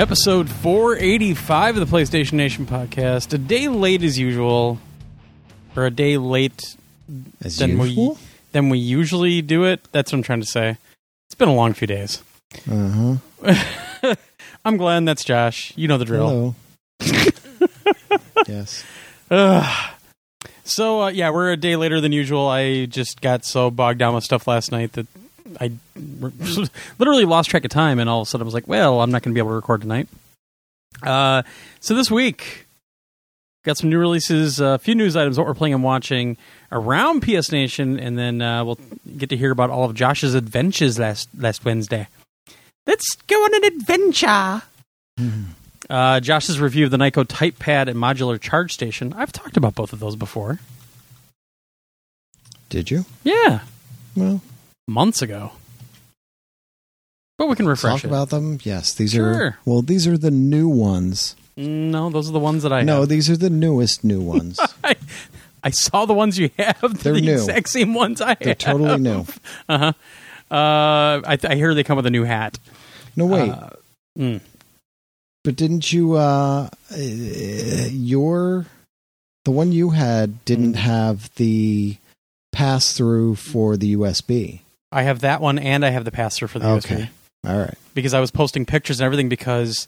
Episode 485 of the PlayStation Nation podcast. A day late as usual, or a day late As than usual? we than we usually do it. That's what I'm trying to say. It's been a long few days. Uh huh. I'm Glenn. That's Josh. You know the drill. Hello. yes. Ugh. So uh, yeah, we're a day later than usual. I just got so bogged down with stuff last night that I literally lost track of time, and all of a sudden I was like, "Well, I'm not going to be able to record tonight." Uh, so this week, got some new releases, a few news items, what we're playing and watching around PS Nation, and then uh, we'll get to hear about all of Josh's adventures last last Wednesday. Let's go on an adventure. Uh, Josh's review of the Nyko Type Pad and modular charge station. I've talked about both of those before. Did you? Yeah, Well, months ago. But we can refresh talk it. about them. Yes, these Sure. are. Well, these are the new ones. no, those are the ones that I no, have. these are the newest new ones. I, I saw the ones you have. They're the new. exact same ones I have. They're have. totally new. Uh, I, I hear they come with a new hat. No, wait. Uh, mm. but didn't you? Uh, uh, your the one you had didn't Mm. have the pass through for the USB. I have that one, and I have the pass through for the USB Okay. All right. because I was posting pictures and everything because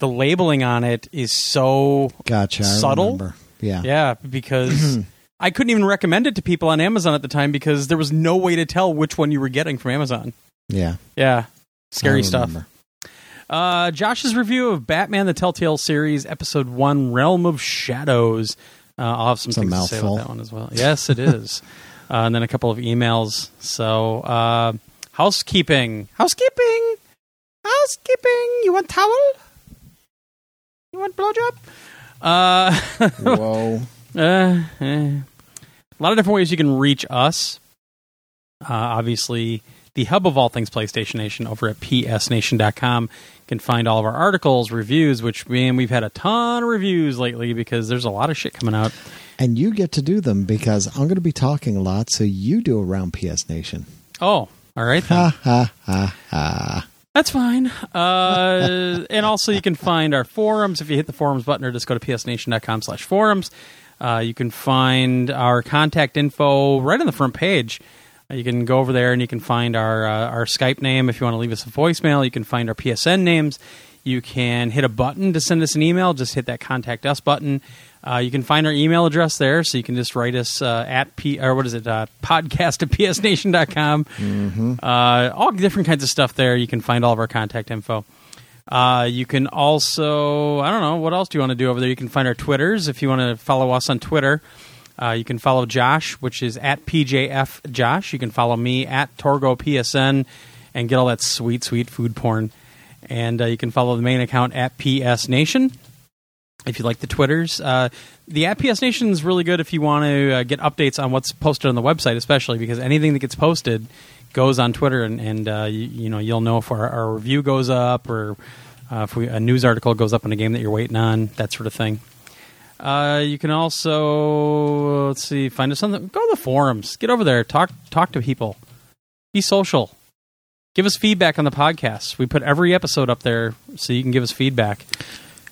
the labeling on it is so Gotcha. Subtle? Yeah. yeah. Because I couldn't even recommend it to people on Amazon at the time because there was no way to tell which one you were getting from Amazon. Yeah. Yeah, scary stuff. Uh, Josh's review of Batman: The Telltale Series, Episode One, Realm of Shadows. Uh, I'll have some It's a things to say about that one as well. Yes, it is. uh, and then a couple of emails. So, uh, housekeeping, housekeeping, housekeeping. You want towel? You want blowjob? Uh, Whoa. uh, eh. A lot of different ways you can reach us. Uh, obviously, the hub of all things PlayStation Nation over at psnation.com. You can find all of our articles, reviews, which, man, we've had a ton of reviews lately because there's a lot of shit coming out. And you get to do them because I'm going to be talking a lot, so you do around PS Nation. Oh, all right then. Ha ha ha ha. That's fine. Uh, and also, you can find our forums if you hit the forums button or just go to psnation.com slash forums. Uh, you can find our contact info right on the front page. You can go over there and you can find our uh, our Skype name if you want to leave us a voicemail. You can find our PSN names. You can hit a button to send us an email. Just hit that contact us button. Uh, you can find our email address there, so you can just write us uh, at p or what is it uh, podcast at psnation.com. Uh, all different kinds of stuff there. You can find all of our contact info. Uh, you can also, I don't know, what else do you want to do over there? You can find our Twitters if you want to follow us on Twitter. Uh, you can follow Josh, which is at PJF Josh. You can follow me at Torgo PSN and get all that sweet, sweet food porn. And uh, you can follow the main account at PS Nation if you like the Twitters. Uh, the at PS Nation is really good if you want to uh, get updates on what's posted on the website, especially because anything that gets posted goes on Twitter, and, and uh, you, you know you'll know if our, our review goes up or uh, if we, a news article goes up on a game that you're waiting on, that sort of thing. Uh, you can also let's see, find us on the go to the forums, get over there, talk talk to people, be social, give us feedback on the podcast. We put every episode up there so you can give us feedback.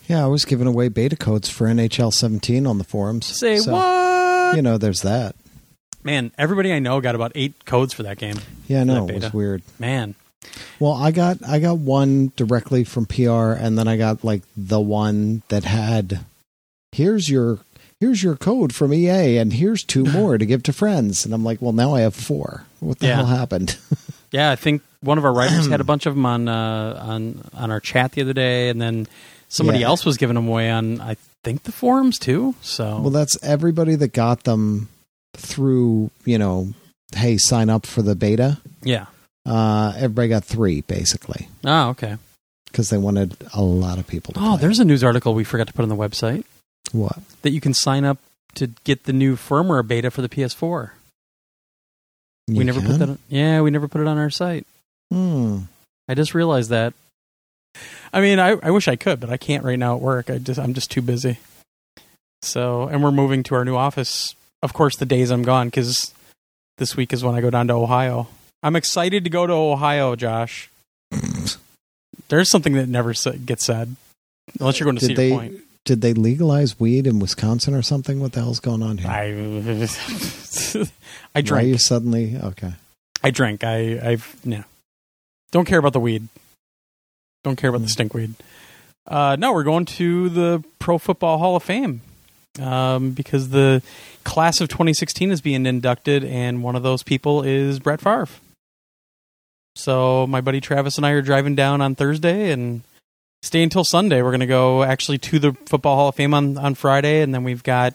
Yeah, I was giving away beta codes for NHL 17 on the forums. Say So, what? You know, there's that. Man, everybody I know got about eight codes for that game. Yeah, I know it was weird. Man, Well, I got I got one directly from PR, and then I got like the one that had here's your here's your code from EA, and here's two more to give to friends. And I'm like, well, now I have four. What the Yeah. hell happened? yeah, I think one of our writers had a bunch of them on uh, on on our chat the other day, and then somebody Yeah. else was giving them away on I think the forums too. So well, that's everybody that got them through. You know, hey, sign up for the beta. yeah. Uh, everybody got three basically Oh, okay. because they wanted a lot of people. to Oh, play. there's a news article we forgot to put on the website what? that you can sign up to get the new firmware beta for the PS4. we never can? put that. On, yeah, we never put it on our site. Hmm. I just realized that. I mean, I, I wish I could, but I can't right now at work. I just I'm just too busy. So, and we're moving to our new office. Of course, the days I'm gone because this week is when I go down to Ohio. I'm excited to go to Ohio, Josh. There's something that never gets said unless you're going to Did Cedar they Point. Did they legalize weed in Wisconsin or something? What the hell's going on here? I I Why you suddenly okay? I drank. I I've no. Don't care about the weed. Don't care about the Mm. stinkweed. Uh, no, we're going to the Pro Football Hall of Fame um, because the class of 2016 is being inducted, and one of those people is Brett Favre. So my buddy Travis and I are driving down on Thursday and stay until Sunday. We're going to go actually to the Football Hall of Fame on on Friday, and then we've got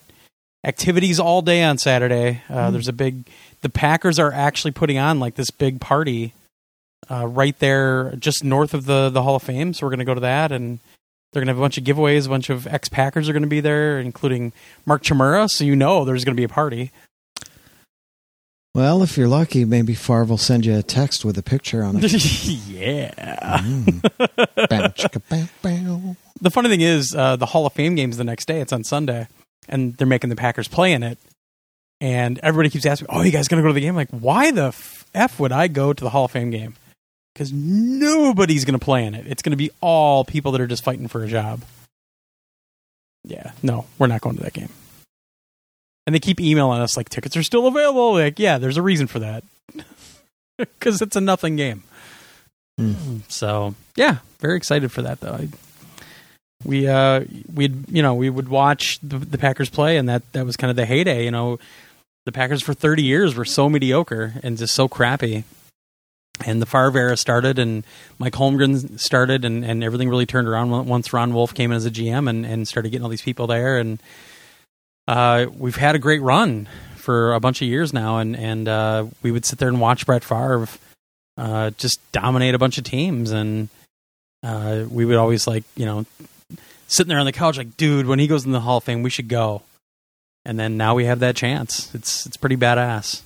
activities all day on Saturday. Uh, Hmm. There's a big. The Packers are actually putting on like this big party uh, right there, just north of the the Hall of Fame. So we're going to go to that, and they're going to have a bunch of giveaways. A bunch of ex Packers are going to be there, including Mark Chmura. So you know there's going to be a party. Well, if you're lucky, maybe Favre will send you a text with a picture on it. yeah. Mm. Bow, chicka, bow, bow. The funny thing is, uh, the Hall of Fame game's the next day. It's on Sunday, and they're making the Packers play in it. And everybody keeps asking, "Oh, you guys going to go to the game?" I'm like, why the f-, f would I go to the Hall of Fame game? Because nobody's going to play in it. It's going to be all people that are just fighting for a job. Yeah, no, we're not going to that game. And they keep emailing us like tickets are still available. Like, yeah, there's a reason for that. Because it's a nothing game. Hmm. So yeah, very excited for that though. I, we uh we'd you know we would watch the, the Packers play, and that that was kind of the heyday. You know, the Packers for thirty years were so mediocre and just so crappy. And the Favre era started, and Mike Holmgren started, and, and everything really turned around once Ron Wolf came in as a GM and, and started getting all these people there. And uh, we've had a great run for a bunch of years now, and and uh, we would sit there and watch Brett Favre uh, just dominate a bunch of teams, and uh, we would always like you know sitting there on the couch like, dude, when he goes in the Hall of Fame, we should go. And then now we have that chance. It's it's pretty badass,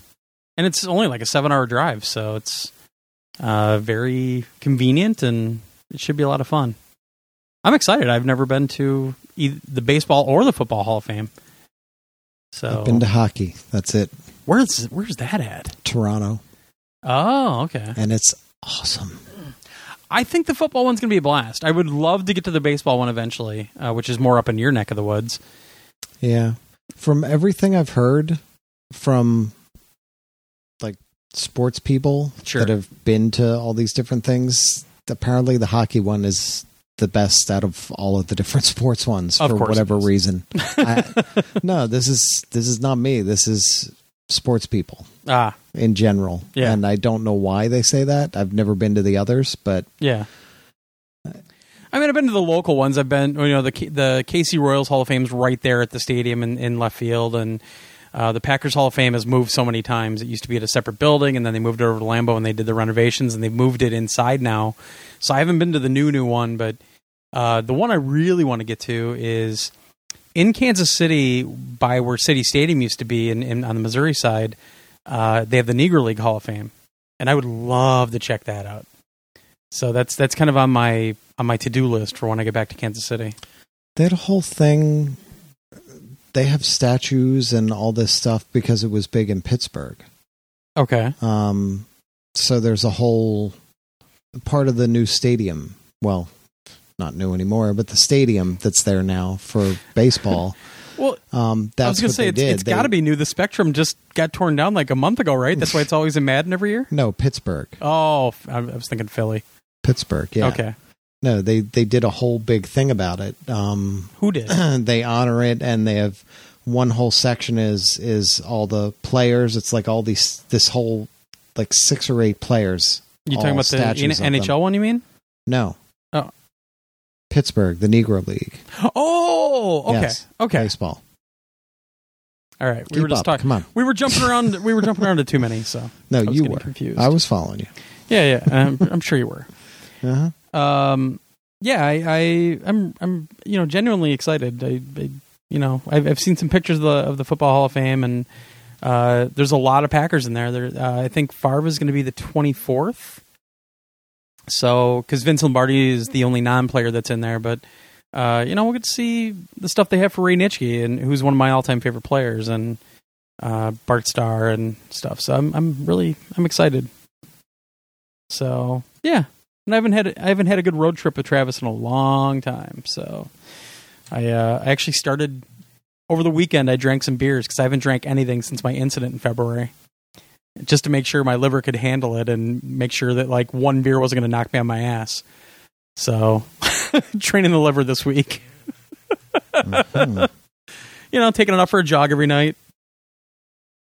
and it's only like a seven hour drive, so it's uh, very convenient, and it should be a lot of fun. I'm excited. I've never been to the baseball or the football Hall of Fame. So I've been to hockey. That's it. where's where's that at? Toronto, Oh, okay. and it's awesome. I think the football one's going to be a blast. I would love to get to the baseball one eventually, uh, which is more up in your neck of the woods. Yeah. From everything I've heard from like sports people Sure. that have been to all these different things, apparently the hockey one is the best out of all of the different sports ones Of for whatever reason. I, no, this is this is not me. This is sports people Ah, in general. Yeah. And I don't know why they say that. I've never been to the others, but yeah. I mean, I've been to the local ones. I've been, you know, the the KC Royals Hall of Fame's right there at the stadium in, in left field, and uh, the Packers Hall of Fame has moved so many times. It used to be at a separate building, and then they moved it over to Lambeau, and they did the renovations, and they've moved it inside now. So I haven't been to the new new one, but uh, the one I really want to get to is in Kansas City, by where City Stadium used to be, in, in on the Missouri side. Uh, they have the Negro League Hall of Fame, and I would love to check that out. So that's that's kind of on my on my to do list for when I get back to Kansas City. that whole thing they have statues and all this stuff because it was big in Pittsburgh. Okay. Um, so there's a whole part of the new stadium. Well, not new anymore, but the stadium that's there now for baseball. Well, Um, that's I was going what to say they it's, did. it's got to be new. The Spectrum just got torn down like a month ago, right? That's why it's always in Madden every year. No, Pittsburgh. Oh, I I was thinking Philly. Pittsburgh. Yeah. Okay. No, they they did a whole big thing about it. Um, Who did? they honor it, and they have one whole section is is all the players. It's like all these this whole like six or eight players. You talking about the NHL them. one? You mean? No. Oh. Pittsburgh, the Negro League Oh, okay, Yes. okay. baseball. All right. We Keep were just up. talking. Come on. We were jumping around. We were jumping around to too many. So No, I was you were. confused. I was following you. Yeah, yeah. I'm, I'm sure you were. Uh-huh. Um, yeah, I, I, I'm, I'm, you know, genuinely excited. I, I you know, I've, I've seen some pictures of the of the Football Hall of Fame, and uh, there's a lot of Packers in there. There, uh, I think Favre is going to be the 24th. So, because Vince Lombardi is the only non-player that's in there, but uh, you know, we'll get to see the stuff they have for Ray Nitschke, and who's one of my all-time favorite players, and uh, Bart Starr and stuff. So, I'm, I'm really, I'm excited. So, yeah, and I haven't had I haven't had a good road trip with Travis in a long time. So I uh, I actually started over the weekend. I drank some beers because I haven't drank anything since my incident in February, just to make sure my liver could handle it and make sure that like one beer wasn't going to knock me on my ass. So training the liver this week. Mhm. you know, taking it out for a jog every night,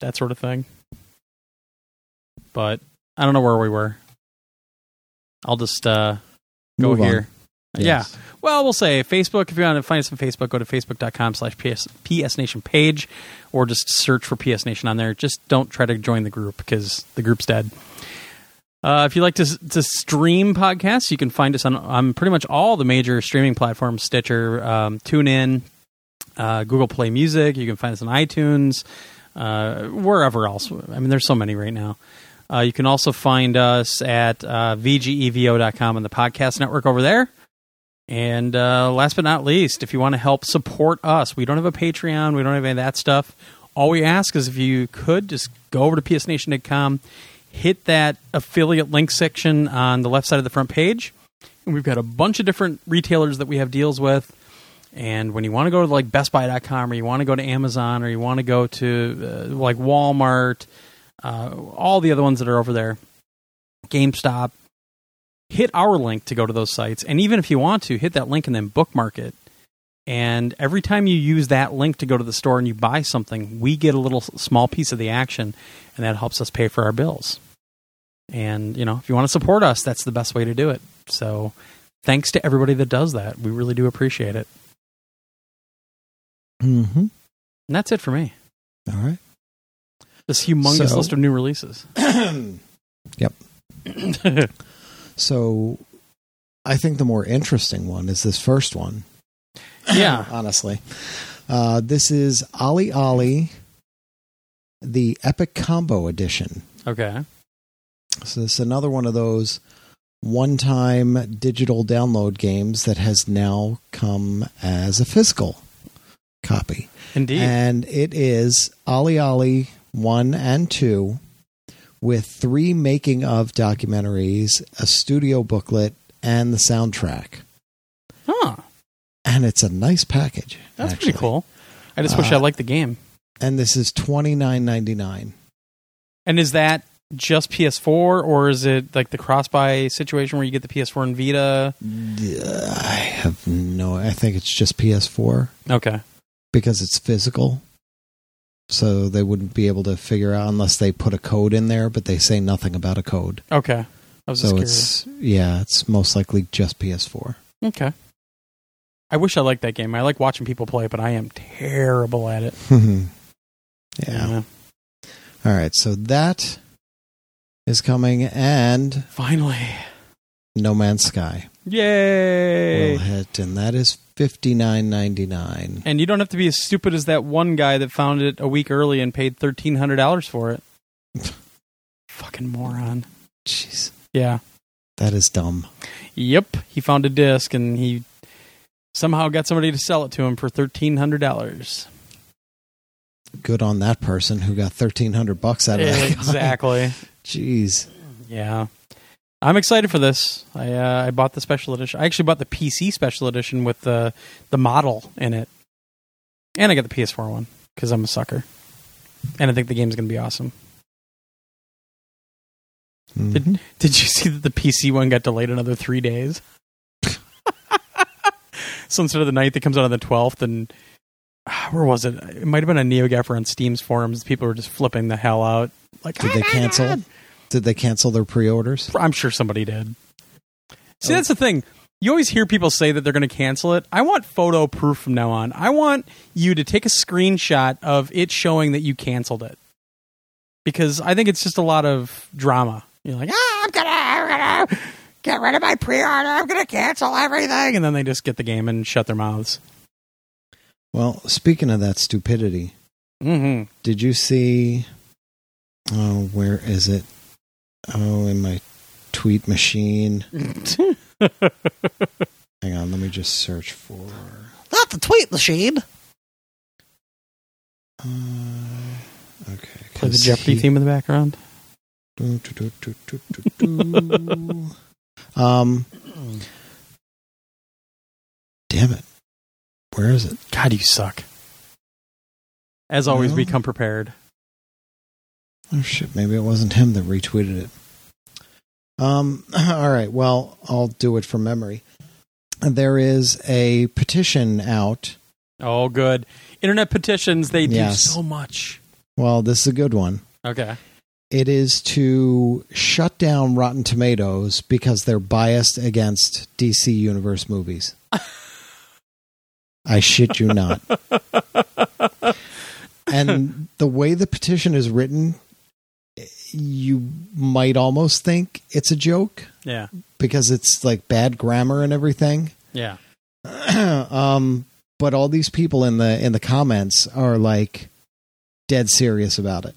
that sort of thing. But I don't know where we were. I'll just uh, go Move here. Yes. Yeah. Well, we'll say Facebook. If you want to find us on Facebook, go to facebook.com slash PS, Nation page or just search for PS Nation on there. Just don't try to join the group because the group's dead. Uh, if you like to to stream podcasts, you can find us on, on pretty much all the major streaming platforms: Stitcher, um, TuneIn, uh, Google Play Music. You can find us on iTunes, uh, wherever else. I mean, there's so many right now. Uh, you can also find us at uh, vgevo.com and the podcast network over there. And uh, last but not least, if you want to help support us, we don't have a Patreon, we don't have any of that stuff. All we ask is if you could just go over to psnation.com, hit that affiliate link section on the left side of the front page. And we've got a bunch of different retailers that we have deals with. And when you want to go to like Best BestBuy.com or you want to go to Amazon or you want to go to uh, like Walmart, uh, all the other ones that are over there, GameStop, hit our link to go to those sites. And even if you want to, hit that link and then bookmark it. And every time you use that link to go to the store and you buy something, we get a little small piece of the action, and that helps us pay for our bills. And, you know, if you want to support us, that's the best way to do it. So thanks to everybody that does that. We really do appreciate it. Mhm. And that's it for me. All right. This humongous So- list of new releases. yep. So I think the more interesting one is this first one. yeah. honestly. Uh, this is OlliOlli, the Epic Combo Edition. Okay. So this is another one of those one-time digital download games that has now come as a physical copy. Indeed. And it is OlliOlli 1 and 2 with three making of documentaries, a studio booklet, and the soundtrack. huh. And it's a nice package. That's actually. pretty cool. I just wish I Uh, liked the game. And this is twenty nine ninety nine. And is that just PS4 or is it like the cross buy situation where you get the PS4 and Vita? I have no. I think it's just PS4 Okay. because it's physical. So they wouldn't be able to figure out unless they put a code in there, but they say nothing about a code. Okay. I was So it's yeah, it's most likely just PS4. Okay. I wish I liked that game. I like watching people play, but I am terrible at it. yeah. All right. So that is coming, and Finally. No Man's Sky Yay. will hit, and that is fifty nine ninety nine. and you don't have to be as stupid as that one guy that found it a week early and paid $1,300 for it. Fucking moron. Jeez, Yeah. that is dumb. Yep. He found a disc and he somehow got somebody to sell it to him for $1,300. Good on that person who got thirteen hundred bucks out of guy. Exactly. Jeez. Yeah. I'm excited for this. I uh, I bought the special edition. I actually bought the PC special edition with the the model in it, and I got the PS4 one because I'm a sucker, and I think the game's gonna be awesome. Mhm. Did you see that the PC one got delayed another three days? so instead of the ninth, it comes out on the twelfth, and ah, where was it? It might have been a NeoGaffer on Steam's forums. People were just flipping the hell out. Like, Did "Oh they cancel? God." Did they cancel their pre-orders? I'm sure somebody did. See, that's the thing. You always hear people say that they're going to cancel it. I want photo proof from now on. I want you to take a screenshot of it showing that you canceled it. Because I think it's just a lot of drama. You're like, ah, I'm gonna, I'm gonna get rid of my pre-order. I'm gonna cancel everything, and then they just get the game and shut their mouths. Well, speaking of that stupidity, Mm-hmm. did you see? Oh, where is it? Oh, in my tweet machine. Hang on, let me just search for. Not the tweet machine. Uh, okay. Play the 'cause Jeopardy he- theme in the background. Do, do, do, do, do, do, do. Um, damn it. Where is it? God, you suck. As always, Well. become prepared. Oh shit, maybe it wasn't him that retweeted it. Um all right, well, I'll do it from memory. There is a petition out. Oh, good. Internet petitions, they do so much. Well, this is a good one. Okay. It is to shut down Rotten Tomatoes because they're biased against DC Universe movies. I shit you not. and the way the petition is written, you might almost think it's a joke Yeah. because it's like bad grammar and everything. Yeah. um, but all these people in the in the comments are like dead serious about it.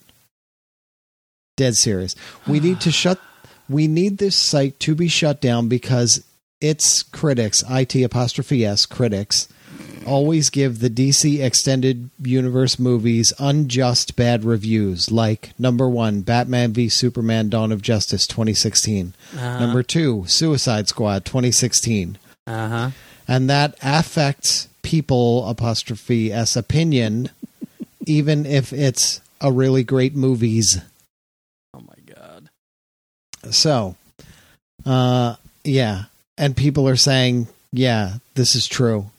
Dead serious. We need to shut. We need this site to be shut down because its critics, it apostrophe s critics, always give the DC extended universe movies unjust bad reviews. Like number one, Batman v Superman: Dawn of Justice, 2016. Uh-huh. Number two, Suicide Squad, 2016 Uh huh. and that affects people apostrophe s opinion even if it's a really great movies Oh my god. so uh yeah and people are saying yeah this is true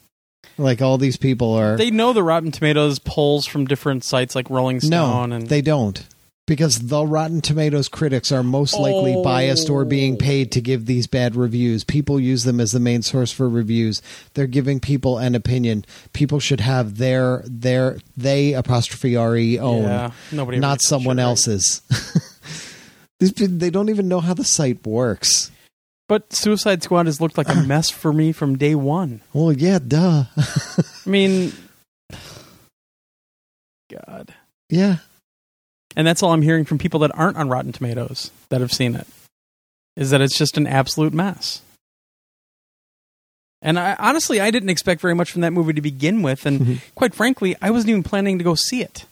like all these people are They know the Rotten Tomatoes polls from different sites like Rolling no Stone and they don't because the rotten tomatoes critics are most likely Oh. biased or being paid to give these bad reviews people use them as the main source for reviews they're giving people an opinion people should have their their they apostrophe re own yeah, nobody not someone else's. They don't even know how the site works. But Suicide Squad has looked like a mess for me from day one. Well, yeah, duh. I mean, God. yeah, And that's all I'm hearing from people that aren't on Rotten Tomatoes that have seen it. Is that it's just an absolute mess. And I, honestly, I didn't expect very much from that movie to begin with, and mm-hmm. quite frankly, I wasn't even planning to go see it.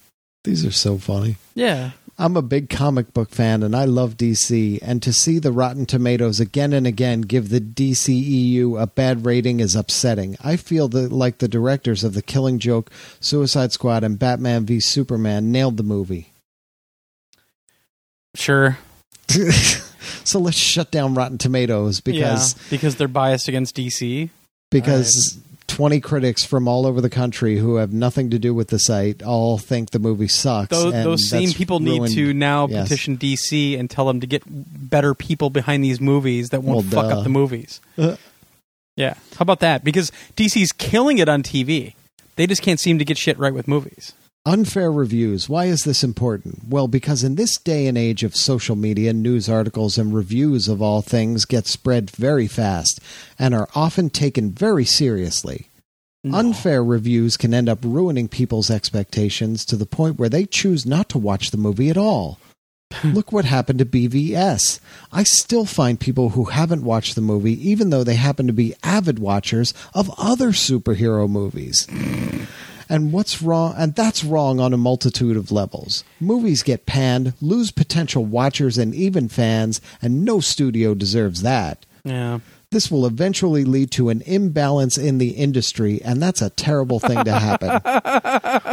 these are so funny. Yeah, I'm a big comic book fan and I love DC, and to see the Rotten Tomatoes again and again give the DCEU a bad rating is upsetting. I feel that like the directors of The Killing Joke, Suicide Squad, and Batman v Superman nailed the movie. sure. so let's shut down Rotten Tomatoes because yeah, because they're biased against DC. because 20 critics from all over the country who have nothing to do with the site all think the movie sucks. Those, those same people need to now Yes. petition DC and tell them to get better people behind these movies that won't Well, fuck duh. up the movies. Uh. yeah, how about that? Because DC's killing it on TV. They just can't seem to get shit right with movies. Unfair reviews. Why is this important? Well, because in this day and age of social media, news articles and reviews of all things get spread very fast and are often taken very seriously. No. Unfair reviews can end up ruining people's expectations to the point where they choose not to watch the movie at all. Look what happened to BVS. I still find people who haven't watched the movie, even though they happen to be avid watchers of other superhero movies. And what's wrong? And that's wrong on a multitude of levels. Movies get panned, lose potential watchers and even fans, and no studio deserves that. Yeah. This will eventually lead to an imbalance in the industry, and that's a terrible thing to happen.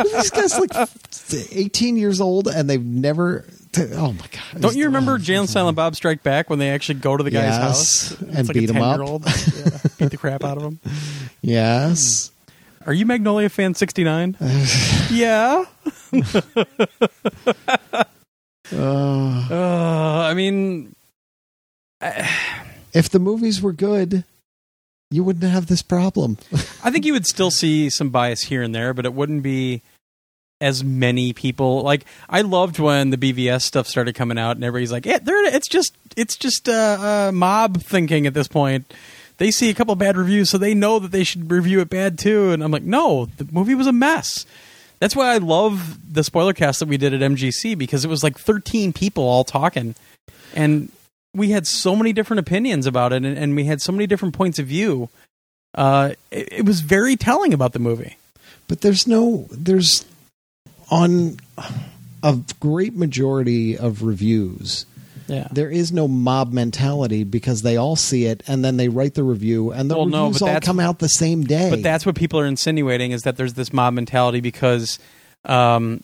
These guys like 18 years old, and they've never. oh my god! Don't you remember Jay and Silent Bob Strike Back when they actually go to the guy's Yes, house and like beat a him up. 10-year-old. Yeah, beat the crap out of him? Yes. Are you Magnolia fan 69? yeah. Uh, Uh, I mean, if the movies were good, you wouldn't have this problem. I think you would still see some bias here and there, but it wouldn't be as many people. Like I loved when the BVS stuff started coming out, and everybody's like, "Yeah, it's just it's just uh, uh, mob thinking at this point." They see a couple bad reviews, so they know that they should review it bad too. And I'm like, no, the movie was a mess. That's why I love the spoiler cast that we did at MGC because it was like 13 people all talking, and we had so many different opinions about it, and, and we had so many different points of view. Uh, it, it was very telling about the movie. But there's no there's on a great majority of reviews. Yeah. There is no mob mentality because they all see it and then they write the review and the Well, no, reviews but all come out the same day. But that's what people are insinuating is that there's this mob mentality because um,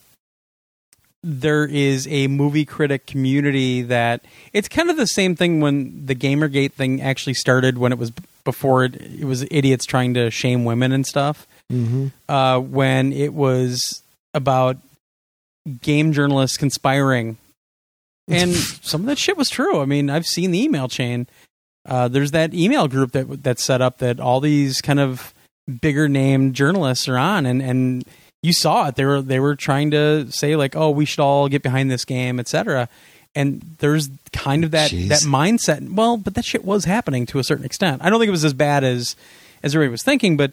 there is a movie critic community that it's kind of the same thing when the Gamergate thing actually started when it was before it, it was idiots trying to shame women and stuff. Mhm. Uh, when it was about game journalists conspiring, and some of that shit was true. I mean, I've seen the email chain. Uh, there's that email group that that's set up that all these kind of bigger name journalists are on, and and you saw it. They were they were trying to say like, oh, we should all get behind this game, etc. And there's kind of that Jeez. that mindset. Well, but that shit was happening to a certain extent. I don't think it was as bad as as everybody was thinking, but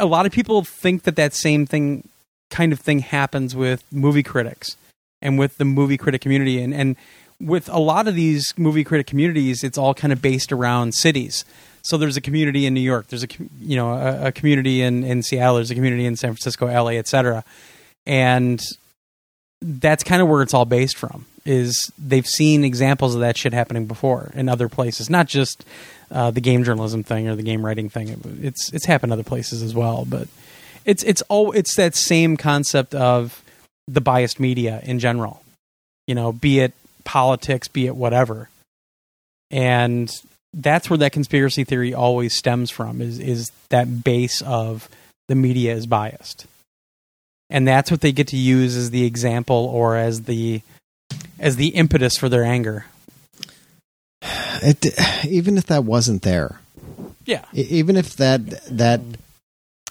a lot of people think that that same thing kind of thing happens with movie critics and with the movie critic community. And and with a lot of these movie critic communities it's all kind of based around cities. So there's a community in new york. There's a you know a, a community in in seattle. There's a community in san francisco la etc and that's kind of where it's all based from is they've seen examples of that shit happening before in other places. Not just uh, the game journalism thing or the game writing thing. It's it's happened other places as well. But it's it's all it's that same concept of the biased media in general you know be it politics be it whatever. And that's where that conspiracy theory always stems from is is that base of the media is biased. And that's what they get to use as the example or as the as the impetus for their anger. It, even if that wasn't there, yeah. Even if that that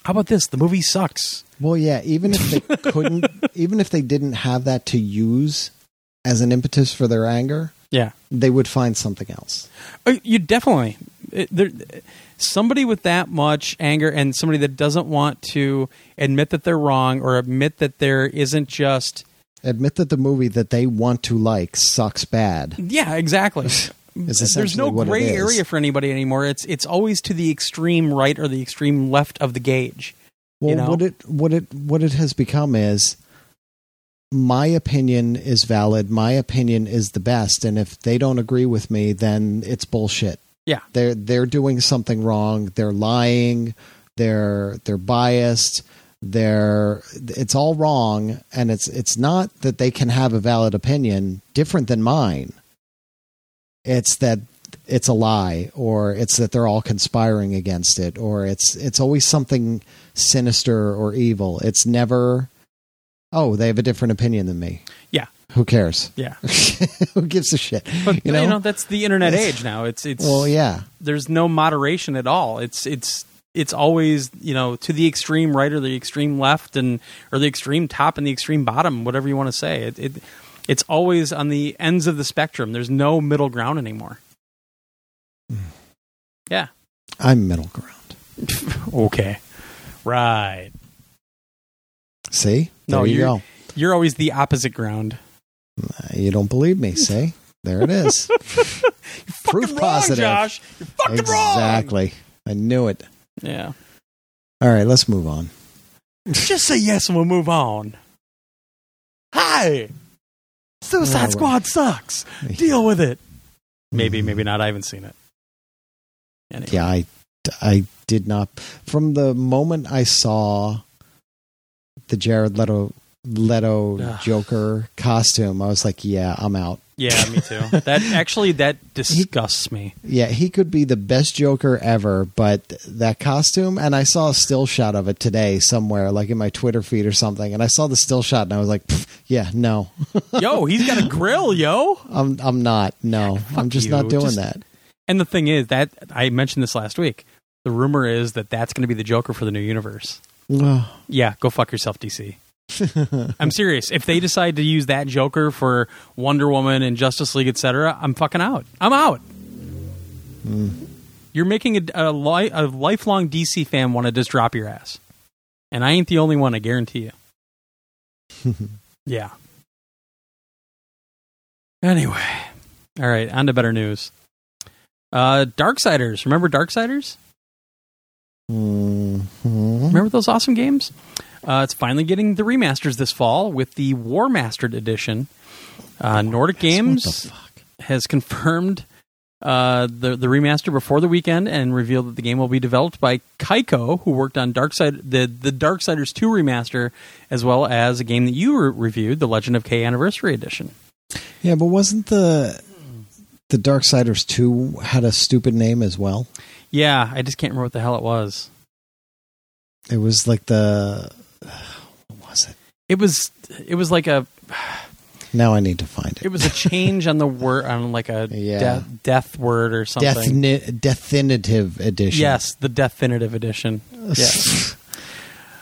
how about this the movie sucks well, yeah, even if they couldn't, even if they didn't have that to use as an impetus for their anger, yeah they would find something else. Uh, You definitely it, there, somebody with that much anger and somebody that doesn't want to admit that they're wrong or admit that there isn't just Admit that the movie that they want to like sucks bad. yeah exactly. There's no gray area for anybody anymore. It's it's always to the extreme right or the extreme left of the gauge. Well, You know? what it what it what it has become is my opinion is valid. My opinion is the best, and if they don't agree with me, then it's bullshit. Yeah. they're they're doing something wrong. They're lying. They're they're biased. They're it's all wrong, and it's it's not that they can have a valid opinion different than mine. It's that it's a lie, or it's that they're all conspiring against it, or it's it's always something sinister or evil. It's never, oh, they have a different opinion than me. Yeah. Who cares? Yeah, Who gives a shit? but You you know? know, that's the internet age now. It's it's Well, yeah. there's no moderation at all. It's it's it's always you know to the extreme right or the extreme left and or the extreme top and the extreme bottom, whatever you want to say. It, it it's always on the ends of the spectrum. There's no middle ground anymore. Hmm. Yeah. I'm middle ground. Okay. Right. See? There No, you you're- go. You're always the opposite ground. Uh, you don't believe me, see? There it is. Proof Fucking positive. wrong, Josh. You're fucking wrong. exactly. I knew it. Yeah. All right, let's move on. Just say yes and we'll move on. Hi. Suicide Oh, well. Squad sucks. Deal with it. Maybe, maybe not. I haven't seen it. Anyway. Yeah, I, I did not. From the moment I saw the Jared Leto Leto Ugh. Joker costume, I was like, yeah, I'm out. Yeah, me too. that actually that disgusts me. Yeah, he could be the best Joker ever, but that costume, and I saw a still shot of it today somewhere, like in my Twitter feed or something, and I saw the still shot, and I was like, yeah, no, Yo, he's got a grill, yo. I'm I'm not. No, I'm just you. not doing Just- that. And the thing is that I mentioned this last week. The rumor is that that's going to be the Joker for the new universe. Yeah, go fuck yourself, DC. I'm serious. If they decide to use that Joker for Wonder Woman and Justice League, etc., I'm fucking out. I'm out. You're making a, a, li- a lifelong DC fan want to just drop your ass, and I ain't the only one. I guarantee you. yeah. Anyway, all right. On to better news. Uh, Darksiders. Remember Darksiders? Mhm. Remember those awesome games? Uh, it's finally getting the remasters this fall with the Warmastered Edition. Uh, Nordic Games. has confirmed uh, the the remaster before the weekend and revealed that the game will be developed by Kaiko, who worked on Darkside the the Darksiders 2 remaster, as well as a game that you re- reviewed, The Legend of Kay Anniversary Edition. Yeah, but wasn't the the Darksiders two had a stupid name as well? Yeah, I just can't remember what the hell it was. It was like the what was it? Was it was like a Now I need to find it. it was a change on the word on like a Yeah. death, death word or something. Defini- definitive edition. Yes, the definitive edition. Yes.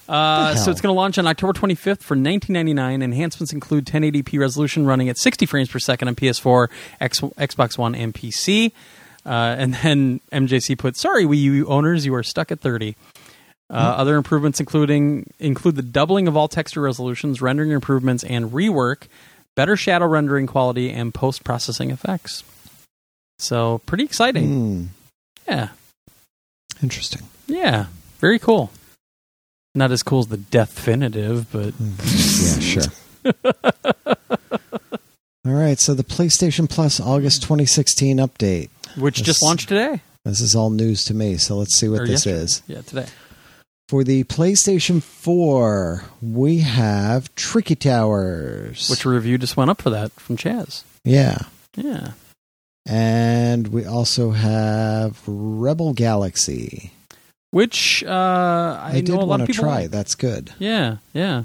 Uh, so it's going to launch on October 25th for 19.99. Enhancements include 1080p resolution running at 60 frames per second on PS4, X, Xbox One, and PC. Uh, and then MJC put, "Sorry, Wii U owners, you are stuck at 30." Uh, Other improvements including include the doubling of all texture resolutions, rendering improvements, and rework, better shadow rendering quality, and post processing effects. So pretty exciting. Hmm, Yeah, interesting. yeah, very cool. Not as cool as the death Definitive, but yeah, sure. All right, so the PlayStation Plus August 2016 update. which Yes. just launched today. This is all news to me, so let's see what Or this yesterday. is. Yeah, today. For the PlayStation 4, we have Tricky Towers. Which review just went up for that from Chaz. yeah. Yeah. And we also have Rebel Galaxy. Which uh, I, I, did want to try. like. That's good. Yeah, yeah.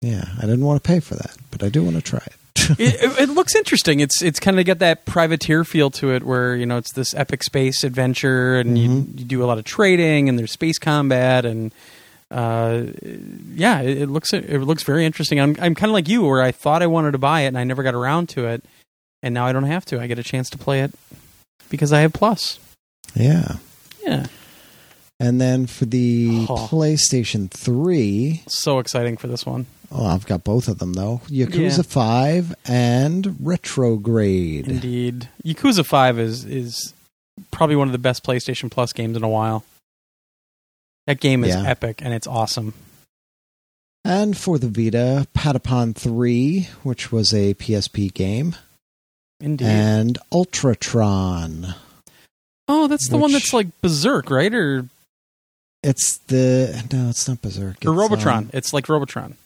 Yeah, I didn't want to pay for that, but I do want to try it. it, it, looks interesting. It's it's kind of got that privateer feel to it, where you know it's this epic space adventure, and you, Mhm. you do a lot of trading, and there's space combat, and uh, yeah, it, it looks it looks very interesting. I'm I'm kind of like you, where I thought I wanted to buy it, and I never got around to it, and now I don't have to. I get a chance to play it because I have Plus. yeah. Yeah, And then for the Oh. PlayStation 3, so exciting for this one. Oh, I've got both of them though Yakuza Yeah. 5 and Retrograde. Indeed, Yakuza Five is is probably one of the best PlayStation Plus games in a while. That game is Yeah. epic and it's awesome. And for the Vita, Patapon 3, which was a PSP game, Indeed. and Ultratron. oh, that's the one that's like Berzerk, right? Or It's the no, it's not Berzerk. or It's, Robotron. um, it's like Robotron.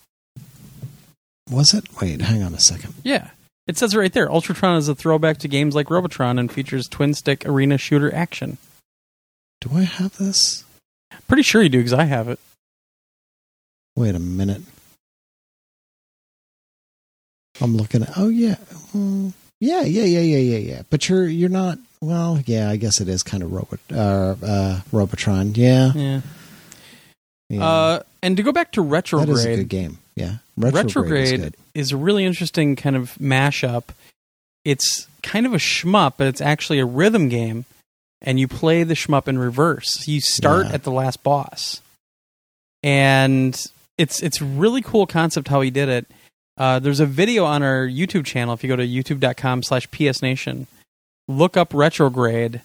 Was it? Wait, hang on a second. Yeah. It says right there. Ultratron is a throwback to games like Robotron and features twin stick arena shooter action. Do I have this? Pretty sure you do because I have it. Wait a minute. I'm looking at. Oh yeah, Mm, yeah, yeah, yeah, yeah, yeah, yeah. But you're you're not. Well, yeah, I guess it is kind of Robot uh, uh, Robotron. Yeah, Yeah. yeah. Uh, and to go back to that Retrograde, is a good game. Yeah, Retrograde, is Retrograde good. is a really interesting kind of mashup. It's kind of a shmup, but it's actually a rhythm game, and you play the shmup in reverse. You start Yeah. at the last boss, and it's it's really cool concept how he did it. Uh, there's a video on our YouTube channel. If you go to youtube.com/slash psnation, look up Retrograde,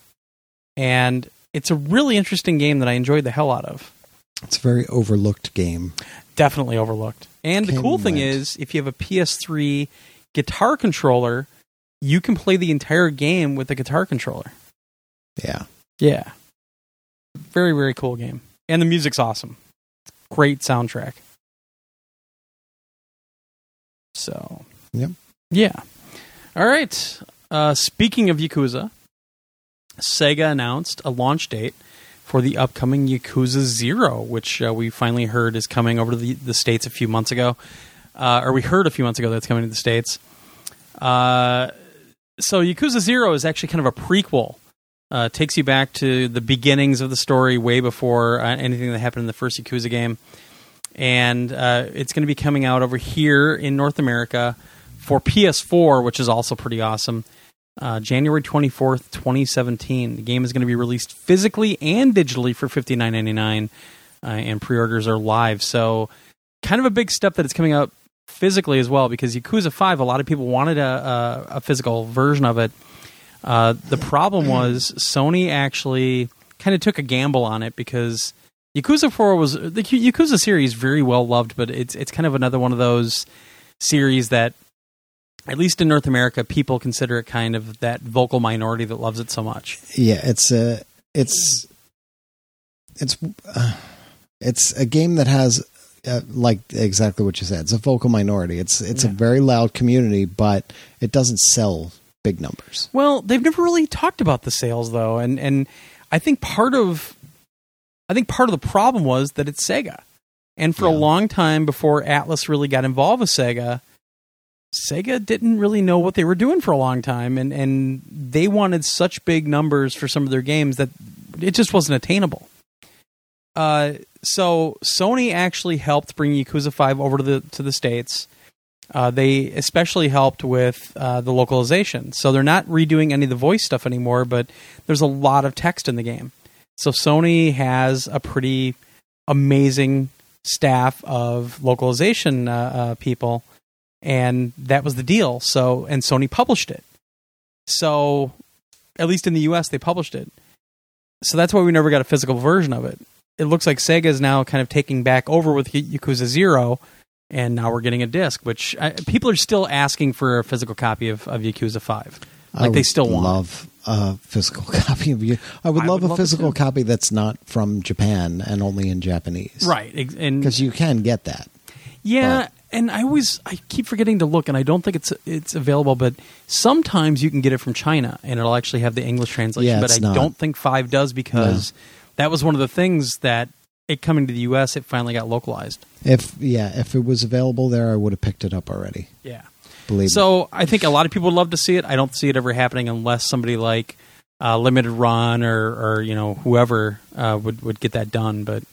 and it's a really interesting game that I enjoyed the hell out of It's a very overlooked game. Definitely overlooked. And the cool thing is, if you have a PS3 guitar controller, you can play the entire game with the guitar controller. Yeah, Yeah. Very, very cool game. And the music's awesome. Great soundtrack. So. Yep. Yeah. All right. Uh, speaking of Yakuza, Sega announced a launch date for the upcoming Yakuza Zero, which uh, we finally heard is coming over to the, the States a few months ago. Uh, or we heard a few months ago that's coming to the States. Uh, so Yakuza Zero is actually kind of a prequel. Uh, takes you back to the beginnings of the story, way before uh, anything that happened in the first Yakuza game, and uh, it's going to be coming out over here in North America for PS4, which is also pretty awesome. Uh, January twenty fourth, twenty seventeen. The game is going to be released physically and digitally for fifty nine ninety nine, uh, and pre orders are live. So, kind of a big step that it's coming out physically as well because Yakuza Five, a lot of people wanted a, a, a physical version of it. Uh, the problem was Sony actually kind of took a gamble on it because Yakuza Four was the Yakuza series very well loved, but it's it's kind of another one of those series that at least in North America, people consider it kind of that vocal minority that loves it so much. Yeah, it's a it's it's uh, it's a game that has uh, like exactly what you said. It's a vocal minority. It's it's a very loud community, but it doesn't sell big numbers. Well, they've never really talked about the sales though, and and I think part of I think part of the problem was that it's Sega, and for a long time before Atlus really got involved with Sega, Sega didn't really know what they were doing for a long time, and and they wanted such big numbers for some of their games that it just wasn't attainable. Uh, so Sony actually helped bring Yakuza Five over to the to the states. Uh, they especially helped with uh, the localization. So they're not redoing any of the voice stuff anymore, but there's a lot of text in the game. So Sony has a pretty amazing staff of localization uh, uh, people, and that was the deal. So and Sony published it. So at least in the U.S. they published it. So that's why we never got a physical version of it. It looks like Sega is now kind of taking back over with Yakuza Zero, and now we're getting a disc. Which I, people are still asking for a physical copy of, of Yakuza Five. Like I they still want. love a physical copy of you. I would I love would a love physical copy that's not from Japan and only in Japanese. right? And Because you can get that. Yeah, and I always I keep forgetting to look, and I don't think it's it's available. But sometimes you can get it from China, and it'll actually have the English translation. Yeah, but I not. don't think Five does because that was one of the things that it coming to the U.S. It finally got localized. If yeah, if it was available there, I would have picked it up already. Yeah. Believe me. So I think a lot of people would love to see it. I don't see it ever happening unless somebody like uh, Limited Run or or you know whoever uh, would would get that done. But it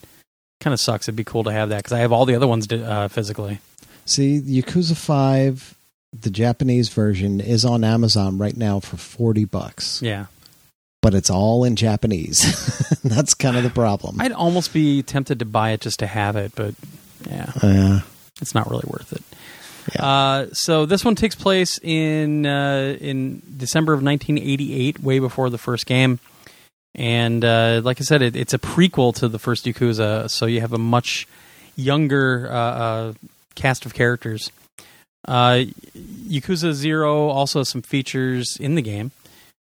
kind of sucks. It'd be cool to have that because I have all the other ones uh, physically. See, Yakuza Five, the Japanese version is on Amazon right now for forty bucks, Yeah. but it's all in Japanese. That's kind of the problem. I'd almost be tempted to buy it just to have it, but yeah, Uh, it's not really worth it. Yeah. Uh, so this one takes place in uh, in December of 1988, way before the first game, and uh, like I said, it, it's a prequel to the first Yakuza. So you have a much younger uh, uh, cast of characters. Uh, Yakuza Zero also has some features in the game.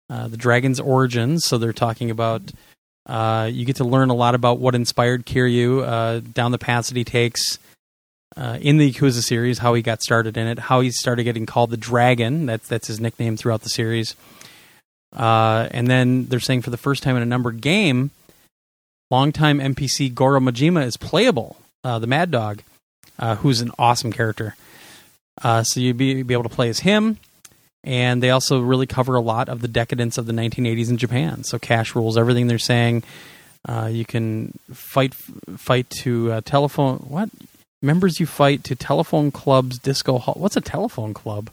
Uh, the dragon's origins. So they're talking about. Uh, you get to learn a lot about what inspired Kiryu uh, down the paths that he takes uh, in the Yakuza series, how he got started in it, how he started getting called the Dragon. That's that's his nickname throughout the series. Uh, and then they're saying for the first time in a numbered game, longtime NPC Goro Majima is playable. The Mad Dog, uh, who's an awesome character. Uh, so you'd be, be able to play as him. And they also really cover a lot of the decadence of the 1980s in Japan. So cash rules everything they're saying. Uh, you can fight fight to uh, telephone. What members you fight to telephone clubs, disco hall. What's a telephone club?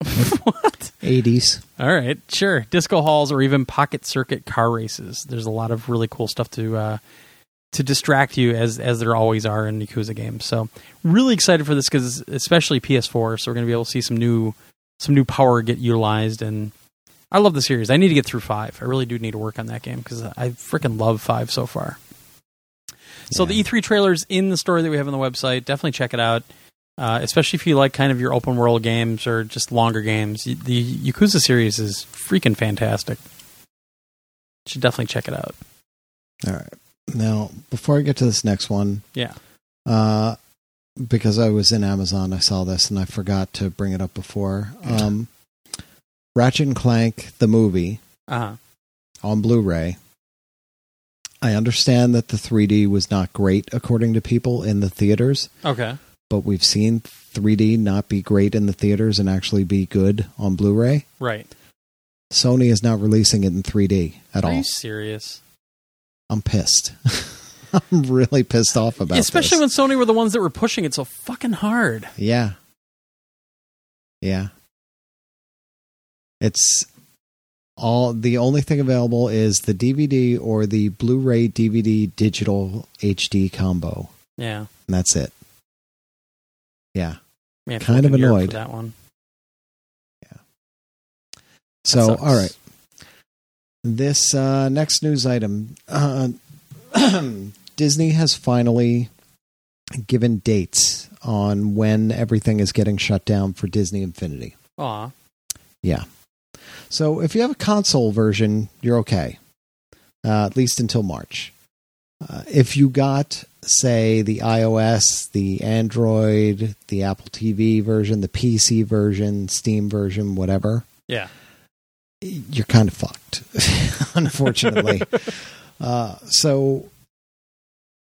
what? 80s. All right, sure. Disco halls or even pocket circuit car races. There's a lot of really cool stuff to uh, to distract you as as there always are in Yakuza games. So really excited for this because especially PS4. So we're going to be able to see some new some new power get utilized and. I love the series. I need to get through five. I really do need to work on that game because I freaking love five so far. So Yeah. the E3 trailers in the story that we have on the website, definitely check it out. Uh, especially if you like kind of your open world games or just longer games. The Yakuza series is freaking fantastic. You should definitely check it out. All right. Now, before I get to this next one, Yeah. uh, because I was in Amazon, I saw this and I forgot to bring it up before. Um, Ratchet and Clank, the movie, Uh huh. on Blu ray. I understand that the 3D was not great according to people in the theaters, Okay. but we've seen 3D not be great in the theaters and actually be good on Blu ray. Right. Sony is not releasing it in 3D at Are all. you serious? I'm pissed. I'm really pissed off about it. Especially this. when Sony were the ones that were pushing it so fucking hard. Yeah. Yeah. It's all the only thing available is the DVD or the Blu-ray DVD digital HD combo. Yeah. And that's it. Yeah. Kind of annoyed. that one. Yeah. So, sucks. all right. This uh, next news item uh, Disney has finally given dates on when everything is getting shut down for Disney Infinity. Aw. Yeah. So if you have a console version, you're okay, uh, at least until March. Uh, if you got, say, the iOS, the Android, the Apple TV version, the PC version, Steam version, whatever, Yeah. You're kind of fucked, unfortunately. uh, so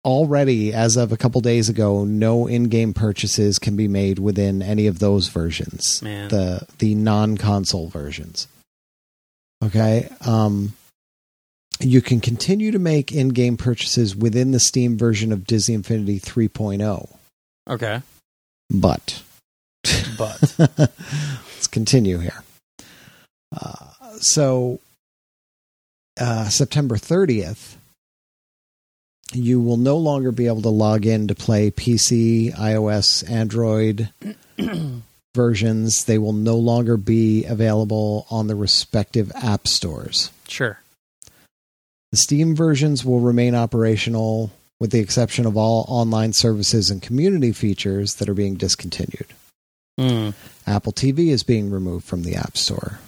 already, as of a couple days ago, no in-game purchases can be made within any of those versions Man. the the non-console versions. Okay, um, you can continue to make in-game purchases within the Steam version of Disney Infinity 3.0, Okay. but But let's continue here. Uh, so, uh, September 30th, you will no longer be able to log in to play PC, iOS, Android versions. They will no longer be available on the respective app stores. sure. The Steam versions will remain operational with the exception of all online services and community features that are being discontinued. Hmm. Apple TV is being removed from the App Store.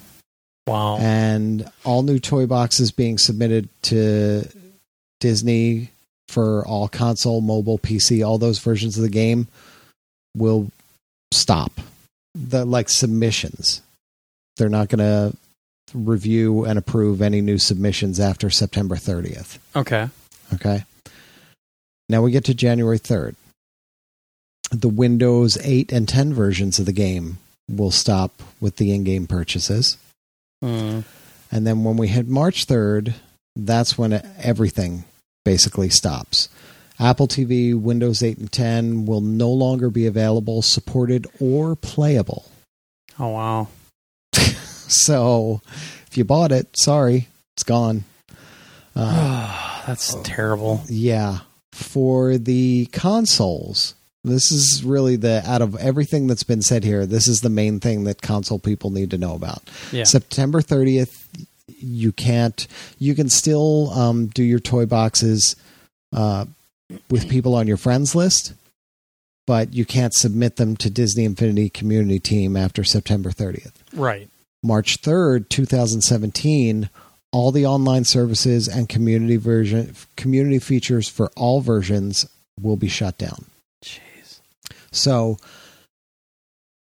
Wow. And all new toy boxes being submitted to Disney for all console, mobile, PC, all those versions of the game will stop. The like submissions. They're not going to review and approve any new submissions after September 30th. Okay. Okay. Now we get to January 3rd. The Windows 8 and 10 versions of the game will stop with the in game purchases. Hmm. And then when we hit March 3rd, that's when everything basically stops. Apple TV, Windows 8 and 10 will no longer be available, supported, or playable. Oh wow. So if you bought it, sorry, it's gone. Uh, That's terrible. Yeah. For the consoles, this is really the out of everything that's been said here, this is the main thing that console people need to know about. Yeah. September 30th, you can't, you can still um, do your toy boxes uh, with people on your friends list, but you can't submit them to Disney Infinity Community Team after September 30th. right. March 3rd, 2017, all the online services and community version community features for all versions will be shut down. So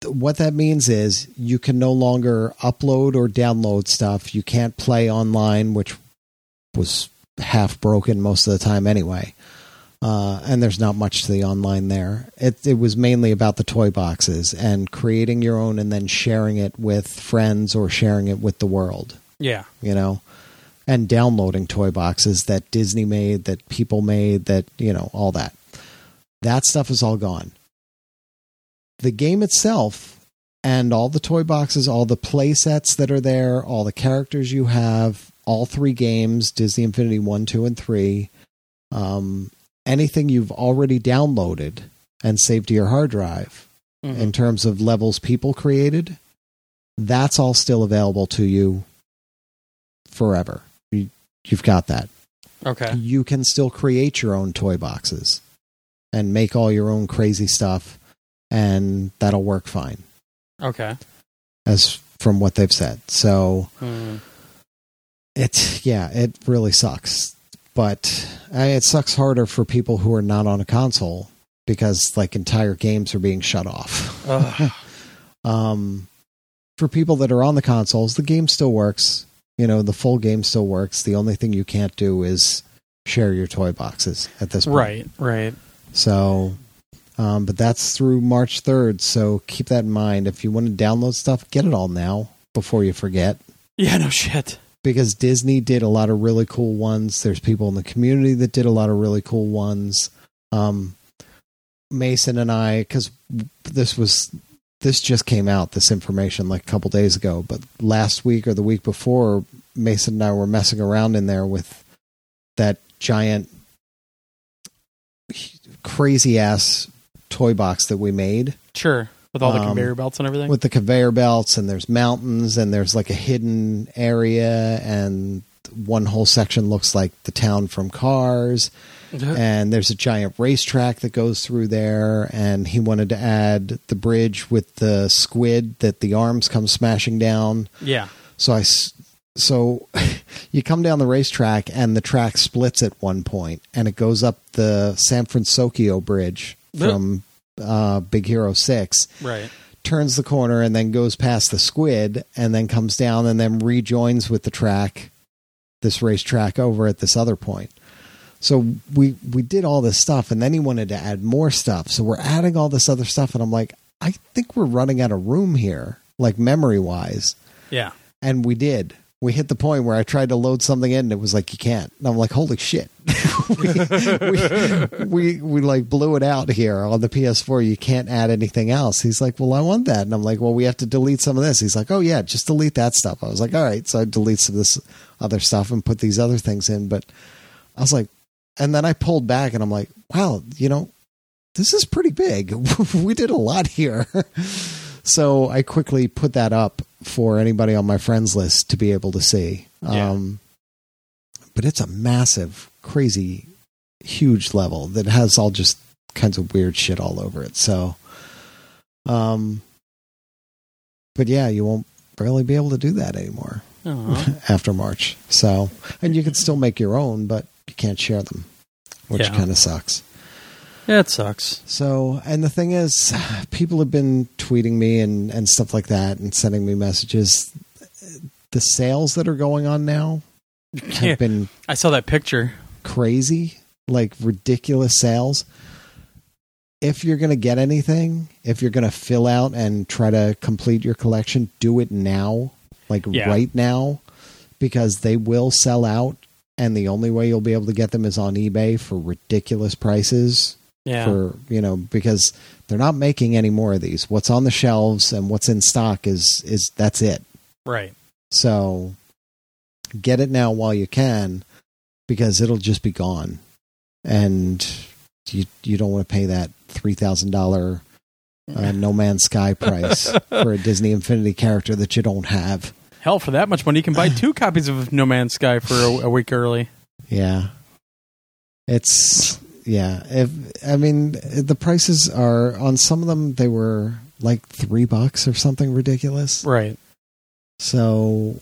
what that means is you can no longer upload or download stuff. You can't play online, which was half broken most of the time anyway. Uh, and there's not much to the online there. It, it was mainly about the toy boxes and creating your own and then sharing it with friends or sharing it with the world, Yeah. you know, and downloading toy boxes that Disney made, that people made, that, you know, all that. That stuff is all gone. The game itself and all the toy boxes, all the play sets that are there, all the characters you have, all three games Disney Infinity 1, 2, and 3, um, anything you've already downloaded and saved to your hard drive Mhm. in terms of levels people created, that's all still available to you forever. You, you've got that okay. you can still create your own toy boxes and make all your own crazy stuff and that'll work fine Okay. as from what they've said so Hmm. it's yeah it really sucks but uh, it sucks harder for people who are not on a console because like entire games are being shut off um for people that are on the consoles the game still works you know the full game still works the only thing you can't do is share your toy boxes at this point right. Right. So, um, but that's through March 3rd. So keep that in mind. If you want to download stuff, get it all now before you forget. Yeah. No shit. Because Disney did a lot of really cool ones. There's people in the community that did a lot of really cool ones. Um, Mason and I, because this was this just came out, this information like a couple days ago, but last week or the week before, Mason and I were messing around in there with that giant, crazy ass toy box that we made Sure. With all the Um, conveyor belts and everything. with the conveyor belts and there's mountains and there's like a hidden area and one whole section looks like the town from cars and there's a giant racetrack that goes through there and he wanted to add the bridge with the squid that the arms come smashing down Yeah. so I so you come down the racetrack and the track splits at one point and it goes up the san francisco bridge. From uh, big hero 6 Right. turns the corner and then goes past the squid and then comes down and then rejoins with the track this racetrack over at this other point. So we we did all this stuff and then he wanted to add more stuff. So we're adding all this other stuff and i'm like i think we're running out of room here like memory wise Yeah. and we did we hit the point where i tried to load something in and it was like you can't. And i'm like holy shit. We, we, we we like blew it out here on the ps4 you can't add anything else. He's like well i want that. And i'm like well we have to delete some of this. He's like oh yeah just delete that stuff. I was like all right. So i delete some of this other stuff and put these other things in. But i was like and then i pulled back and i'm like wow you know this is pretty big. We did a lot here so i quickly put that up for anybody on my friends list to be able to see. Yeah. um, but it's a massive crazy huge level that has all just kinds of weird shit all over it. So um but yeah you won't really be able to do that anymore after march. So and you can still make your own but you can't share them which Yeah. kind of sucks yeah, it sucks. so, and the thing is, people have been tweeting me and, and stuff like that and sending me messages. The sales that are going on now have Yeah. been I saw that picture. crazy, like ridiculous sales. If you're going to get anything, if you're going to fill out and try to complete your collection, do it now, like Yeah. right now, because they will sell out. And the only way you'll be able to get them is on eBay for ridiculous prices Yeah. for you know because they're not making any more of these what's on the shelves and what's in stock is is that's it right. so get it now while you can because it'll just be gone and you you don't want to pay that $3000 uh, no man's sky price for a disney infinity character that you don't have Hell, for that much money, you can buy two copies of No Man's Sky for a, a week early. yeah it's yeah if i mean the prices are on some of them they were like three bucks or something ridiculous Right. so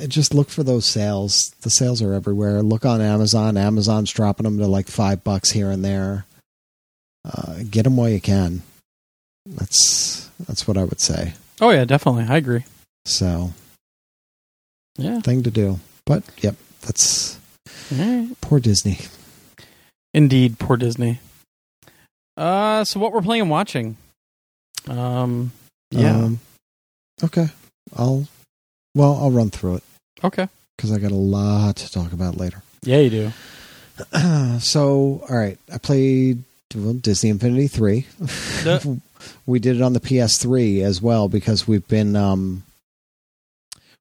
uh, just look for those sales the sales are everywhere look on amazon amazon's dropping them to like five bucks here and there uh, get them while you can that's that's what i would say Oh yeah, definitely. I agree. so Yeah. thing to do but yep that's right. poor disney Indeed, poor Disney. Uh, so what we're playing and watching? Um, yeah. Um, okay. I'll. Well, I'll run through it okay. because I got a lot to talk about later. Yeah, you do. so, all right. I played well, Disney Infinity three. The- we did it on the PS3 as well because we've been um,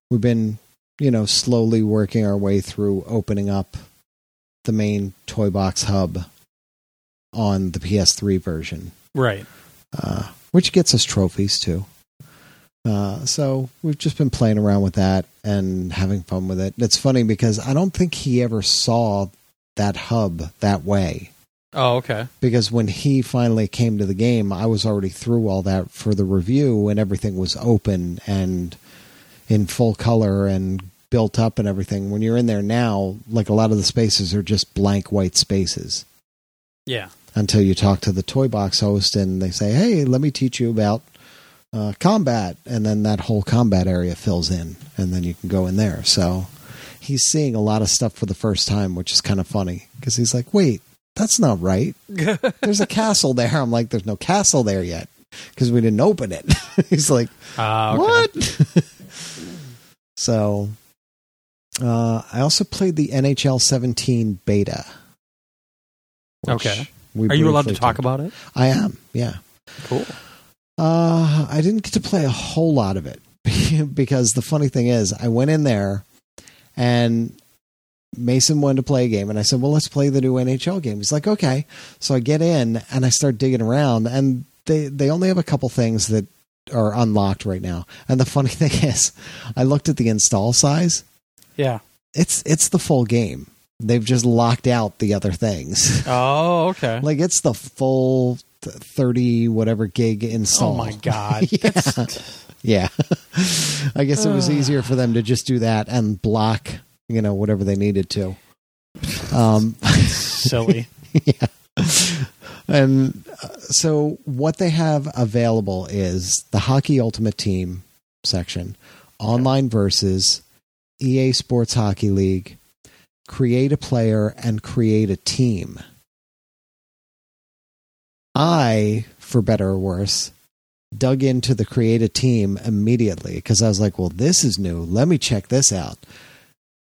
we've been you know slowly working our way through opening up the main toy box hub on the PS3 version. Right. uh, which gets us trophies too. Uh, so we've just been playing around with that and having fun with it. It's funny because I don't think he ever saw that hub that way. Oh, okay. Because when he finally came to the game, I was already through all that for the review and everything was open and in full color and built up and everything. When you're in there now, like a lot of the spaces are just blank white spaces Yeah. until you talk to the toy box host and they say, "Hey, let me teach you about uh, combat," and then that whole combat area fills in, and then you can go in there. So he's seeing a lot of stuff for the first time, which is kind of funny because he's like, "Wait, that's not right. There's a castle there." I'm like, "There's no castle there yet." Because we didn't open it. he's like, okay. what? so, uh, I also played the NHL 17 beta. Okay. Are you allowed to talk about it? I am. Yeah. Cool. Uh, I didn't get to play a whole lot of it because the funny thing is, I went in there and Mason wanted to play a game, and I said, "Well, let's play the new NHL game." He's like, "Okay." So I get in and I start digging around, and they they only have a couple things that are unlocked right now. And the funny thing is, I looked at the install size. Yeah. It's it's the full game. They've just locked out the other things. Oh, okay. like it's the full 30 whatever gig install. oh my god. yeah. Yeah. I guess it was easier for them to just do that and block, you know, whatever they needed to. Um silly. Yeah. And uh, so what they have available is the Hockey Ultimate Team section, online versus EA Sports Hockey League, create a player and create a team. I, for better or worse, dug into the create a team immediately because I was like, well, this is new. Let me check this out.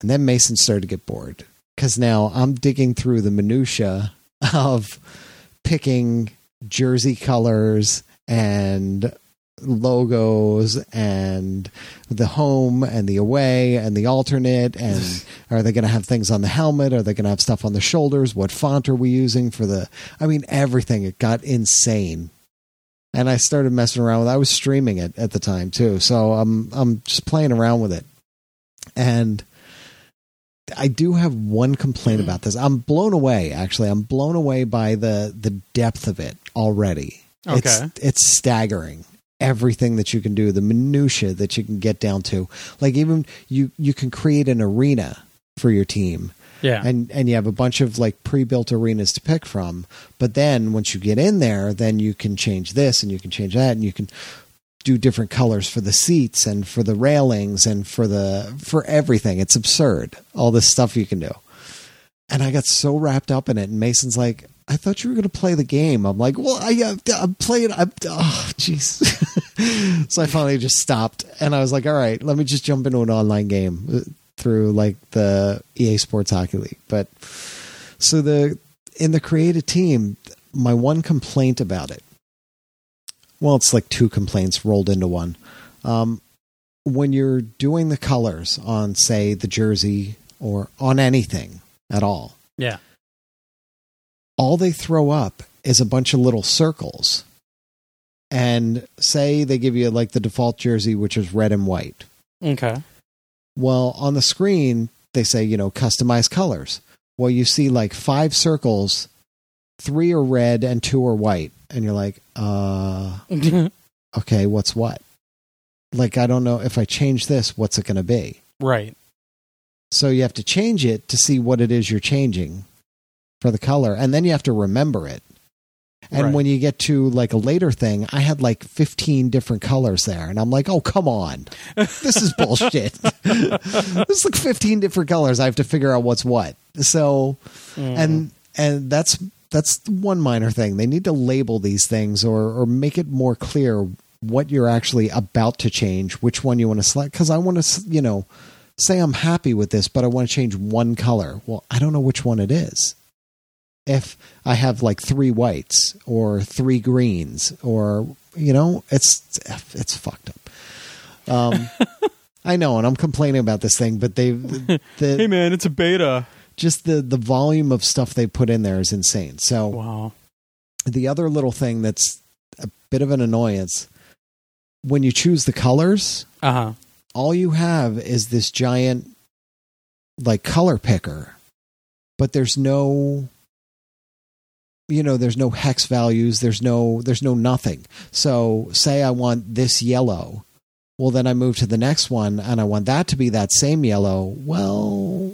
And then Mason started to get bored because now I'm digging through the minutia of picking jersey colors and logos and the home and the away and the alternate and are they going to have things on the helmet are they going to have stuff on the shoulders what font are we using for the i mean everything it got insane and i started messing around with i was streaming it at the time too so i'm i'm just playing around with it and I do have one complaint hmm. about this. I'm blown away. Actually, I'm blown away by the the depth of it already. It's Okay. it's staggering. Everything that you can do, the minutia that you can get down to. Like even you you can create an arena for your team Yeah. and and you have a bunch of like pre-built arenas to pick from but then once you get in there then you can change this and you can change that and you can do different colors for the seats and for the railings and for the for everything it's absurd all this stuff you can do and i got so wrapped up in it and mason's like i thought you were going to play the game. I'm like well i uh, i'm playing i'm oh jeez. So i finally just stopped and i was like all right let me just jump into an online game uh, through like the ea sports hockey league. But so the in the create a team my one complaint about it well it's like two complaints rolled into one. Um, when you're doing the colors on say the jersey or on anything at all yeah. all they throw up is a bunch of little circles and say they give you like the default jersey which is red and white Okay. well, on the screen, they say, you know, customize colors. Well, you see like five circles, three are red and two are white. And you're like, uh, okay, what's what? Like, I don't know if I change this, what's it going to be? right. So you have to change it to see what it is you're changing for the color. And then you have to remember it. And Right. when you get to like a later thing, I had like 15 different colors there. And I'm like, oh, come on. This is bullshit. this is like 15 different colors. I have to figure out what's what. So, Mm. and, and that's, that's one minor thing. They need to label these things or, or make it more clear what you're actually about to change, which one you want to select. Cause I want to, you know, say I'm happy with this, but I want to change one color. Well, I don't know which one it is. If I have like three whites or three greens or you know, it's it's fucked up. Um I know, and I'm complaining about this thing, but they the hey man, it's a beta. just the the volume of stuff they put in there is insane. So Wow. the other little thing that's a bit of an annoyance when you choose the colors, Uh huh. All you have is this giant like color picker but there's no you know there's no hex values there's no there's no nothing. So say i want this yellow. Well then i move to the next one and i want that to be that same yellow. Well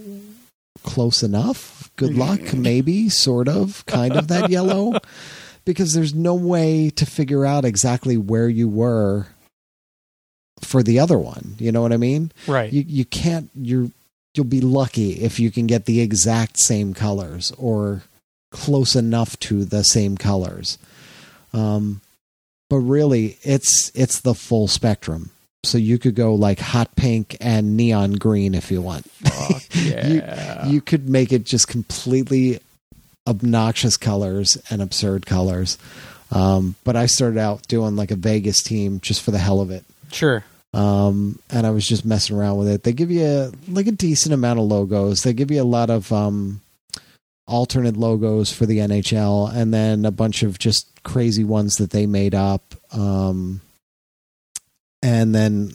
close enough. Good luck. Maybe sort of kind of that yellow. Because there's no way to figure out exactly where you were for the other one. You know what i mean? Right. you you can't you're you'll be lucky if you can get the exact same colors or close enough to the same colors. Um but really it's it's the full spectrum. So you could go like hot pink and neon green if you want. Yeah. you could make it just completely obnoxious colors and absurd colors. Um but i started out doing like a vegas team just for the hell of it sure. um, and I was just messing around with it. They give you a, like a decent amount of logos. They give you a lot of um, alternate logos for the NHL, and then a bunch of just crazy ones that they made up, um, and then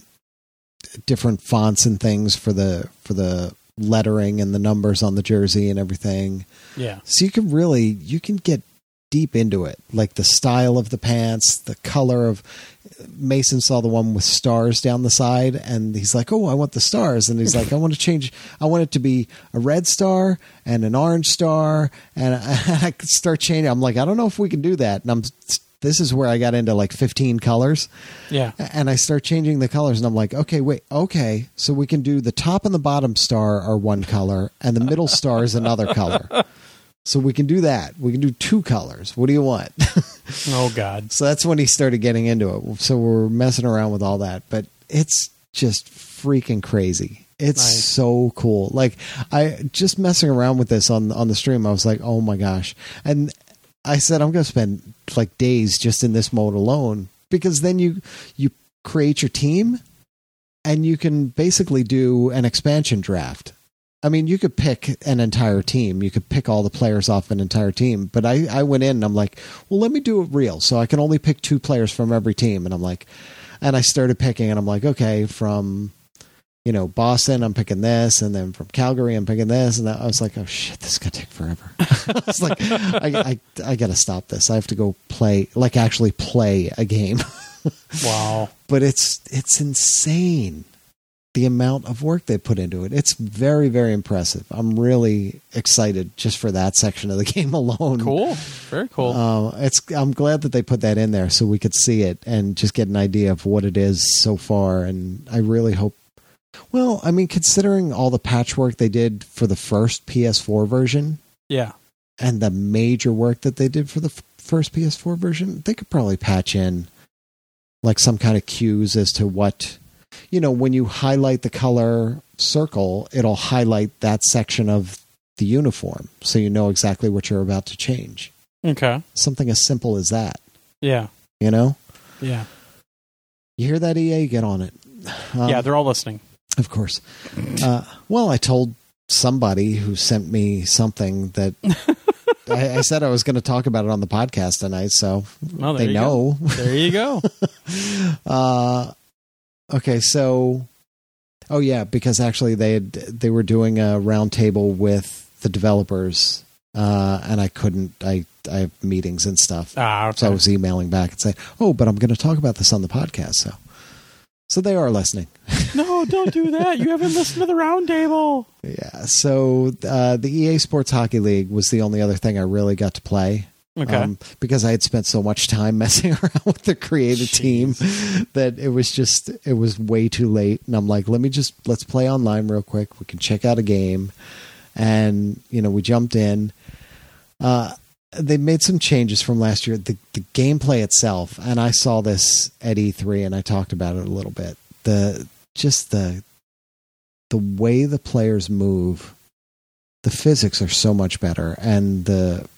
different fonts and things for the for the lettering and the numbers on the jersey and everything. Yeah. So you can really you can get deep into it, like the style of the pants, the color of. Mason saw the one with stars down the side, and he's like, "Oh, I want the stars." And he's like, "I want to change. I want it to be a red star and an orange star." And I, I start changing. I'm like, "I don't know if we can do that." And I'm. This is where I got into like 15 colors Yeah. and I start changing the colors, and I'm like, okay, wait, okay, so we can do the top and the bottom star are one color, and the middle star is another color. So we can do that. We can do two colors. What do you want? Oh God. so that's when he started getting into it. So we're messing around with all that, but it's just freaking crazy. It's Nice. so cool. Like I just messing around with this on on the stream. I was like, oh my gosh! And I said I'm going to spend like days just in this mode alone because then you you create your team and you can basically do an expansion draft. I mean, you could pick an entire team. You could pick all the players off an entire team. But I, I went in and I'm like, well, let me do it real. So I can only pick two players from every team. And I'm like, and I started picking and I'm like, okay, from, you know, Boston, I'm picking this. And then from Calgary, I'm picking this. And I was like, oh shit, this is going to take forever. I was like, I, I, I got to stop this. I have to go play, like actually play a game. Wow. but it's it's insane the amount of work they put into it. It's very very impressive. I'm really excited just for that section of the game alone. Cool. Very cool. Uh, it's I'm glad that they put that in there so we could see it and just get an idea of what it is so far. And I really hope. Well, I mean, considering all the patchwork they did for the first PS4 version yeah. and the major work that they did for the f- first PS4 version, they could probably patch in like some kind of cues as to what you know when you highlight the color circle, it'll highlight that section of the uniform so you know exactly what you're about to change. Okay. Something as simple as that, Yeah. you know? Yeah. You hear that EA get on it. Um, yeah. They're all listening. Of course. Uh, well, I told somebody who sent me something that I, I said I was going to talk about it on the podcast tonight, so Well, they know. Go. There you go. Uh, okay, so oh yeah, because actually they had they were doing a roundtable with the developers, uh, and I couldn't. I I have meetings and stuff, ah. Okay. so I was emailing back and saying, "Oh, but I'm going to talk about this on the podcast." So, so they are listening. no, don't do that. You haven't listened to the roundtable. Yeah. So uh, the EA Sports Hockey League was the only other thing I really got to play. Okay. Um, because I had spent so much time messing around with the create a team that it was just it was way too late. And I'm like, let me just let's play online real quick. We can check out a game, and you know we jumped in. Uh, they made some changes from last year. The the gameplay itself, and I saw this at E3, and I talked about it a little bit. The just the the way the players move, the physics are so much better, and the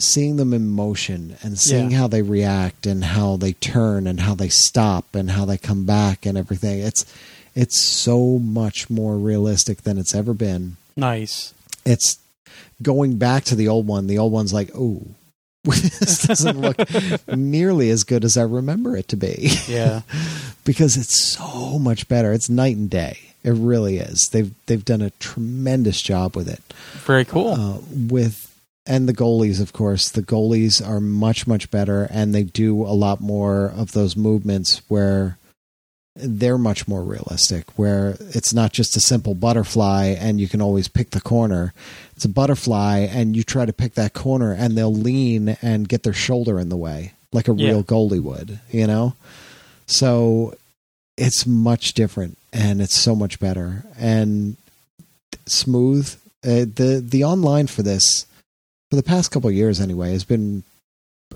seeing them in motion and seeing Yeah. how they react and how they turn and how they stop and how they come back and everything. It's it's so much more realistic than it's ever been. Nice. It's going back to the old one. The old one's like, oh, this doesn't look nearly as good as I remember it to be Yeah. because it's so much better. It's night and day. It really is. They've they've done a tremendous job with it. Very cool. Uh, with and the goalies, of course, the goalies are much much better, and they do a lot more of those movements where they're much more realistic. Where it's not just a simple butterfly, and you can always pick the corner. It's a butterfly, and you try to pick that corner, and they'll lean and get their shoulder in the way, like a Yeah. real goalie would. You know, so it's much different, and it's so much better and smooth. Uh, the the online for this for the past couple of years anyway has been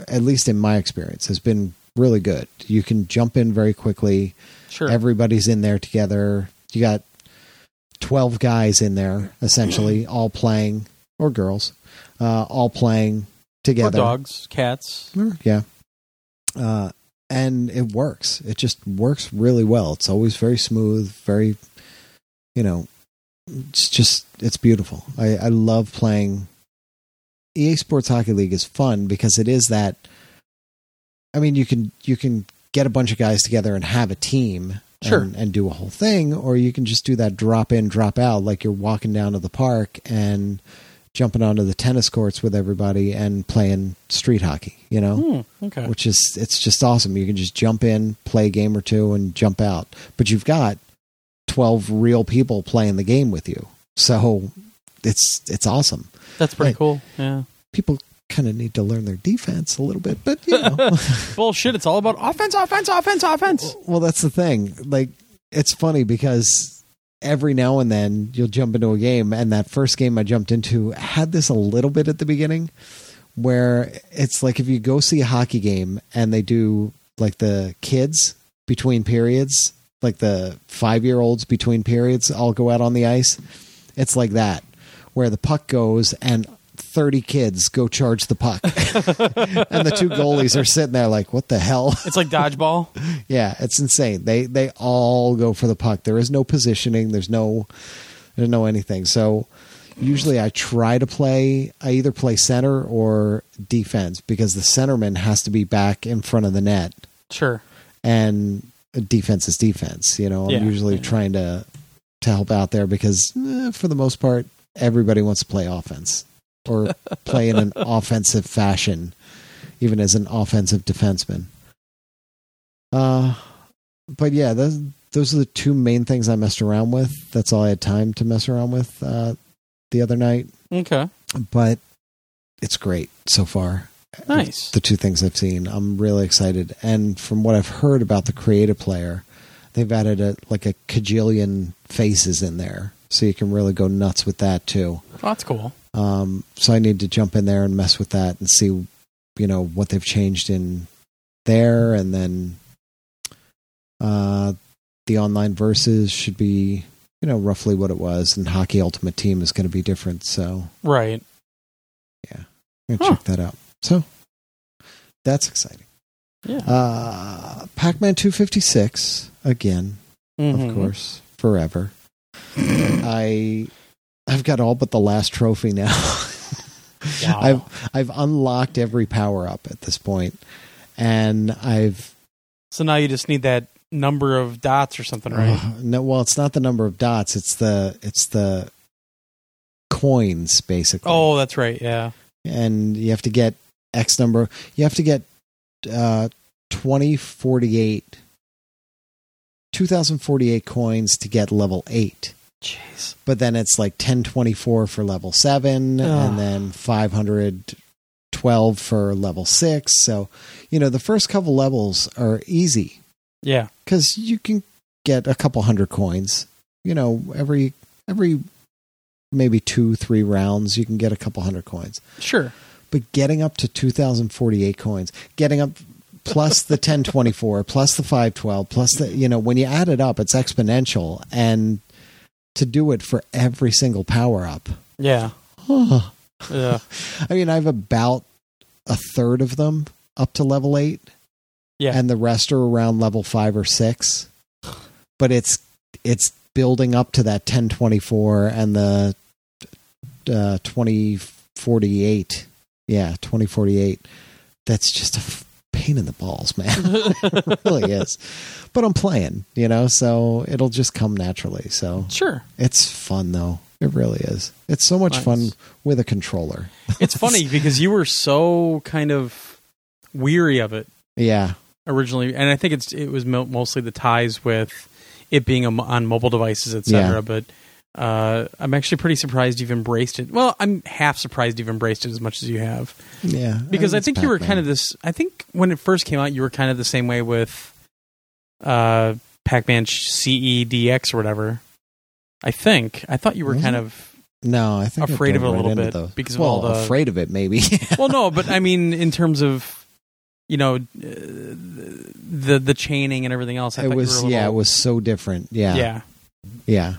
at least in my experience has been really good. You can jump in very quickly. Sure. everybody's in there together. You got 12 guys in there essentially all playing or girls uh, all playing or together dogs, cats. Yeah. Uh, and it works. It just works really well. It's always very smooth very you know it's just it's beautiful. I, I love playing ea sports hockey league is fun because it is that i mean you can you can get a bunch of guys together and have a team Sure. and, and do a whole thing, or you can just do that drop in, drop out, like you're walking down to the park and jumping onto the tennis courts with everybody and playing street hockey. You know, Hmm, okay. which is it's just awesome. You can just jump in, play a game or two, and jump out. But you've got twelve real people playing the game with you, so it's it's awesome. That's pretty Hey. cool. Yeah. People kind of need to learn their defense a little bit, but you know. Bullshit. It's all about offense, offense, offense, offense. Well, that's the thing. Like, it's funny because every now and then you'll jump into a game, and that first game I jumped into had this a little bit at the beginning, where it's like if you go see a hockey game and they do like the kids between periods, like the five year olds between periods, all go out on the ice. It's like that, where the puck goes and 30 kids go charge the puck. and the two goalies are sitting there like, what the hell? It's like dodgeball. Yeah, it's insane. They they all go for the puck. There is no positioning. There's no there's no anything. So usually I try to play. I either play center or defense because the centerman has to be back in front of the net, Sure. and defense is defense. You know, I'm Yeah, usually yeah. trying to to help out there because eh, for the most part, everybody wants to play offense or play in an offensive fashion, even as an offensive defenseman. Uh, but yeah, those those are the two main things I messed around with. That's all I had time to mess around with uh, the other night. Okay. But it's great so far. Nice. The two things I've seen, I'm really excited. And from what I've heard about the create a player, they've added a like a cajillion faces in there, so you can really go nuts with that too. Oh, that's cool. Um, so I need to jump in there and mess with that and see, you know, what they've changed in there, and then uh, the online verses should be, you know, roughly what it was, and Hockey Ultimate Team is going to be different. So Right. I'm gonna Huh. check that out. So that's exciting. Yeah. Uh, Pac-Man 256 again, Mhm. of course, forever. I I've got all but the last trophy now. Wow. I've I've unlocked every power up at this point, and I've So now you just need that number of dots or something, right? uh, no. Well, it's not the number of dots. It's the it's the coins basically. oh, that's right. Yeah. and you have to get X number. You have to get uh, twenty forty eight. 2048 coins to get level 8 Jeez. but then it's like 1024 for level 7 Ugh. and then 512 for level 6 so you know the first couple levels are easy Yeah. because you can get a couple hundred coins you know every every maybe two three rounds you can get a couple hundred coins Sure. but getting up to 2048 coins getting up plus the 1024 plus the 512 plus the you know when you add it up it's exponential. And to do it for every single power up. Yeah. i Yeah. mean i've about a third of them up to level 8 Yeah. and the rest are around level 5 or 6 but it's it's building up to that 1024 and the uh 2048 yeah 2048 that's just a pain in the balls man it really is but i'm playing you know so it'll just come naturally so sure. it's fun though it really is it's so much Nice. fun with a controller It's funny because you were so kind of weary of it yeah originally, and I think it's it was mostly the ties with it being on mobile devices, etc. Yeah. But uh, I'm actually pretty surprised you've embraced it. Well, I'm half surprised you've embraced it as much as you have, yeah because I it's think you were kind of this. I think when it first came out, you were kind of the same way with uh, Pac-Man CE DX or whatever. I think I thought you were kind of no i think I afraid of it a little bit those. because of well all the- afraid of it maybe well, no, but I mean, in terms of you know uh, the the chaining and everything else. I it was you were a little, yeah it was so different yeah yeah. yeah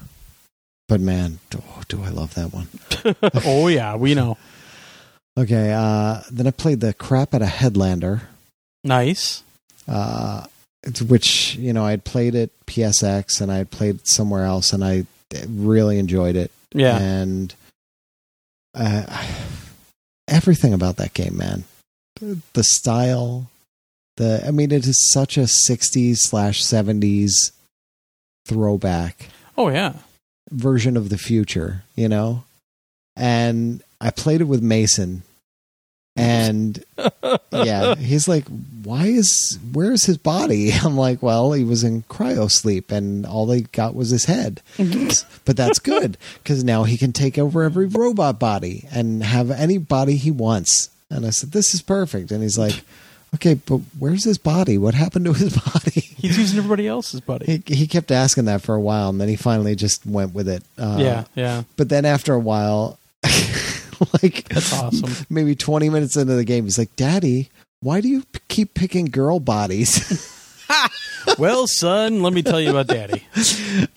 but man oh, do i love that one oh yeah, we know. okay uh then i played the crap out of headlander Nice. uh it's- which you know i'd played it psx and i had played somewhere else and i really enjoyed it Yeah. and uh, everything about that game man the, the style the i mean it is such a 60s slash 70s throwback Oh yeah. Version of the future, you know? And I played it with Mason. And yeah, he's like, why is, where's his body? I'm like, well, he was in cryo sleep and all they got was his head. but that's good because now he can take over every robot body and have any body he wants. And I said, this is perfect. And he's like, okay, but where's his body? What happened to his body? He's using everybody else's body. He, he kept asking that for a while, and then he finally just went with it. Uh, yeah, yeah. But then after a while, like That's awesome. maybe 20 minutes into the game, he's like, Daddy, why do you p- keep picking girl bodies? well, son, let me tell you about Daddy.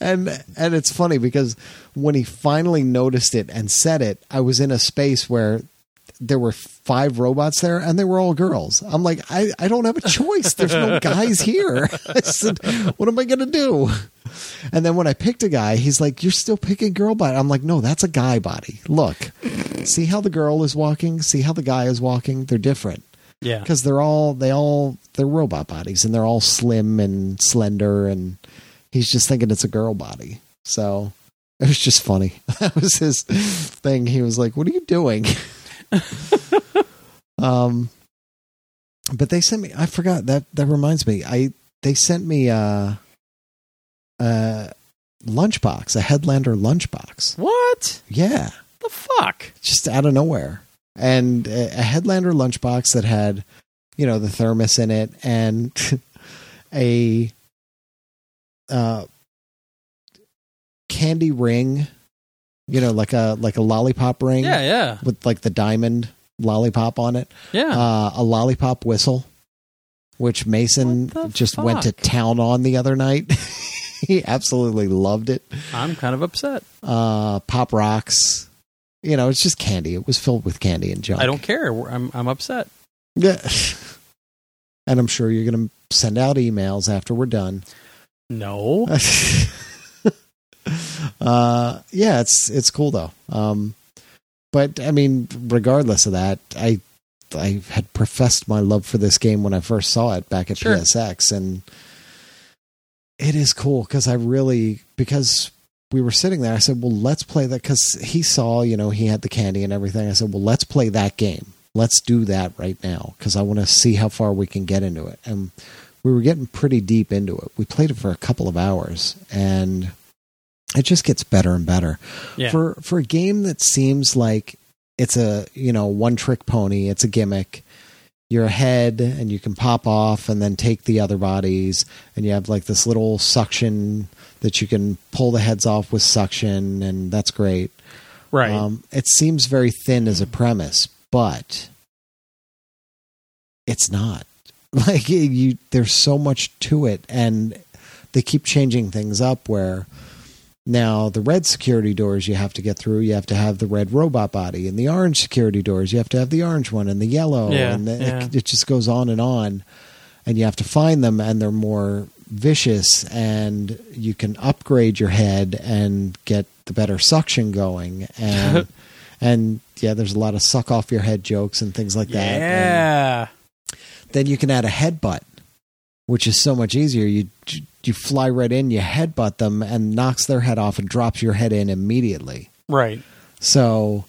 and and it's funny because when he finally noticed it and said it, I was in a space where there were five robots there and they were all girls. I'm like, I, I don't have a choice. There's no guys here. I said, what am I going to do? And then when I picked a guy, he's like, you're still picking girl body. I'm like, no, that's a guy body. Look, see how the girl is walking? See how the guy is walking? They're different Yeah. because they're all they all they're robot bodies and they're all slim and slender and he's just thinking it's a girl body so it was just funny that was his thing he was like what are you doing um but they sent me i forgot that that reminds me i they sent me uh a lunchbox a headlander lunchbox What yeah the fuck? just out of nowhere. And a, a Headlander lunchbox that had, you know, the thermos in it and a uh, candy ring, you know, like a like a lollipop ring Yeah, yeah, with like the diamond lollipop on it. yeah. Uh, a lollipop whistle, which Mason just went to town on the other night. he absolutely loved it. I'm kind of upset. Uh, pop rocks. You know, it's just candy. It was filled with candy and junk. I don't care. I'm I'm upset. Yeah. And I'm sure you're going to send out emails after we're done. No. uh, yeah, it's it's cool though. Um, but I mean, regardless of that, I I had professed my love for this game when I first saw it back at Sure. PSX, and it is cool because I really because we were sitting there. I said, "Well, let's play that." Because he saw, you know, he had the candy and everything. I said, "Well, let's play that game. Let's do that right now because I want to see how far we can get into it." And we were getting pretty deep into it. We played it for a couple of hours, and it just gets better and better Yeah. for for a game that seems like it's a you know one trick pony it's a gimmick you're ahead and you can pop off and then take the other bodies and you have like this little suction that you can pull the heads off with suction and that's great right. um, it seems very thin as a premise but it's not like you there's so much to it and they keep changing things up where now the red security doors you have to get through you have to have the red robot body and the orange security doors you have to have the orange one and the yellow Yeah, and the, yeah. it, it just goes on and on and you have to find them and they're more vicious and you can upgrade your head and get the better suction going and and yeah there's a lot of suck off your head jokes and things like that And yeah. then you can add a headbutt which is so much easier you you fly right in you headbutt them and knocks their head off and drops your head in immediately Right. so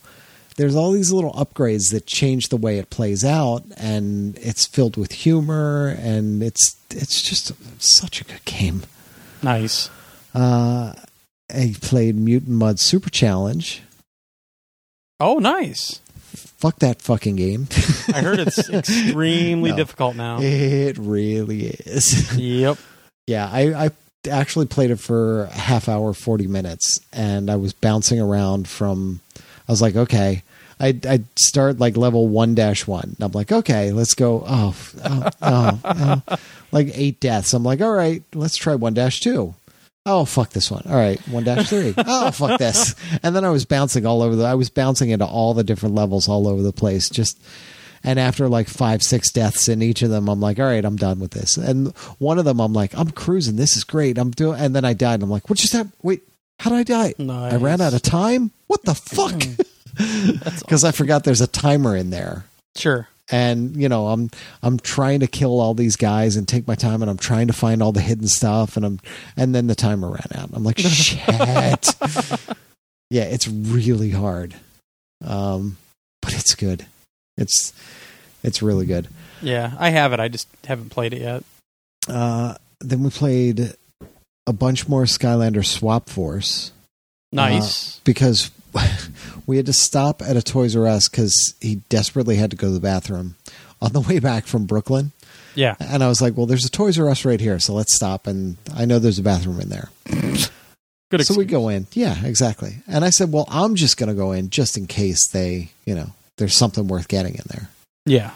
there's all these little upgrades that change the way it plays out and it's filled with humor and it's it's just such a good game Nice. uh I played Mutant Mudds Super Challenge. Oh, nice. Fuck that fucking game. I heard it's extremely No. difficult now. it really is. yep. Yeah, I, I actually played it for a half hour, 40 minutes, and I was bouncing around from, I was like, okay. I'd, I'd start like level 1 dash 1. I'm like, okay, let's go. Oh, oh, oh, oh. like eight deaths. I'm like, all right, let's try 1 dash 2. Oh, fuck this one. All right, 1 dash 3. Oh, fuck this. And then I was bouncing all over the, I was bouncing into all the different levels all over the place. Just, and after like five, six deaths in each of them, I'm like, all right, I'm done with this. And one of them, I'm like, I'm cruising. This is great. I'm doing, and then I died. And I'm like, what just happened? Wait, how did I die? Nice. I ran out of time? What the fuck? Because I forgot there's a timer in there. Sure. and you know i'm i'm trying to kill all these guys and take my time and i'm trying to find all the hidden stuff and i'm and then the timer ran out i'm like shit yeah it's really hard um but it's good it's it's really good Yeah, I have it. I just haven't played it yet. uh then we played a bunch more skylander swap force Nice. because we had to stop at a Toys R Us because he desperately had to go to the bathroom on the way back from Brooklyn. yeah. And I was like, well, there's a Toys R Us right here, so let's stop. And I know there's a bathroom in there. Good. so we go in. Yeah, exactly. And I said, well, I'm just going to go in just in case they, you know, there's something worth getting in there. Yeah.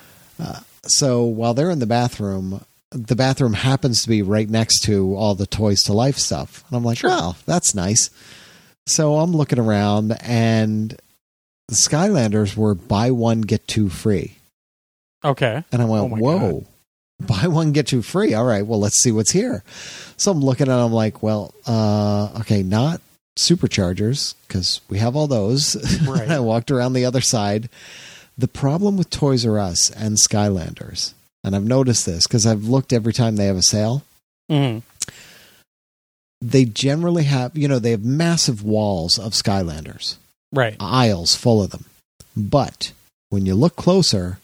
So while they're in the bathroom, the bathroom happens to be right next to all the Toys to Life stuff. And I'm like, Sure. wow, that's nice. So I'm looking around and the Skylanders were buy one, get two free. Okay. And I went, Oh whoa, buy one, get two free. All right, well, let's see what's here. So I'm looking and I'm like, well, uh, okay, not superchargers because we have all those. Right. I walked around the other side. The problem with Toys R Us and Skylanders, and I've noticed this because I've looked every time they have a sale, hmm they generally have, you know, they have massive walls of Skylanders, Right. aisles full of them. But when you look closer,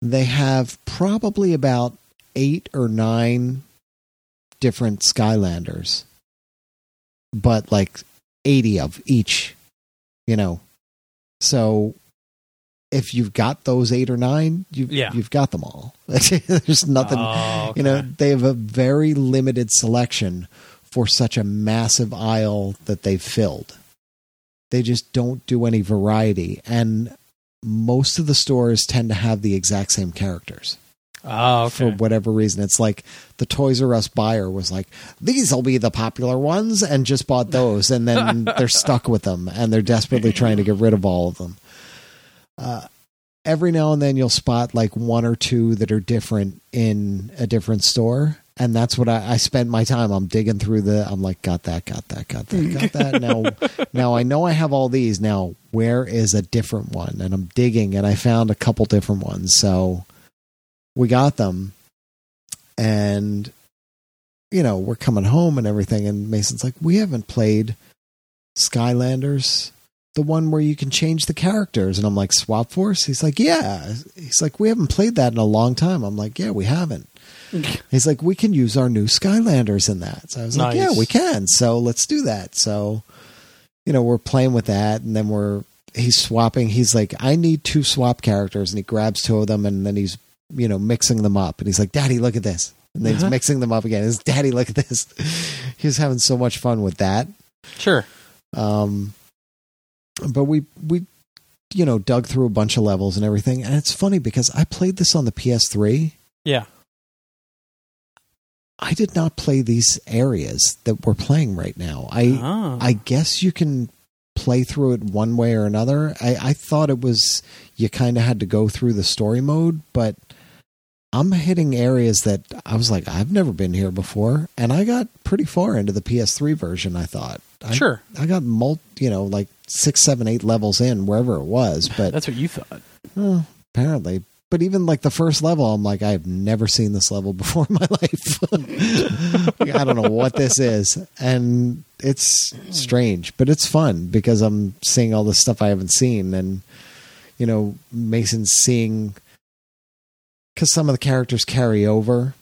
they have probably about eight or nine different Skylanders, but like 80 of each, you know. So if you've got those eight or nine, you've, Yeah. you've got them all. There's nothing, Oh, you know, they have a very limited selection for such a massive aisle that they've filled. They just don't do any variety. And most of the stores tend to have the exact same characters Oh, for whatever reason. It's like the Toys R Us buyer was like, these will be the popular ones, and just bought those. And then they're stuck with them and they're desperately trying to get rid of all of them. Uh, every now and then you'll spot like one or two that are different in a different store. And that's what I, I spent my time. I'm digging through the. I'm like, got that, got that, got that, got that. Now, now I know I have all these. Now, where is a different one? And I'm digging, and I found a couple different ones. So, we got them. And you know we're coming home and everything. And mason's like we haven't played skylanders the one where you can change the characters. And i'm like swap force? He's like yeah. He's like we haven't played that in a long time. I'm like yeah we haven't. He's like we can use our new skylanders in that. So i was like yeah we can. So let's do that. So you know we're playing with that. And then we're he's swapping. He's like i need two swap characters. And he grabs two of them and then he's you know mixing them up and he's like daddy look at this and then he's Uh-huh. mixing them up again his daddy look at this he was having so much fun with that Sure. um but we we you know dug through a bunch of levels and everything and it's funny because i played this on the ps3 Yeah. i did not play these areas that we're playing right now i Oh. I guess you can play through it one way or another. I, I thought it was you kind of had to go through the story mode, but I'm hitting areas that I was like, I've never been here before, and I got pretty far into the PS3 version. I thought, I, sure. I got mul you know, like six, seven, eight levels in wherever it was, but That's what you thought. well, apparently. But even like the first level, I'm like, I've never seen this level before in my life. I don't know what this is. And it's strange, but it's fun because I'm seeing all this stuff I haven't seen. And, you know, Mason's seeing, because some of the characters carry over,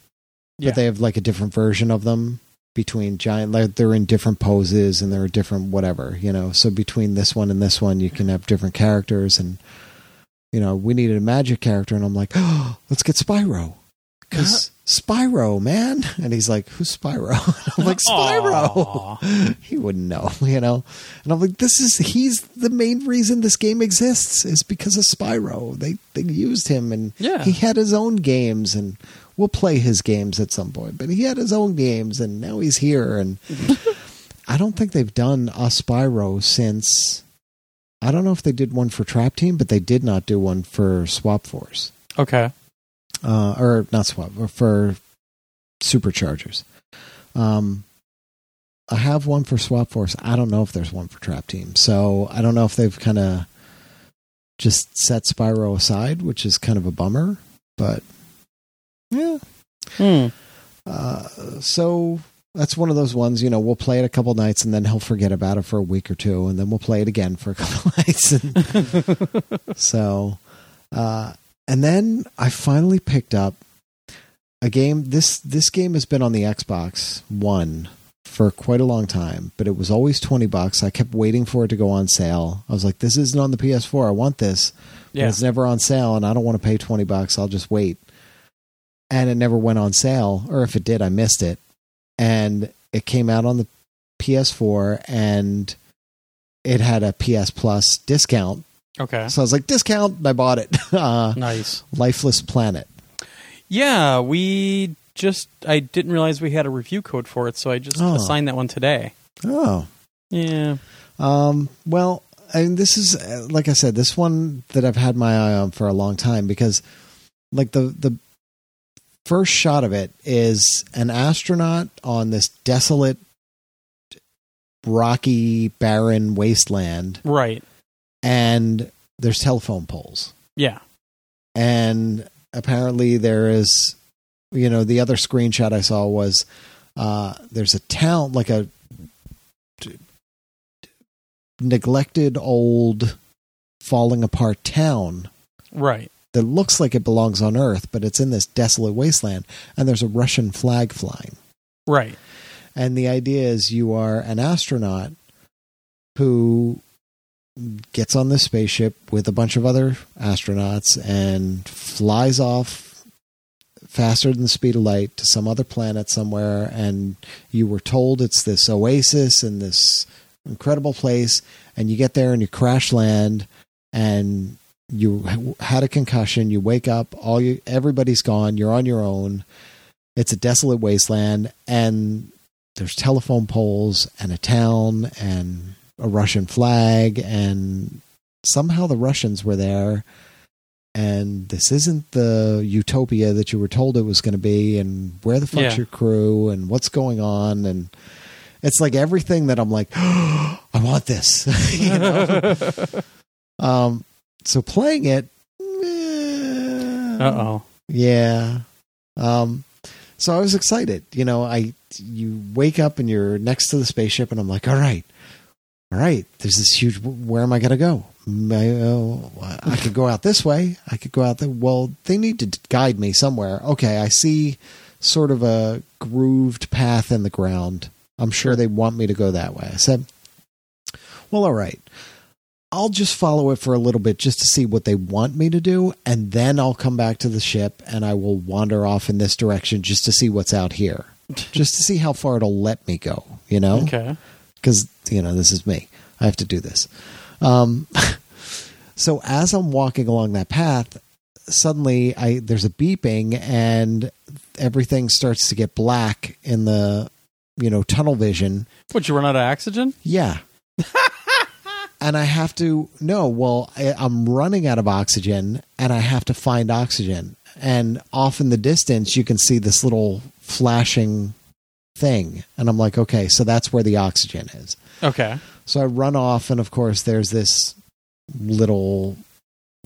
Yeah. but they have like a different version of them between giant like they're in different poses and they're different whatever you know? So between this one and this one you can have different characters and you know we needed a magic character and i'm like oh let's get spyro. Because spyro man. And he's like who's spyro? I'm like spyro. He wouldn't know you know? And i'm like this is he's the main reason this game exists is because of spyro. They they used him and Yeah. he had his own games and we'll play his games at some point. But he had his own games and now he's here and i don't think they've done a spyro since i don't know if they did one for trap team but they did not do one for swap force. Okay. Uh, or not swap for superchargers um i have one for swap force i don't know if there's one for trap team so i don't know if they've kind of just set Spyro aside, which is kind of a bummer. But yeah, Hmm. uh, so that's one of those ones. You know, we'll play it a couple nights and then he'll forget about it for a week or two, and then we'll play it again for a couple nights. And so, uh, and then I finally picked up a game. This this game has been on the Xbox One for quite a long time, but it was always twenty bucks. I kept waiting for it to go on sale. I was like, "This isn't on the PS4. I want this." But Yeah. it's never on sale, and I don't want to pay twenty bucks. I'll just wait. And it never went on sale, or if it did, I missed it. And it came out on the PS4, and it had a PS Plus discount. Okay. So I was like, discount, and I bought it. uh, Nice. Lifeless Planet. Yeah, we just I didn't realize we had a review code for it, so I just Oh. assigned that one today. Oh, Yeah. Um, well, I mean, this is uh, like I said, this one that I've had my eye on for a long time because, like the the first shot of it is an astronaut on this desolate, rocky, barren wasteland, Right. And there's telephone poles, Yeah. and apparently there is, you know, the other screenshot I saw was uh, there's a town like a neglected old falling apart town Right. that looks like it belongs on earth but it's in this desolate wasteland and there's a russian flag flying Right. and the idea is you are an astronaut who gets on this spaceship with a bunch of other astronauts and flies off faster than the speed of light to some other planet somewhere. And you were told it's this oasis and this incredible place. And you get there and you crash land and you had a concussion. You wake up all you everybody's gone. You're on your own. It's a desolate wasteland. And there's telephone poles and a town and a Russian flag and somehow the Russians were there and this isn't the utopia that you were told it was going to be and where the fuck's Yeah. your crew and what's going on and it's like everything that I'm like I want this you know um so playing it eh, Uh oh. yeah. Um so I was excited. You know, I you wake up and you're next to the spaceship and I'm like, "All right. All right. There's this huge where am I going to go? I, uh, I could go out this way. I could go out there. Well, they need to guide me somewhere. Okay, I see sort of a grooved path in the ground. I'm Sure. they want me to go that way. I said, "Well, all right. I'll just follow it for a little bit just to see what they want me to do, and then I'll come back to the ship and I will wander off in this direction just to see what's out here, just to see how far it'll let me go, you know? Okay. Because, you know, this is me. I have to do this. Um, so as I'm walking along that path, suddenly I there's a beeping and everything starts to get black in the, you know, tunnel vision. Would you run out of oxygen? Yeah. and I have to no, well, I, I'm running out of oxygen and I have to find oxygen. And off in the distance, you can see this little flashing thing. And I'm like, okay, so that's where the oxygen is. Okay. So I run off, and of course, there's this little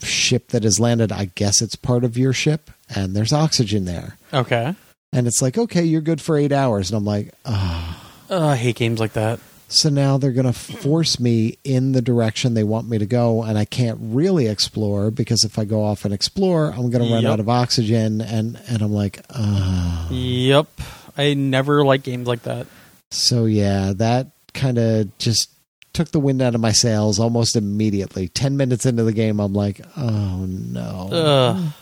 ship that has landed. I guess it's part of your ship, and there's oxygen there. Okay. And it's like, okay, you're good for eight hours. And I'm like, ah. Uh, I hate games like that. So now they're going to force me in the direction they want me to go, and I can't really explore because if I go off and explore, I'm going to run Yep. out of oxygen, and and I'm like, ah. Yep. I never like games like that. So yeah, that kind of just took the wind out of my sails almost immediately. Ten minutes into the game, I'm like, oh no. Ugh.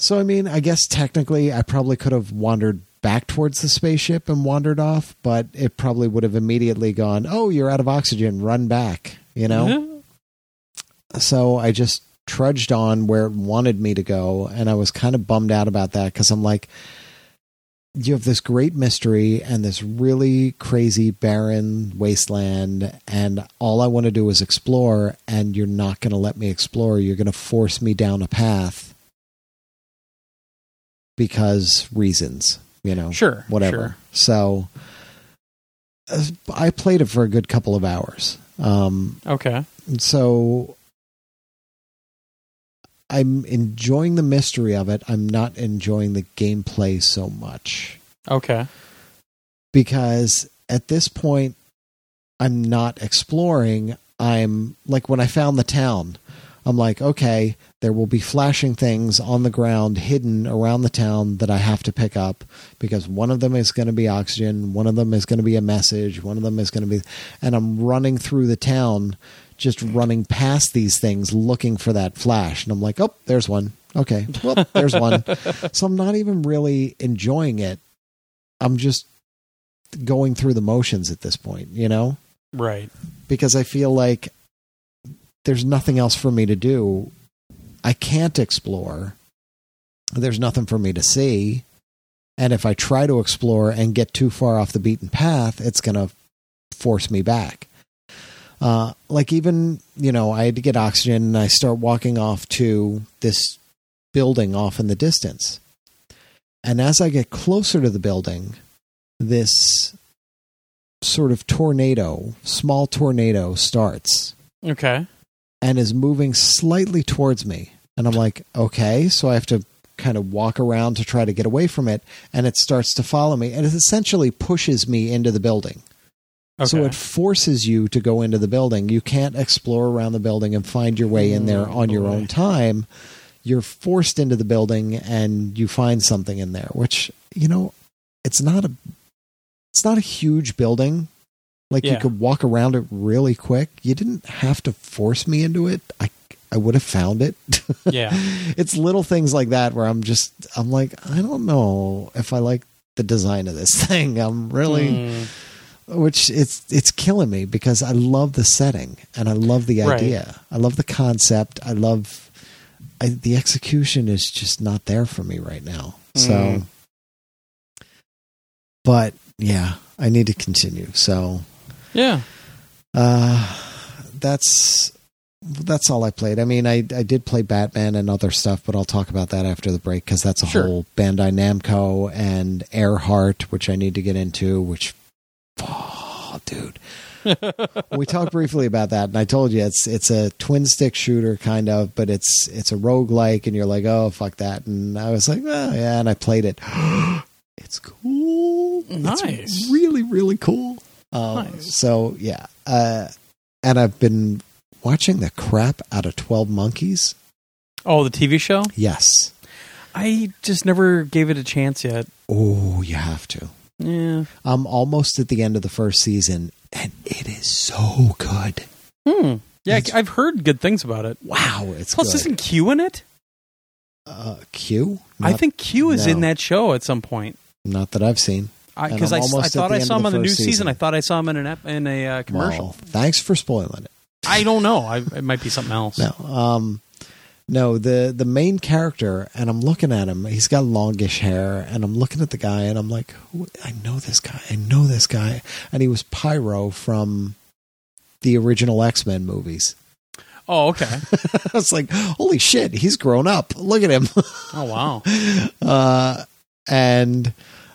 So I mean, I guess technically, I probably could have wandered back towards the spaceship and wandered off, but it probably would have immediately gone, "Oh, you're out of oxygen. Run back." You know. Mm-hmm. so I just trudged on where it wanted me to go, and I was kind of bummed out about that because I'm like, you have this great mystery and this really crazy barren wasteland, and all I want to do is explore, and you're not going to let me explore. You're going to force me down a path because reasons, you know, Sure. whatever. Sure. So uh, I played it for a good couple of hours. Um, Okay. so I'm enjoying the mystery of it. I'm not enjoying the gameplay so much Okay. because at this point I'm not exploring. I'm like when I found the town, I'm like, okay, there will be flashing things on the ground hidden around the town that I have to pick up because one of them is going to be oxygen, one of them is going to be a message, one of them is going to be and I'm running through the town just running past these things looking for that flash and I'm like, "Oh, there's one." Okay. Well, there's one. so I'm not even really enjoying it. I'm just going through the motions at this point, you know? Right. Because I feel like there's nothing else for me to do. I can't explore. There's nothing for me to see. And if I try to explore and get too far off the beaten path, it's going to force me back. Uh, like even, you know, I had to get oxygen and I start walking off to this building off in the distance. And as I get closer to the building, this sort of tornado, small tornado starts Okay. and is moving slightly towards me. And I'm like, okay, so I have to kind of walk around to try to get away from it. And it starts to follow me and it essentially pushes me into the building. Okay. So it forces you to go into the building. You can't explore around the building and find your way in there Oh, on your own time. You're forced into the building and you find something in there, which, you know, it's not a it's not a huge building. Like you could walk around it really quick. You didn't have to force me into it. I I would have found it. yeah. it's little things like that where I'm just I'm like, I don't know if I like the design of this thing. I'm really Mm, which it's it's killing me because I love the setting and I love the Right. idea. I love the concept. I love I, the execution is just not there for me right now. So, Mm. but yeah, I need to continue. So yeah. uh, that's that's all I played. I mean, I I did play Batman and other stuff, but I'll talk about that after the break because that's a Sure. whole Bandai Namco and Earhart, which I need to get into. Which, oh, dude, we talked briefly about that, and I told you it's it's a twin stick shooter kind of, but it's it's a roguelike, and you're like, oh fuck that, and I was like, oh yeah, and I played it. it's cool, Nice. it's really really cool. Um, Nice. So yeah, uh, and I've been watching the crap out of Twelve Monkeys. Oh, the TV show? Yes. I just never gave it a chance yet. Oh, you have to. Yeah. I'm almost at the end of the first season, and it is so good. Hmm. Yeah, It's- I've heard good things about it. Wow, it's Plus, good. isn't Q in it? uh, Q? I Not- think Q is in that show at some point. not that I've seen. Because I, I at thought I saw him on the new season. season. I thought I saw him in an ep- in a uh, commercial. Well, thanks for spoiling it. I don't know. I, it might be something else. No, um, no. The the main character, and I'm looking at him. He's got longish hair, and I'm looking at the guy, and I'm like, I know this guy. I know this guy. And he was Pyro from the original X Men movies. Oh, okay. I was like, holy shit, he's grown up. Look at him. Oh, wow. uh, and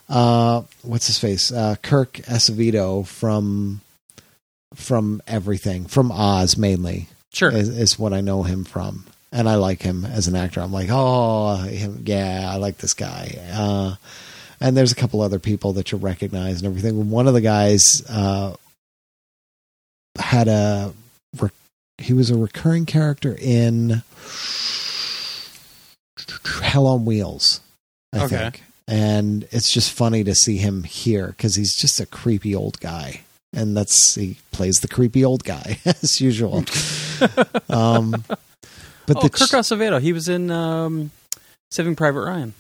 uh, what's his face? Uh, Kirk Acevedo from from everything, from Oz mainly Sure. is, is what I know him from, and I like him as an actor. I'm like, oh, yeah, I like this guy. Uh, and there's a couple other people that you'll recognize and everything. One of the guys uh, had a re- he was a recurring character in Hell on Wheels, I Okay. think. And it's just funny to see him here because he's just a creepy old guy. And that's he plays the creepy old guy as usual. um, but oh, the Kirk Acevedo. He was in um, Saving Private Ryan.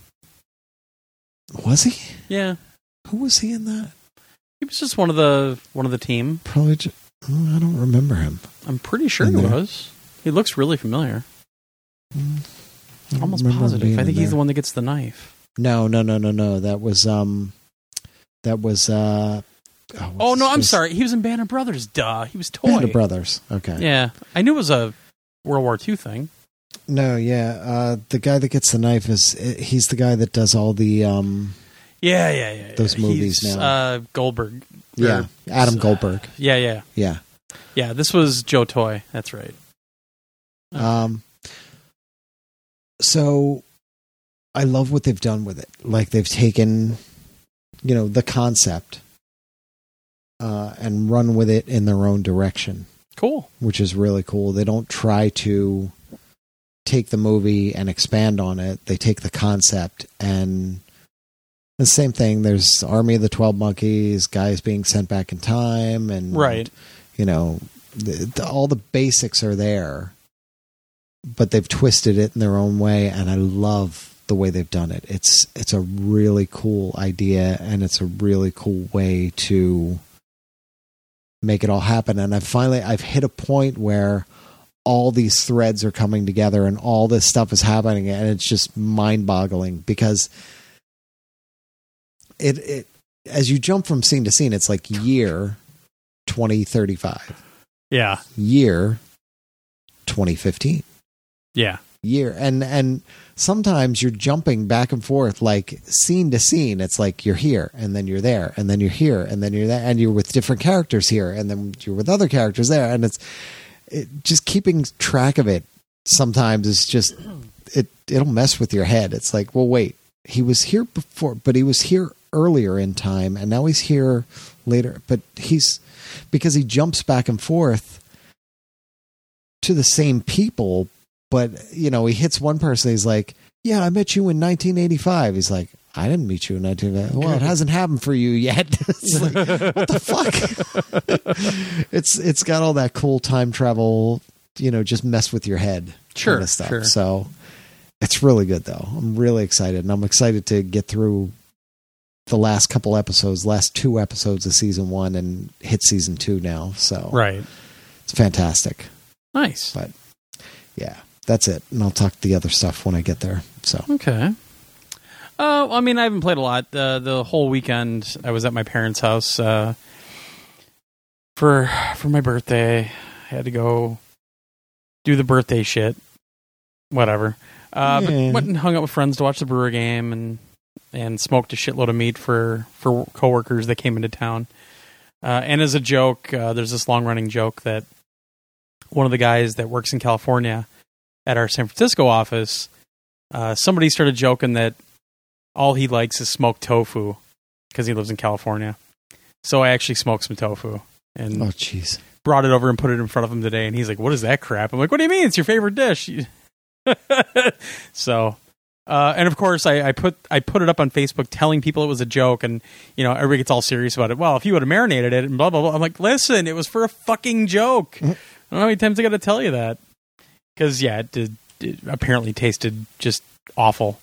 was he? Yeah, Who was he in that? he was just one of the one of the team. Probably. Ju- oh, I don't remember him. I'm pretty sure he there. was. He looks really familiar. I Almost positive. I think in he's the one that gets the knife. No, no, no, no, no. That was um, that was uh. what's Oh no, I'm face? sorry. He was in Band of Brothers. Duh, he was Toye. Band of Brothers. Okay. Yeah, I knew it was a World War II thing. No, yeah. Uh, the guy that gets the knife is he's the guy that does all the um. Yeah, yeah, yeah. yeah. Those movies He's, now. Uh, Goldberg. Yeah, Or- Adam Goldberg. Yeah, yeah, Yeah. yeah. This was Joe Toye. That's right. Um, so I love what they've done with it. Like they've taken, you know, the concept uh, and run with it in their own direction, Cool. which is really cool. They don't try to take the movie and expand on it. They take the concept and the same thing. There's Army of the Twelve Monkeys, guys being sent back in time, and Right. you know, the, the, all the basics are there, but they've twisted it in their own way, and I love the way they've done it. It's it's a really cool idea, and it's a really cool way to make it all happen. And I finally I've hit a point where all these threads are coming together, and all this stuff is happening, and it's just mind boggling because it it as you jump from scene to scene, it's like year twenty thirty five Yeah. year 2015 Yeah. year and and sometimes you're jumping back and forth like scene to scene it's like you're here and then you're there and then you're here and then you're there and you're with different characters here and then you're with other characters there and it's it, just keeping track of it sometimes is just it it'll mess with your head. It's like well wait he was here before but he was here earlier in time and now he's here later. But he's because he jumps back and forth to the same people but you know he hits one person he's like yeah i met you in 1985 he's like i didn't meet you in 1990. well it hasn't happened for you yet it's like what the fuck it's it's got all that cool time travel you know just mess with your head Sure, kind of stuff sure. so it's really good though i'm really excited and i'm excited to get through the last couple episodes last two episodes of season one and hit season two now so Right. it's fantastic Nice. but yeah, that's it. And I'll talk the other stuff when I get there. So Okay. Uh, I mean, I haven't played a lot. Uh, the whole weekend, I was at my parents' house uh, for for my birthday. I had to go do the birthday shit. Whatever. Uh, Yeah. But went and hung out with friends to watch the Brewer game and and smoked a shitload of meat for for coworkers that came into town. Uh, and as a joke, uh, there's this long running joke that one of the guys that works in California at our San Francisco office, uh, somebody started joking that all he likes is smoked tofu because he lives in California. So I actually smoked some tofu and oh jeez, brought it over and put it in front of him today. And he's like, "What is that crap?" I'm like, "What do you mean? It's your favorite dish." so, uh, and of course, I, I put I put it up on Facebook telling people it was a joke, and you know everybody gets all serious about it. Well, if you would have marinated it and blah blah blah, I'm like, listen, it was for a fucking joke. I don't know how many times I got to tell you that because yeah, it, did, it apparently tasted just awful.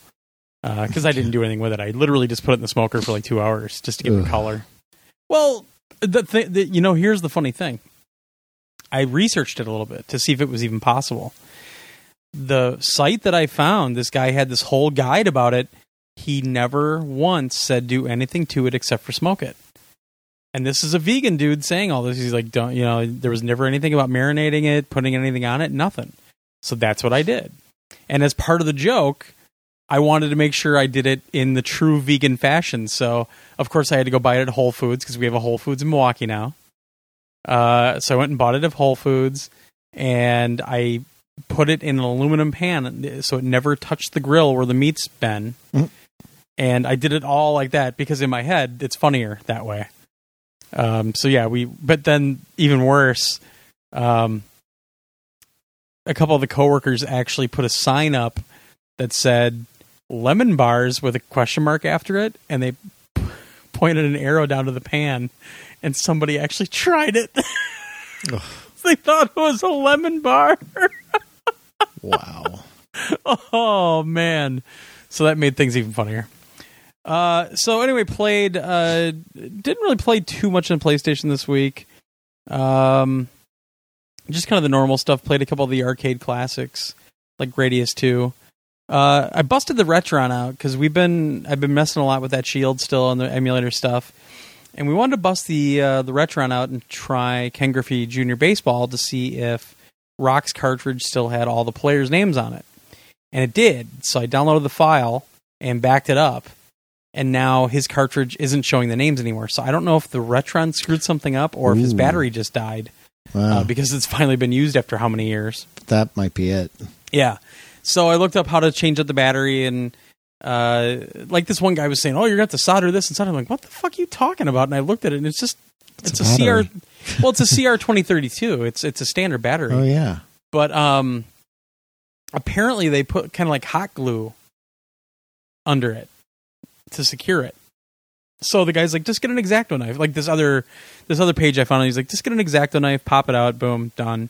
Uh, because I didn't do anything with it, I literally just put it in the smoker for like two hours just to give it Ugh. color. Well, the thing, the, you know, here's the funny thing. I researched it a little bit to see if it was even possible. The site that I found, this guy had this whole guide about it. He never once said do anything to it except for smoke it. And this is a vegan dude saying all this. He's like, don't, you know, there was never anything about marinating it, putting anything on it, nothing. So that's what I did. And as part of the joke, I wanted to make sure I did it in the true vegan fashion. So, of course, I had to go buy it at Whole Foods because we have a Whole Foods in Milwaukee now. Uh, so I went and bought it at Whole Foods, and I put it in an aluminum pan so it never touched the grill where the meat's been. Mhm. And I did it all like that because in my head it's funnier that way. Um, so yeah, we. But then even worse, um, a couple of the coworkers actually put a sign up that said lemon bars with a question mark after it, and they p- pointed an arrow down to the pan, and somebody actually tried it. they thought it was a lemon bar. wow. oh man so that made things even funnier uh so anyway played uh didn't really play too much on playstation this week um just kind of the normal stuff played a couple of the arcade classics like gradius 2 uh i busted the retron out because we've been i've been messing a lot with that shield still on the emulator stuff and we wanted to bust the uh, the retron out and try ken griffey junior baseball to see if rock's cartridge still had all the players names on it and it did. So I downloaded the file and backed it up, and now his cartridge isn't showing the names anymore. So I don't know if the Retron screwed something up or if his battery just died Wow. uh, because it's finally been used after how many years. that might be it. Yeah. So I looked up how to change out the battery and uh, like this one guy was saying, "Oh, you're gonna have to solder this and solder." I'm like, "What the fuck are you talking about?" And I looked at it, and it's just it's, a a, CR. Well, it's a CR twenty thirty two. It's it's a standard battery, Oh yeah. but um, apparently they put kind of like hot glue under it to secure it. So the guy's like, "Just get an exacto knife." Like this other this other page I found, he's like, "Just get an exacto knife, pop it out, boom, done."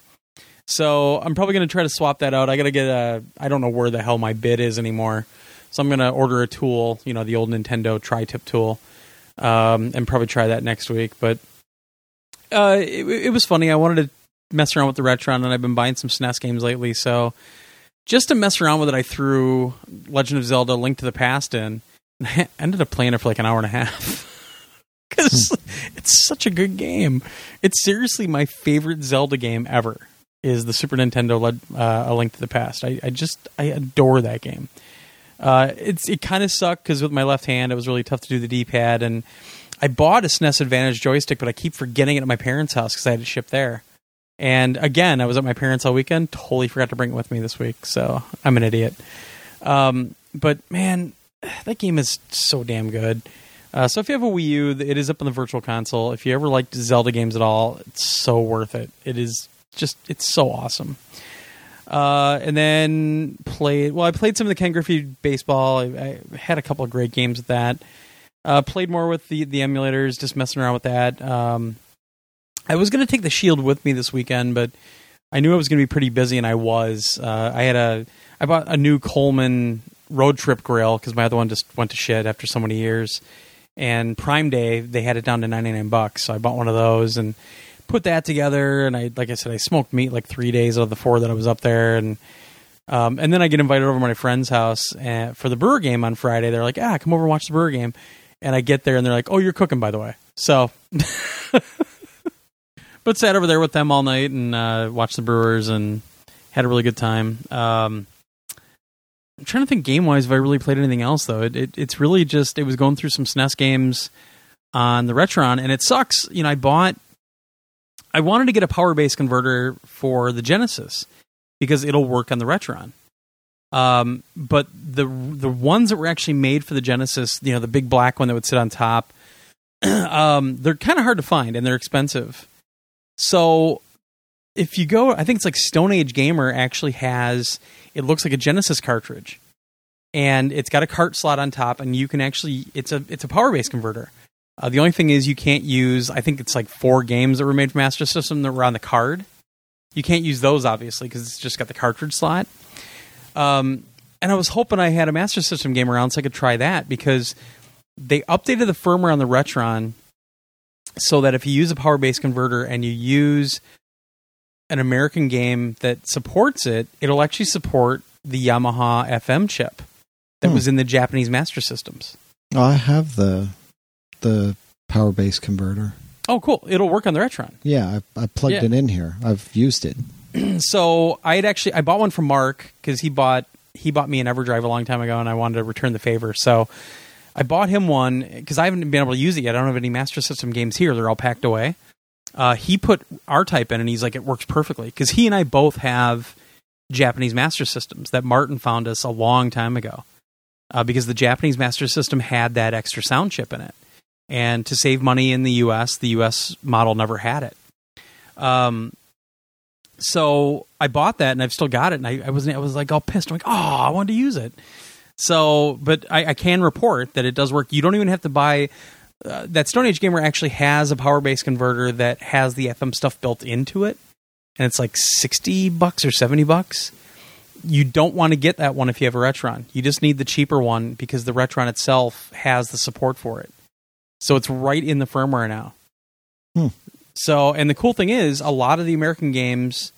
So I'm probably gonna try to swap that out. I gotta get a. I don't know where the hell my bit is anymore. So I'm gonna order a tool, you know, the old Nintendo tri-tip tool, um, and probably try that next week. But uh, it, it was funny. I wanted to mess around with the Retron, and I've been buying some SNES games lately. So just to mess around with it, I threw Legend of Zelda: Link to the Past in. I ended up playing it for like an hour and a half. Because it's such a good game. It's seriously my favorite Zelda game ever. Is the Super Nintendo led, uh, A Link to the Past? I, I just I adore that game. Uh, it's it kind of sucked because with my left hand, it was really tough to do the D pad, and I bought a SNES Advantage joystick, but I keep forgetting it at my parents' house because I had to ship there. And again, I was at my parents' all weekend. Totally forgot to bring it with me this week, so I'm an idiot. Um, but man, that game is so damn good. Uh, so if you have a Wii U, it is up on the Virtual Console. If you ever liked Zelda games at all, it's so worth it. It is just it's so awesome. Uh, and then played. Well, I played some of the Ken Griffey baseball. I, I had a couple of great games with that. Uh, played more with the the emulators, just messing around with that. Um, I was going to take the Shield with me this weekend, but I knew I was going to be pretty busy, and I was. Uh, I had a I bought a new Coleman road trip grill because my other one just went to shit after so many years. And Prime Day they had it down to ninety nine bucks, so I bought one of those and put that together. And I, like I said, I smoked meat like three days out of the four that I was up there, and um, and then I get invited over to my friend's house uh, for the Brewer game on Friday. They're like, ah, come over and watch the Brewer game. And I get there and they're like, oh, you're cooking, by the way. So, but sat over there with them all night and uh, watched the Brewers and had a really good time. Um, I'm trying to think game wise if I really played anything else though. It, it it's really just it was going through some SNES games on the Retron, and it sucks. You know, I bought. I wanted to get a power base converter for the Genesis because it'll work on the Retron. Um, but the the ones that were actually made for the Genesis, you know, the big black one that would sit on top, um, they're kind of hard to find and they're expensive. So if you go, I think it's like Stone Age Gamer actually has. It looks like a Genesis cartridge, and it's got a cart slot on top, and you can actually. It's a it's a power base converter. Uh, the only thing is you can't use. I think it's like four games that were made for Master System that were on the card. You can't use those obviously because it's just got the cartridge slot. Um, and I was hoping I had a Master System game around so I could try that because they updated the firmware on the Retron so that if you use a power base converter and you use an American game that supports it, it'll actually support the Yamaha FM chip that Hmm. was in the Japanese Master Systems. Oh, I have the the power base converter. Oh, cool! It'll work on the Retron. Yeah, I, I plugged Yeah. it in here. I've used it. so I had actually I bought one from Mark because he bought he bought me an EverDrive a long time ago, and I wanted to return the favor. So I bought him one because I haven't been able to use it yet. I don't have any Master System games here; they're all packed away. Uh, he put R Type in, and he's like, it works perfectly because he and I both have Japanese Master Systems that Martin found us a long time ago. Uh, because the Japanese Master System had that extra sound chip in it, and to save money in the U.S., the U.S. model never had it. Um, so I bought that and I've still got it. And I, I was I was like all pissed. I'm like, oh, I wanted to use it. So, but I, I can report that it does work. You don't even have to buy. Uh, that Stone Age Gamer actually has a power base converter that has the FM stuff built into it, and it's like sixty bucks or seventy bucks. You don't want to get that one if you have a Retron. You just need the cheaper one because the Retron itself has the support for it. So it's right in the firmware now. Hmm. So, and the cool thing is, a lot of the American games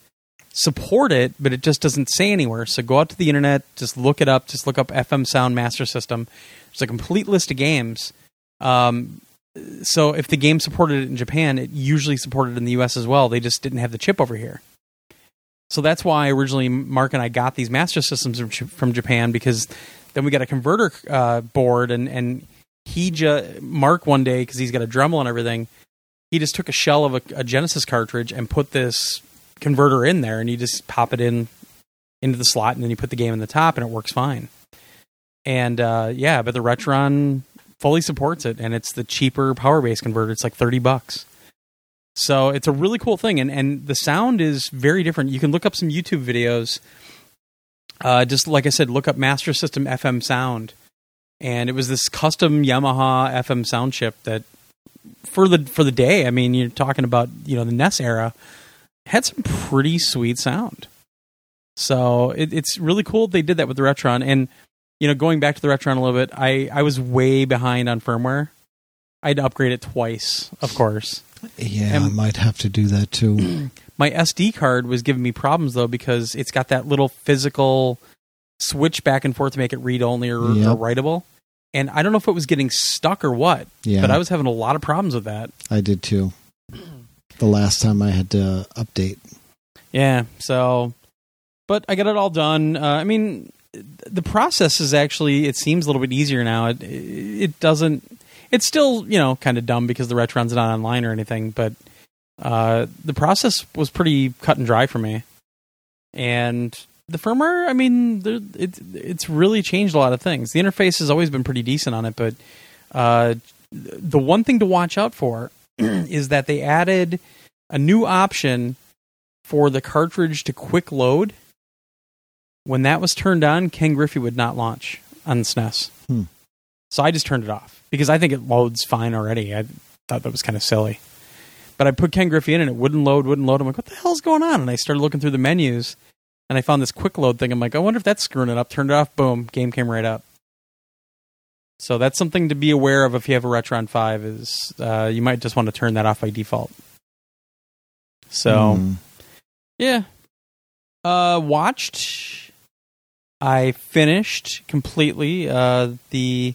support it, but it just doesn't say anywhere. So go out to the internet, just look it up, just look up FM Sound Master System. There's a complete list of games. Um, so if the game supported it in Japan, it usually supported it in the US as well. They just didn't have the chip over here. So that's why originally Mark and I got these Master Systems from, from Japan because then we got a converter uh, board and and he just Mark one day because he's got a Dremel and everything, he just took a shell of a, a Genesis cartridge and put this converter in there, and you just pop it in into the slot, and then you put the game in the top, and it works fine. And uh, yeah, but the Retron fully supports it, and it's the cheaper power base converter. It's like thirty bucks. So it's a really cool thing, and and the sound is very different. You can look up some YouTube videos. Uh, just like I said, look up Master System FM sound, and it was this custom Yamaha FM sound chip that for the for the day. I mean, you're talking about you know the NES era had some pretty sweet sound. So it, it's really cool they did that with the Retron. And you know, going back to the Retron a little bit, I I was way behind on firmware. I had to upgrade it twice, of course. Yeah, And- I might have to do that too. My SD card was giving me problems though because it's got that little physical switch back and forth to make it read only or, Yep. or writable. And I don't know if it was getting stuck or what, Yeah, but I was having a lot of problems with that. I did too. The last time I had to update. Yeah. So, but I got it all done. Uh, I mean, the process is actually it seems a little bit easier now. It it doesn't. It's still you know kind of dumb because the Retron's not online or anything, but uh, the process was pretty cut and dry for me. And the firmware, I mean, there- it, it's really changed a lot of things. The interface has always been pretty decent on it, but uh, the one thing to watch out for is that they added a new option for the cartridge to quick load. When that was turned on, Ken Griffey would not launch on SNES. Hmm. So I just turned it off because I think it loads fine already. I thought that was kind of silly. But I put Ken Griffey in and it wouldn't load, wouldn't load. I'm like, what the hell's going on? And I started looking through the menus and I found this quick load thing. I'm like, I wonder if that's screwing it up. Turned it off, boom, game came right up. So that's something to be aware of if you have a Retron 5 is uh, you might just want to turn that off by default. So Hmm. yeah. Uh watched I finished completely uh the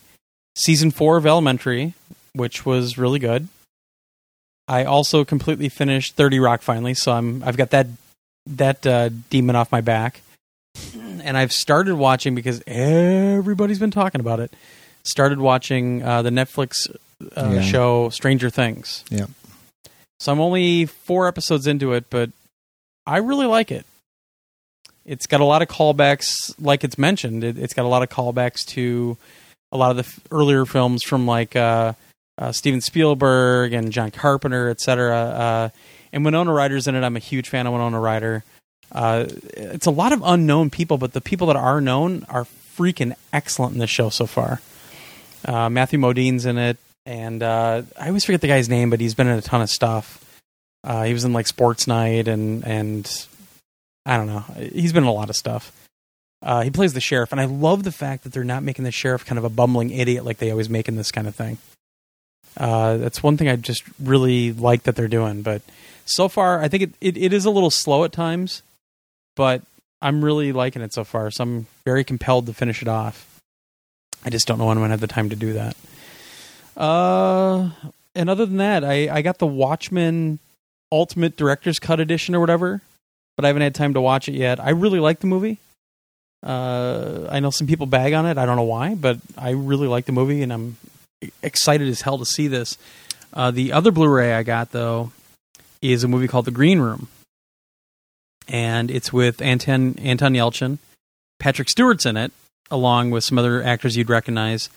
season 4 of Elementary, which was really good. I also completely finished 30 Rock finally, so I'm I've got that that uh, demon off my back. And I've started watching because everybody's been talking about it. Started watching uh, the Netflix uh, Yeah. show Stranger Things. Yeah. So I'm only four episodes into it, but I really like it. It's got a lot of callbacks, like it's mentioned. It, it's got a lot of callbacks to a lot of the f- earlier films from like uh, uh, Steven Spielberg and John Carpenter, etc. Uh, and Winona Ryder's in it. I'm a huge fan of Winona Ryder. Uh, it's a lot of unknown people, but the people that are known are freaking excellent in this show so far. Uh, Matthew Modine's in it, and uh, I always forget the guy's name, but he's been in a ton of stuff. Uh, he was in like Sports Night and and I don't know. He's been in a lot of stuff. Uh, he plays the sheriff, and I love the fact that they're not making the sheriff kind of a bumbling idiot like they always make in this kind of thing. Uh, that's one thing I just really like that they're doing. But so far, I think it, it, it is a little slow at times, but I'm really liking it so far. So I'm very compelled to finish it off. I just don't know when I'm going to have the time to do that. Uh, and other than that, I, I got the Watchmen Ultimate Director's Cut Edition or whatever, but I haven't had time to watch it yet. I really like the movie. Uh, I know some people bag on it. I don't know why, but I really like the movie, and I'm excited as hell to see this. Uh, the other Blu-ray I got though is a movie called The Green Room, and it's with Anton Anton Yelchin. Patrick Stewart's in it, along with some other actors you'd recognize.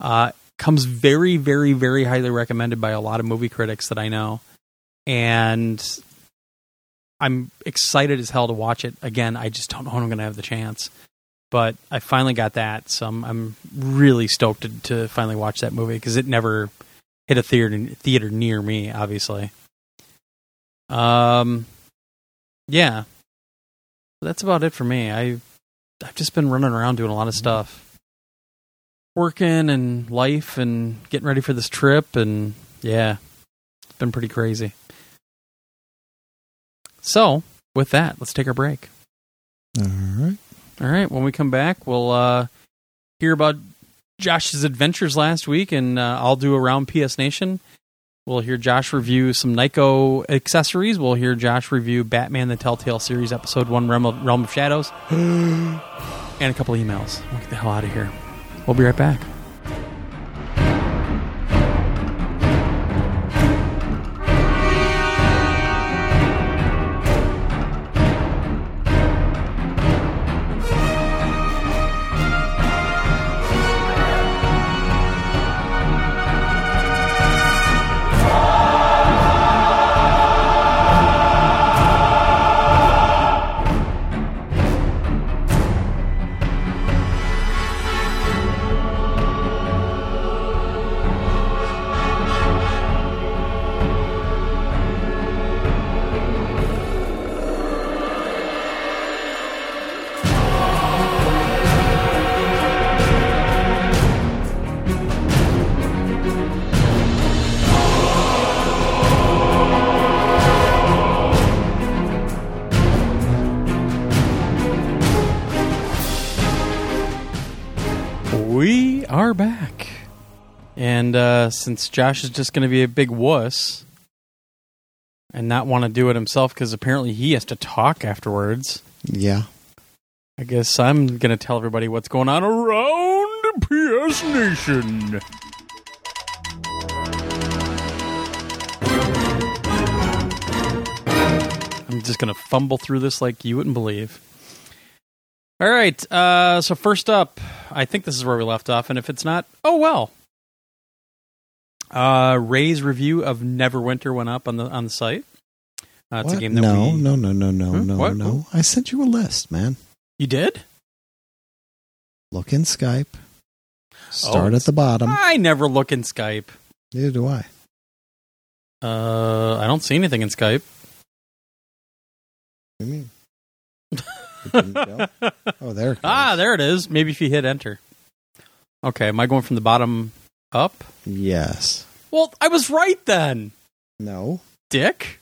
Uh, comes very, very, very highly recommended by a lot of movie critics that I know, and I'm excited as hell to watch it again. I just don't know when I'm going to have the chance, but I finally got that, so I'm, I'm really stoked to, to finally watch that movie because it never hit a theater theater near me, obviously. Um, yeah, that's about it for me. I I've just been running around doing a lot of stuff, working and life and getting ready for this trip, and yeah, it's been pretty crazy. So, with that, let's take our break. All right. All right, when we come back, we'll uh, hear about Josh's adventures last week, and uh, I'll do around PS Nation. We'll hear Josh review some Nyko accessories. We'll hear Josh review Batman: The Telltale Series, Episode One, Realm of, Realm of Shadows, and a couple emails. We'll get the hell out of here. We'll be right back. Since Josh is just going to be a big wuss and not want to do it himself because apparently he has to talk afterwards, Yeah. I guess I'm going to tell everybody what's going on around PS Nation. I'm just going to fumble through this like you wouldn't believe. All right. Uh, so, first up, I think this is where we left off. And if it's not, oh well. Uh, Ray's review of Neverwinter went up on the on the site. Uh, it's a What? game that no, we no, no, no, no, Hmm? no, What? no. I sent you a list, man. you did. Look in Skype. Start Oh, at the bottom. I never look in Skype. Neither do I. Uh, I don't see anything in Skype. What do you mean? It didn't go? oh, there. Ah, there it is. Maybe if you hit enter. Okay, am I going from the bottom up? Yes. Well, I was right then. No. Dick.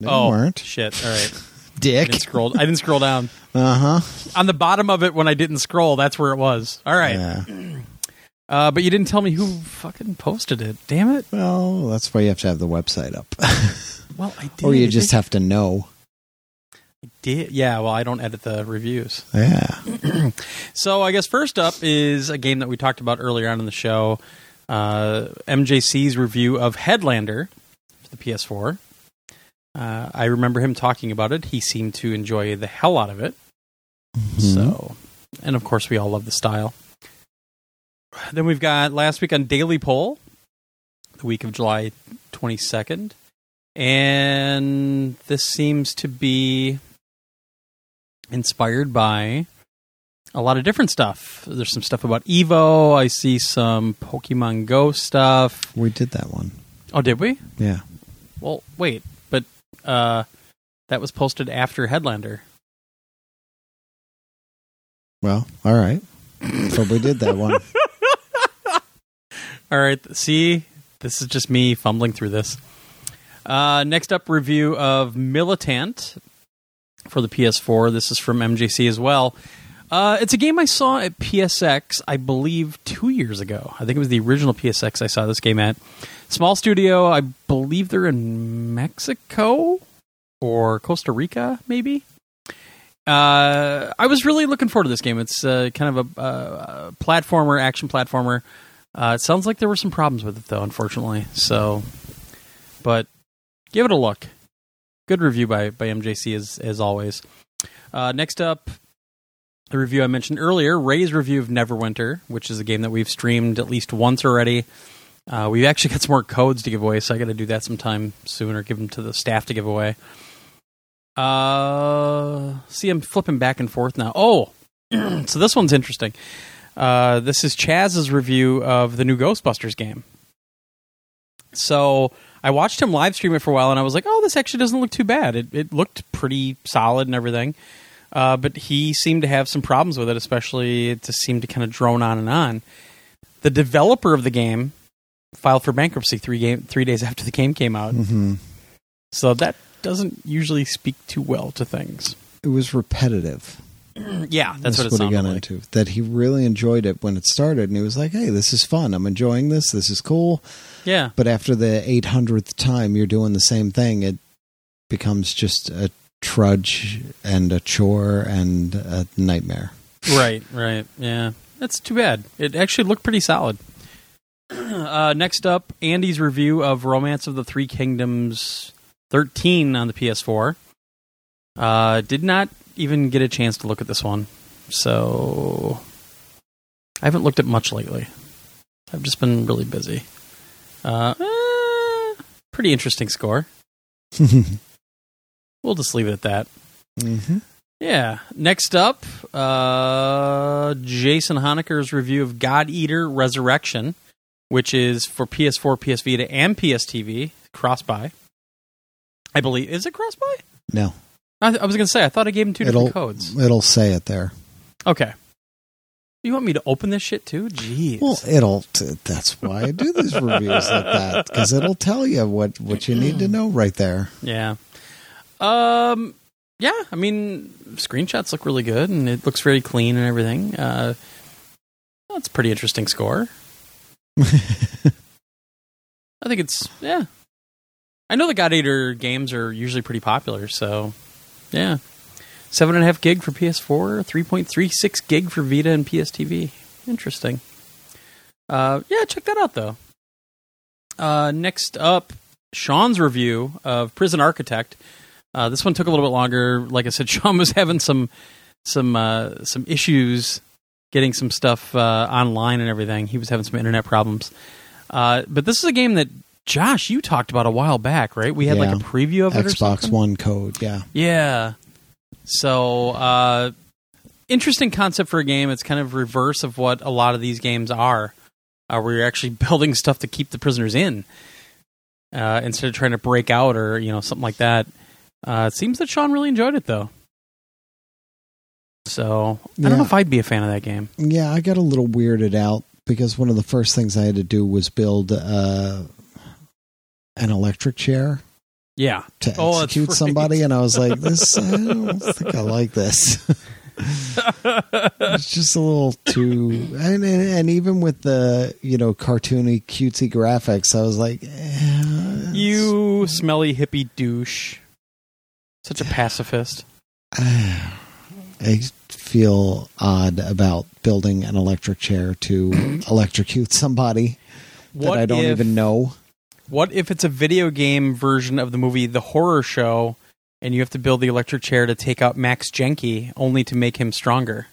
No, oh, you weren't. shit. All right. Dick. I didn't scroll. I didn't scroll down Uh huh. on the bottom of it when I didn't scroll. That's where it was. All right. Yeah. Uh, but you didn't tell me who fucking posted it. Damn it. Well, that's why you have to have the website up. Well, I did. or you just have to know. I did. Yeah. Well, I don't edit the reviews. Yeah. So I guess first up is a game that we talked about earlier on in the show, uh, MJC's review of Headlander for the PS4. Uh, I remember him talking about it. He seemed to enjoy the hell out of it. Mhm. So, and of course, we all love the style. Then we've got last week on Daily Poll, the week of July 22nd. And this seems to be inspired by a lot of different stuff. There's some stuff about Evo. I see some Pokemon Go stuff. we did that one. Oh, did we? Yeah. Well, wait, but uh, that was posted after Headlander. Well, all right. so we did that one. All right. See, this is just me fumbling through this. Uh, next up, review of Militant for the PS4. This is from MJC as well. Uh, it's a game I saw at PSX, I believe, two years ago. I think it was the original PSX I saw this game at. Small studio. I believe they're in Mexico or Costa Rica, maybe. Uh, I was really looking forward to this game. It's uh, kind of a, uh platformer, action platformer. Uh, it sounds like there were some problems with it, though, unfortunately. So, but give it a look. Good review by by MJC as as always. Uh, next up, the review I mentioned earlier, Ray's review of Neverwinter, which is a game that we've streamed at least once already. Uh, we've actually got some more codes to give away, so I got to do that sometime soon, or give them to the staff to give away. Uh, see, I'm flipping back and forth now. Oh, so this one's interesting. Uh, this is Chaz's review of the new Ghostbusters game. So I watched him live stream it for a while, and I was like, "Oh, this actually doesn't look too bad. It it looked pretty solid and everything." Uh, but he seemed to have some problems with it, especially it just seemed to kind of drone on and on. The developer of the game filed for bankruptcy three game three days after the game came out, hmm so that doesn't usually speak too well to things. It was repetitive. yeah, that's, what it he got like. into. That he really enjoyed it when it started, and he was like, "Hey, this is fun. I'm enjoying this. This is cool." Yeah, But after the 800th time you're doing the same thing, it becomes just a trudge and a chore and a nightmare. right, right. Yeah, that's too bad. It actually looked pretty solid. Uh, next up, Andy's review of Romance of the Three Kingdoms 13 on the PS4. Uh, did not even get a chance to look at this one, so I haven't looked at much lately. I've just been really busy. Uh, eh, pretty interesting score. We'll just leave it at that. hmm Yeah. Next up, uh, Jason Honecker's review of God Eater Resurrection, which is for PS4, PS Vita, and PS TV cross buy. I believe is it cross buy? No, I, I was going to say I thought I gave him two it'll different codes. it'll say it there. Okay. You want me to open this shit too? Jeez. Well, it'll. T- that's why I do these reviews like that because it'll tell you what what you need to know right there. Yeah. Um. Yeah. I mean, screenshots look really good, and it looks very clean and everything. Uh, That's a pretty interesting score. I think it's yeah. I know the God Eater games are usually pretty popular, so yeah. Seven and a half gig for PS4, three point three six gig for Vita and PSTV. Interesting. Uh, yeah, check that out though. Uh, next up, Sean's review of Prison Architect. Uh, this one took a little bit longer. Like I said, Sean was having some some uh, some issues getting some stuff uh, online and everything. He was having some internet problems. Uh, but this is a game that Josh, you talked about a while back, right? We had like a preview of it Xbox. One code, yeah. Yeah. So, uh, interesting concept for a game. It's kind of reverse of what a lot of these games are, uh, where you're actually building stuff to keep the prisoners in uh, instead of trying to break out or you know something like that. Uh, it seems that Sean really enjoyed it though. So I don't know if I'd be a fan of that game. Yeah, I got a little weirded out because one of the first things I had to do was build uh, an electric chair Yeah. to Oh, execute right. somebody, and I was like, "This, I don't think I like this." it's just a little too, and, and and even with the you know cartoony cutesy graphics, I was like, eh, You smelly hippie douche. Such a pacifist. I feel odd about building an electric chair to electrocute somebody that I don't if- even know. What if it's a video game version of the movie The Horror Show and you have to build the electric chair to take out Max Jenke only to make him stronger?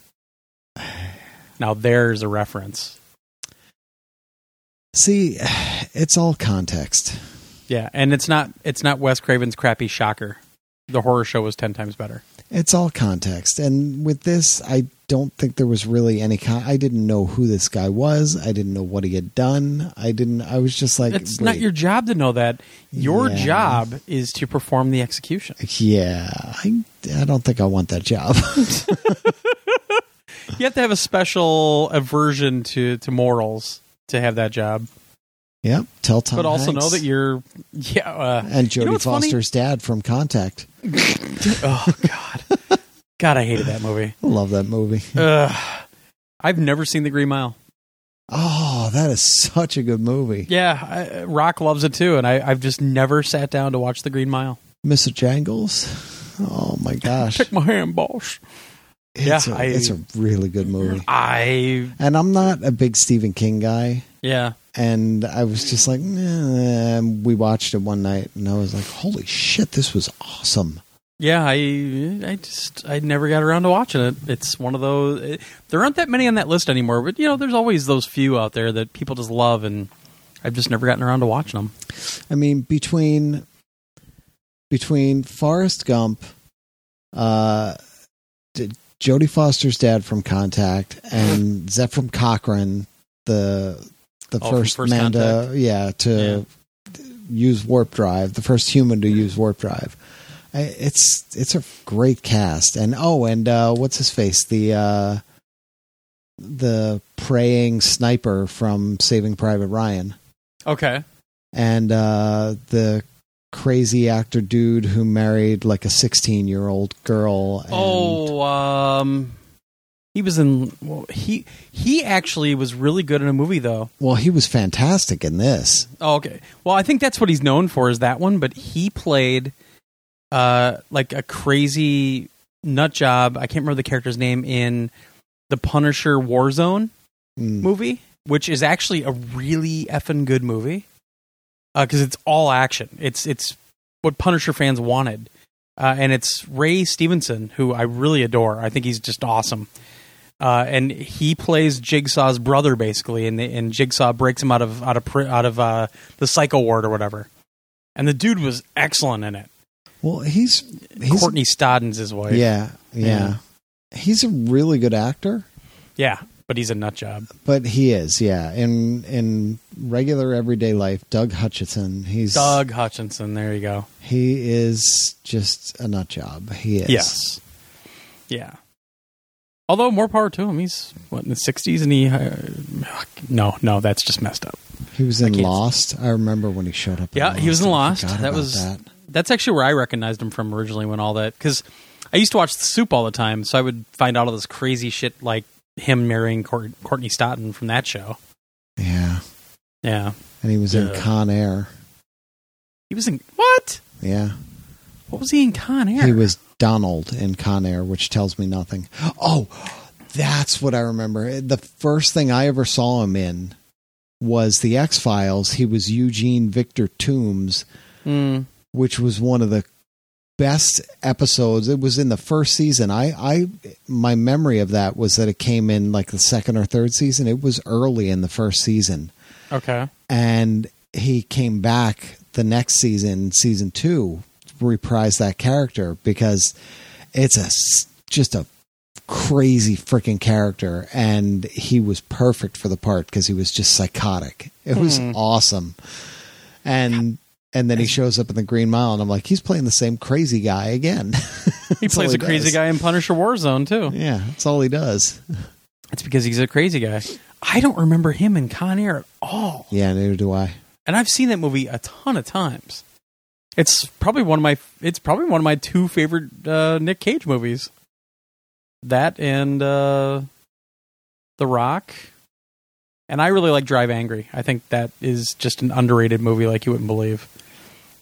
Now there's a reference. See, it's all context. Yeah, and it's not it's not Wes Craven's crappy shocker. The horror show was 10 times better. It's all context. And with this, I don't think there was really any con- I didn't know who this guy was. I didn't know what he had done. I didn't I was just like It's not your job to know that. Your Yeah. job is to perform the execution. Yeah, I I don't think I want that job. You have to have a special aversion to, to morals to have that job. Yep, tell Tom but also Hanks. know that you're yeah, uh, and You know Jodie funny? Foster's dad from Contact. oh god. God, I hated that movie. I love that movie. Ugh. I've never seen The Green Mile. Oh, that is such a good movie. Yeah, I, Rock loves it too, and I, I've just never sat down to watch The Green Mile. Mr. Jangles. Oh my gosh. Take my hand, boss. It's, Yeah, a, I- it's a really good movie. I And I'm not a big Stephen King guy. yeah. And I was just like, we watched it one night and I was like, holy shit, this was awesome. Yeah, I I just I never got around to watching it. It's one of those. It, there aren't that many on that list anymore, but you know, there's always those few out there that people just love, and I've just never gotten around to watching them. I mean, between between Forrest Gump, uh, Jodie Foster's dad from Contact, and Zefram Cochrane, the the Oh, first, First man to Contact? yeah to use warp drive, the first human to use warp drive. It's it's a great cast, and oh, and uh, what's his face the uh, the praying sniper from Saving Private Ryan Okay. and uh, the crazy actor dude who married like a 16 year old girl. And, Oh, um, he was in. Well, he he actually was really good in a movie though. well, he was fantastic in this. Oh, okay. Well, I think that's what he's known for is that one, but he played uh like a crazy nut job. I can't remember the character's name in the Punisher Warzone Mm. movie, which is actually a really effing good movie because it's all action. It's it's what Punisher fans wanted, uh, and it's Ray Stevenson, who I really adore. I think he's just awesome. Uh, and he plays Jigsaw's brother basically, and, and Jigsaw breaks him out of out of out of uh, the psycho ward or whatever. And the dude was excellent in it. Well, he's he's Courtney Stodden's his wife. yeah, yeah He's a really good actor, yeah, but he's a nut job. but he is yeah. In in regular everyday life, Doug Hutchison. He's Doug Hutchison. There you go. He is just a nut job. He is. Yes. Yeah. Although more power to him. He's what in the sixties, and he. Uh, no, no, that's just messed up. He was in can't- Lost. I remember when he showed up. Yeah, he was in Lost. That was that. that's actually where I recognized him from originally. When all that because I used to watch the Soup all the time, so I would find out all this crazy shit like him marrying Court- Courtney Stodden from that show. Yeah. Yeah, And he was in Con Air. he was in what? Yeah. What was he in Con Air? He was Donald in Con Air, which tells me nothing. Oh, that's what I remember. The first thing I ever saw him in was The X Files. He was Eugene Victor Toombs, Mm, which was one of the best episodes. It was in the first season. I, I, my memory of that was that it came in like the second or third season. It was early in the first season, okay. and he came back the next season, season two, reprised that character because it's a just a crazy freaking character, and he was perfect for the part because he was just psychotic. It was Hmm. awesome, and. And then he shows up in the Green Mile, and I'm like, he's playing the same crazy guy again. He plays a crazy guy in Punisher Warzone too. Yeah, that's all he does. It's because he's a crazy guy. I don't remember him in Con Air at all. Yeah, neither do I. and I've seen that movie a ton of times. It's probably one of my it's probably one of my two favorite uh, Nick Cage movies. That and uh, The Rock. And I really like Drive Angry. I think that is just an underrated movie like you wouldn't believe.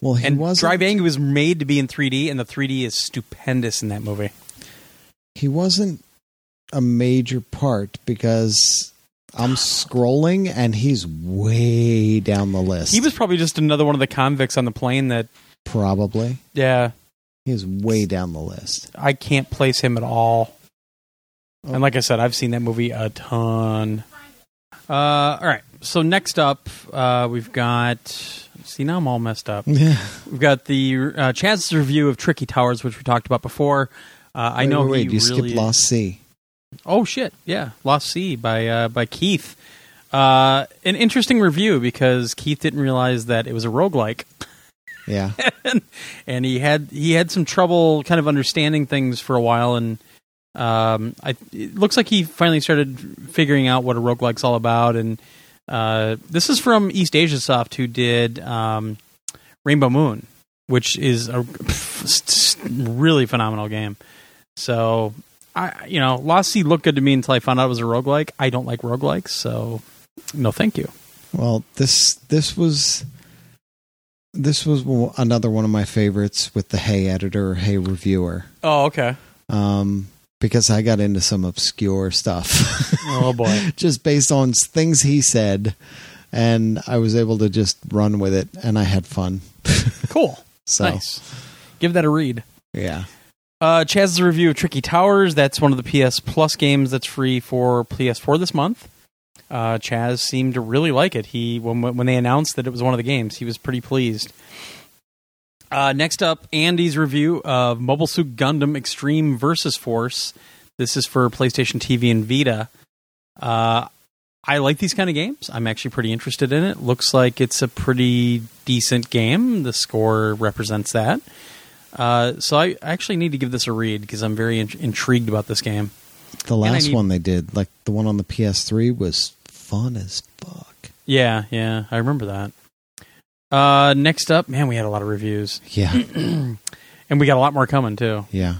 Well, he and wasn't. Drive Angry was made to be in 3D and the 3D is stupendous in that movie. he wasn't a major part because I'm scrolling and he's way down the list. He was probably just another one of the convicts on the plane that probably yeah, he's way down the list. I can't place him at all. Oh. And like I said, I've seen that movie a ton. Uh, all right. So next up, uh, we've got. See now I'm all messed up. Yeah, We've got the uh, Chaz's review of Tricky Towers, which we talked about before. Uh, I know Wait, wait, he you really. skipped Lost Sea. Oh shit! Yeah, Lost Sea by uh, by Keith. Uh, an interesting review because Keith didn't realize that it was a roguelike. Yeah, and he had he had some trouble kind of understanding things for a while and um, I, it looks like he finally started figuring out what a roguelike's all about and uh, this is from Eastasiasoft who did um, Rainbow Moon which is a really phenomenal game. So I you know Lost Sea looked good to me until I found out it was a roguelike. I don't like roguelikes so no thank you. Well, this this was this was another one of my favorites with the Hey editor, Hey reviewer, oh okay um, because I got into some obscure stuff. oh boy just based on things he said and I was able to just run with it and I had fun. cool So nice give that a read yeah. Uh, Chaz's review of Tricky Towers. That's one of the PS Plus games that's free for PS4 this month. Uh, Chaz seemed to really like it. He when when they announced that it was one of the games, he was pretty pleased. Uh, next up, Andy's review of Mobile Suit Gundam Extreme Versus Force. This is for PlayStation TV and Vita. Uh, I like these kind of games. I'm actually pretty interested in it. Looks like it's a pretty decent game. The score represents that. Uh, so I actually need to give this a read because I'm very in- intrigued about this game. The last need- one they did, like the one on the PS3 was fun as fuck. Yeah, yeah, I remember that. Uh, next up, man, we had a lot of reviews, Yeah. and we got a lot more coming too. Yeah.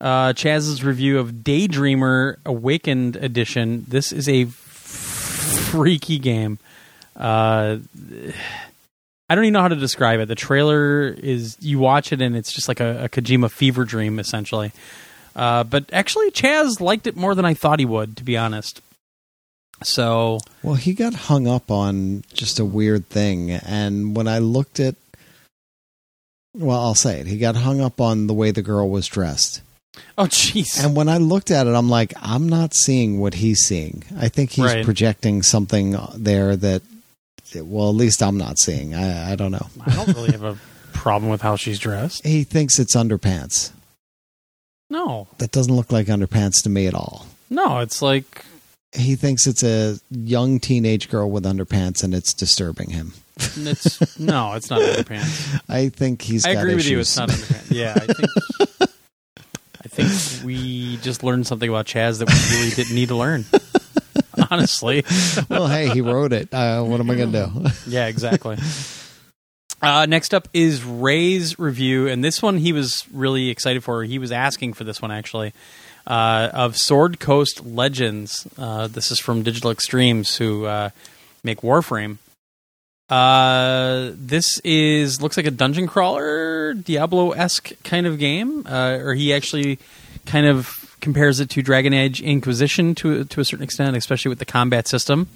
Uh, Chaz's review of Daydreamer Awakened Edition. This is a freaky game. Uh, I don't even know how to describe it. The trailer is you watch it and it's just like a, a Kojima fever dream, essentially. Uh, but actually, Chaz liked it more than I thought he would, to be honest. So Well, he got hung up on just a weird thing. And when I looked at, well, I'll say it. He got hung up on the way the girl was dressed. Oh, jeez. And when I looked at it, I'm like, I'm not seeing what he's seeing. I think he's Right. projecting something there that, well, at least I'm not seeing. I, I don't know. I don't really have a problem with how she's dressed. He thinks it's underpants. No, That doesn't look like underpants to me at all. no, it's like He thinks it's a young teenage girl with underpants, and it's disturbing him. it's no, it's not underpants. I think he's. I got agree with you. It's not underpants. Yeah, I think I think we just learned something about Chaz that we really didn't need to learn. Honestly, well, hey, he wrote it. Uh, what am I going to do? yeah, exactly. Uh, next up is Ray's review, and this one he was really excited for. He was asking for this one actually uh, of Sword Coast Legends. Uh, this is from Digital Extremes, who uh, make Warframe. Uh, this is looks like a dungeon crawler, Diablo esque kind of game, uh, or he actually kind of compares it to Dragon Age Inquisition to to a certain extent, especially with the combat system.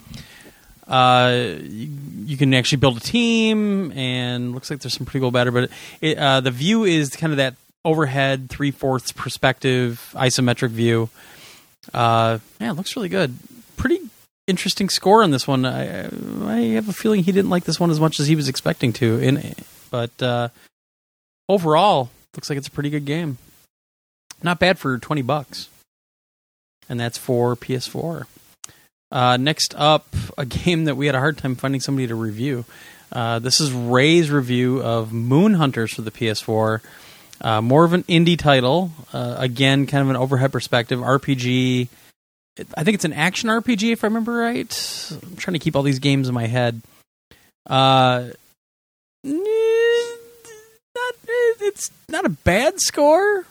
Uh, you, you can actually build a team, and looks like there's some pretty cool better. But it, uh, the view is kind of that overhead three fourths perspective isometric view. Uh, yeah, it looks really good. Pretty interesting score on this one. I, I have a feeling he didn't like this one as much as he was expecting to. In but uh, overall, looks like it's a pretty good game. Not bad for twenty bucks, and that's for PS4. Uh, next up, a game that we had a hard time finding somebody to review. Uh, this is Ray's review of Moon Hunters for the PS4. Uh, more of an indie title. Uh, again, kind of an overhead perspective RPG. I think it's an action RPG, if I remember right. I'm trying to keep all these games in my head. Uh, not, it's not a bad score,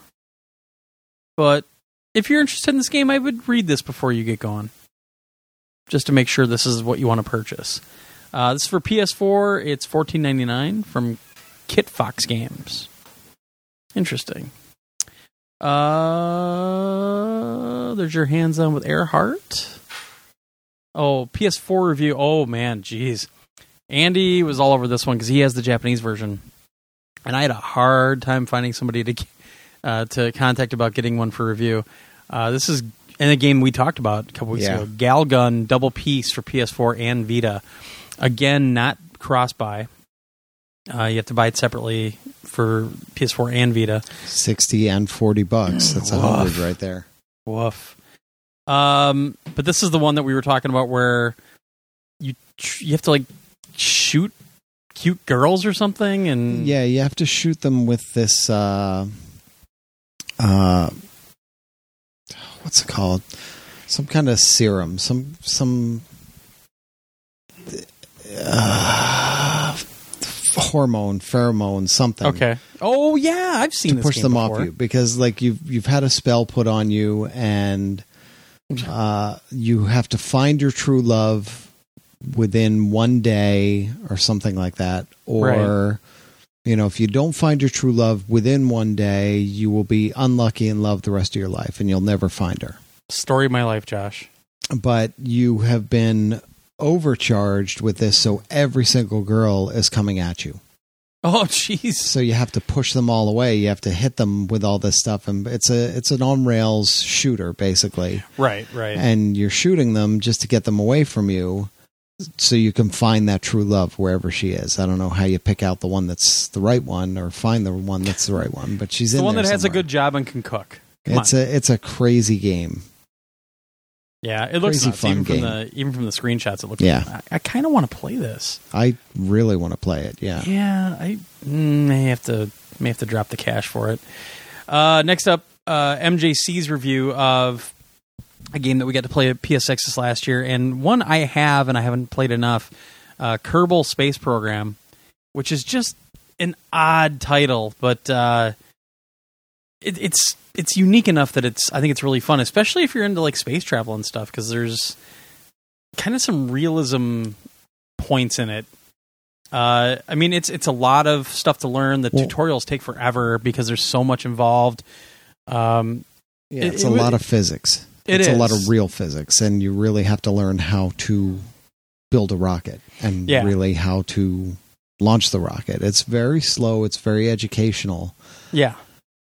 but if you're interested in this game, I would read this before you get going just to make sure this is what you want to purchase. Uh, this is for PS4. It's fourteen ninety nine from Kitfox Games. Interesting. Uh, there's your hands on with Airheart. Oh, PS4 review. Oh man, jeez. Andy was all over this one because he has the Japanese version, and I had a hard time finding somebody to uh, to contact about getting one for review. Uh, this is in a game we talked about a couple weeks Yeah. ago. Galgun Double Peace for PS4 and Vita. Again, not cross buy. Uh, you have to buy it separately for PS4 and Vita. Sixty and forty bucks. That's a hundred right there. Woof. Um, but this is the one that we were talking about where you tr- you have to like shoot cute girls or something, and Yeah, you have to shoot them with this. Uh, uh, what's it called? Some kind of serum. Some some uh, hormone, pheromone, something. okay. Oh yeah, I've seen to this push game them before. off you because like you've you've had a spell put on you and uh, you have to find your true love within one day or something like that or you know if you don't find your true love within one day you will be unlucky in love the rest of your life and you'll never find her Story of my life, Josh. but you have been overcharged with this so every single girl is coming at you Oh jeez. so you have to push them all away. You have to hit them with all this stuff, and it's a it's an on rails shooter basically, Right, right. and you're shooting them just to get them away from you, so you can find that true love wherever she is. I don't know how you pick out the one that's the right one or find the one that's the right one, but she's the in one that has a good job and can cook. Come It's on. a it's a crazy game. yeah, it looks crazy nuts, fun even from the even from the screenshots. It looks. Yeah. I, I kind of want to play this. I really want to play it. Yeah. Yeah, I mm, may have to may have to drop the cash for it. Uh, next up, uh, MJC's review of a game that we got to play at PSX this last year, and one I have and I haven't played enough. Uh, Kerbal Space Program, which is just an odd title, but uh, it, it's it's unique enough that it's I think it's really fun, especially if you're into like space travel and stuff, because there's kind of some realism points in it. Uh, I mean, it's it's a lot of stuff to learn. The Well- tutorials take forever because there's so much involved. Um, Yeah, it's it a wa- lot of physics. It it's a lot of real physics, and you really have to learn how to build a rocket and Yeah. really how to launch the rocket. It's very slow. It's very educational, yeah,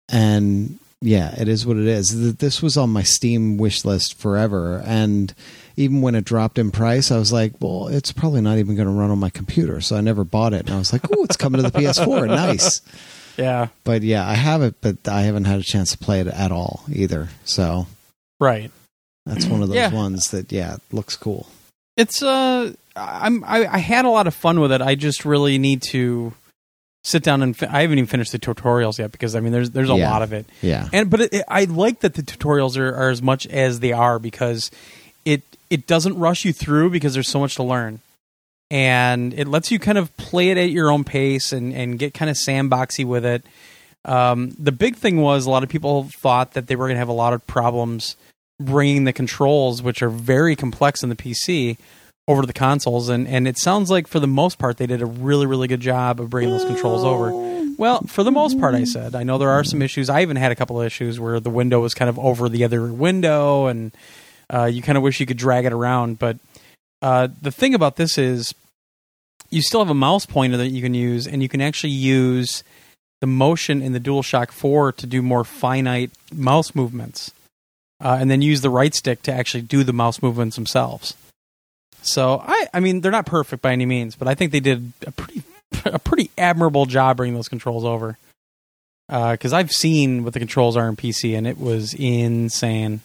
and yeah, it is what it is. This was on my Steam wish list forever, and even when it dropped in price, I was like, "Well, it's probably not even going to run on my computer," so I never bought it. And I was like, "Oh, it's coming to the PS4, nice." yeah, But yeah, I have it, but I haven't had a chance to play it at all either. So right. that's one of those Yeah. ones that yeah, looks cool. It's uh, I'm I, I had a lot of fun with it. I just really need to sit down and fi- I haven't even finished the tutorials yet because I mean there's there's a Yeah. lot of it. Yeah. And but it, it, I like that the tutorials are, are as much as they are because it it doesn't rush you through because there's so much to learn. and it lets you kind of play it at your own pace and and get kind of sandboxy with it. Um, the big thing was a lot of people thought that they were going to have a lot of problems bringing the controls, which are very complex in the PC, over to the consoles. And, and it sounds like for the most part, they did a really, really good job of bringing those controls over. Well, for the most part, I said. I know there are some issues. I even had a couple of issues where the window was kind of over the other window, and uh, you kind of wish you could drag it around. But uh, the thing about this is you still have a mouse pointer that you can use, and you can actually use the motion in the DualShock 4 to do more finite mouse movements, uh, and then use the right stick to actually do the mouse movements themselves. So I, I mean, they're not perfect by any means, but I think they did a pretty, a pretty admirable job bringing those controls over. Because I've seen what the controls are in PC, and it was insane.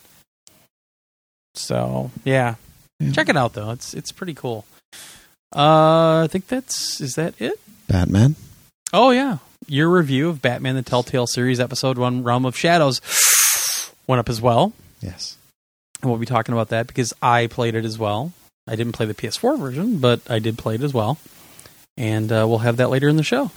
So yeah, Yeah. check it out though. It's it's pretty cool. Uh, I think that's is that it. Batman. Oh yeah, your review of Batman: The Telltale Series, Episode One, Realm of Shadows, went up as well. Yes. And we'll be talking about that because I played it as well. I didn't play the PS4 version, but I did play it as well, and uh, we'll have that later in the show.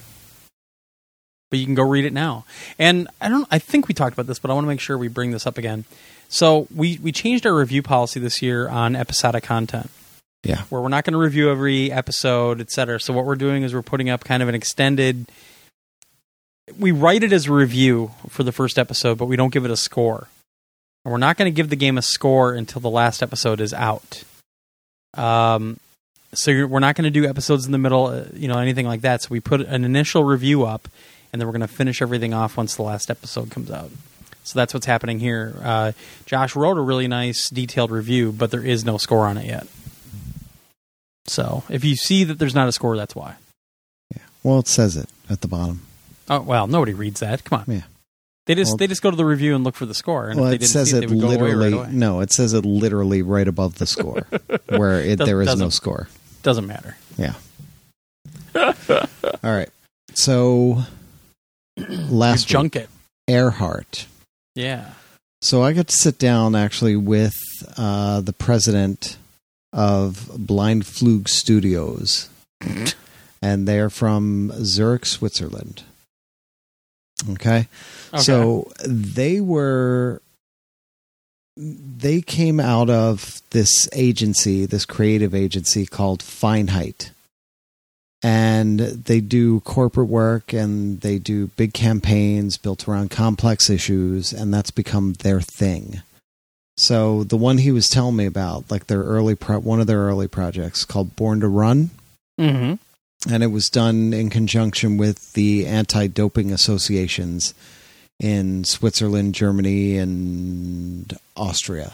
But you can go read it now. And I don't. I think we talked about this, but I want to make sure we bring this up again. So we we changed our review policy this year on episodic content Yeah. where we're not going to review every episode, et cetera. So what we're doing is we're putting up kind of an extended. We write it as a review for the first episode, but we don't give it a score. And we're not going to give the game a score until the last episode is out. Um, so you're, we're not going to do episodes in the middle, uh, you know, anything like that. So we put an initial review up, and then we're going to finish everything off once the last episode comes out. So that's what's happening here. Uh, Josh wrote a really nice, detailed review, but there is no score on it yet. So if you see that there's not a score, that's why. Yeah. Well, it says it at the bottom. Oh well, nobody reads that. Come on. Yeah. They just Well- they just go to the review and look for the score. And well, if they it didn't says it, it they would go away literally. right away. No, it says it literally right above the score, where it, Does- there is no score. Doesn't matter. Yeah. All right. So last week, Junk it. Airheart. Yeah. So I got to sit down actually with uh, the president of Blindflug Studios, and they're from Zurich, Switzerland. Okay. Okay. So they were they came out of this agency, this creative agency called Feinheit. And they do corporate work and they do big campaigns built around complex issues, and that's become their thing. So the one he was telling me about, like their early pro- one of their early projects called Born to Run, hmm and it was done in conjunction with the anti-doping associations in Switzerland, Germany, and Austria.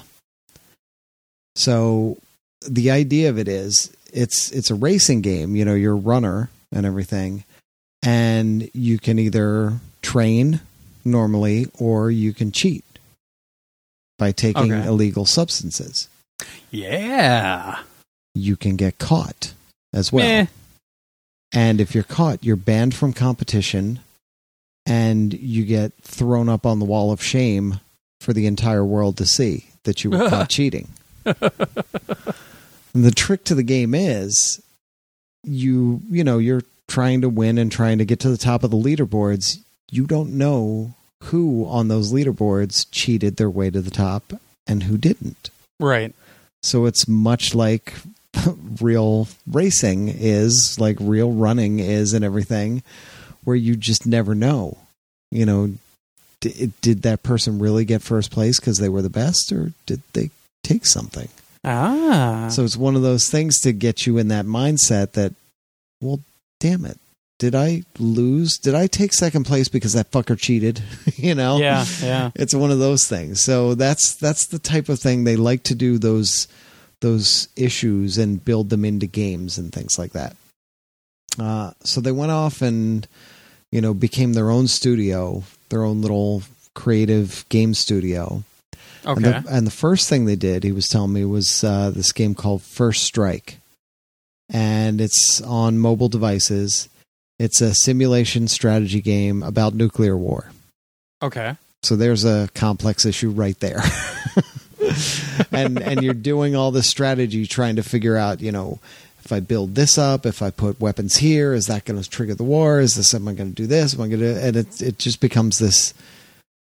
So the idea of it is it's it's a racing game, you know, you're a runner and everything, and you can either train normally or you can cheat by taking Okay. illegal substances. Yeah. You can get caught as well. Meh. And if you're caught, you're banned from competition and you get thrown up on the wall of shame for the entire world to see that you were caught cheating. And the trick to the game is you, you know, you're trying to win and trying to get to the top of the leaderboards. You don't know who on those leaderboards cheated their way to the top and who didn't. Right. So it's much like real racing is, like real running is, and everything, where you just never know. You know, d- did that person really get first place because they were the best, or did they take something? Ah. So it's one of those things to get you in that mindset that, well, damn it. Did I lose? Did I take second place because that fucker cheated? you know? yeah. Yeah. it's one of those things so that's that's the type of thing they like to do those those issues and build them into games and things like that uh, so they went off and you know became their own studio their own little creative game studio and, Okay. the, and the first thing they did he was telling me was uh, this game called first strike and it's on mobile devices it's a simulation strategy game about nuclear war Okay. so there's a complex issue right there. and and you're doing all this strategy trying to figure out, you know, if I build this up, if I put weapons here, is that going to trigger the war? Is this am I going to do this? Am I going to? And it it just becomes this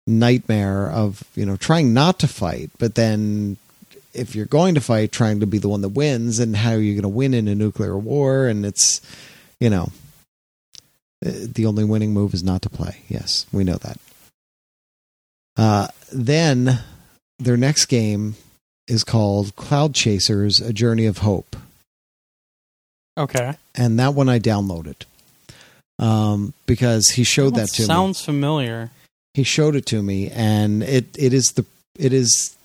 nightmare of you know trying not to fight, but then if you're going to fight, trying to be the one that wins, and how you're going to win in a nuclear war, and it's you know uh, the only winning move is not to play. Yes, we know that. Uh, then their next game is called Cloud Chasers: A Journey of Hope Okay. and that one I downloaded um, because he showed that to me. sounds familiar. He showed it to me, and it it is the it is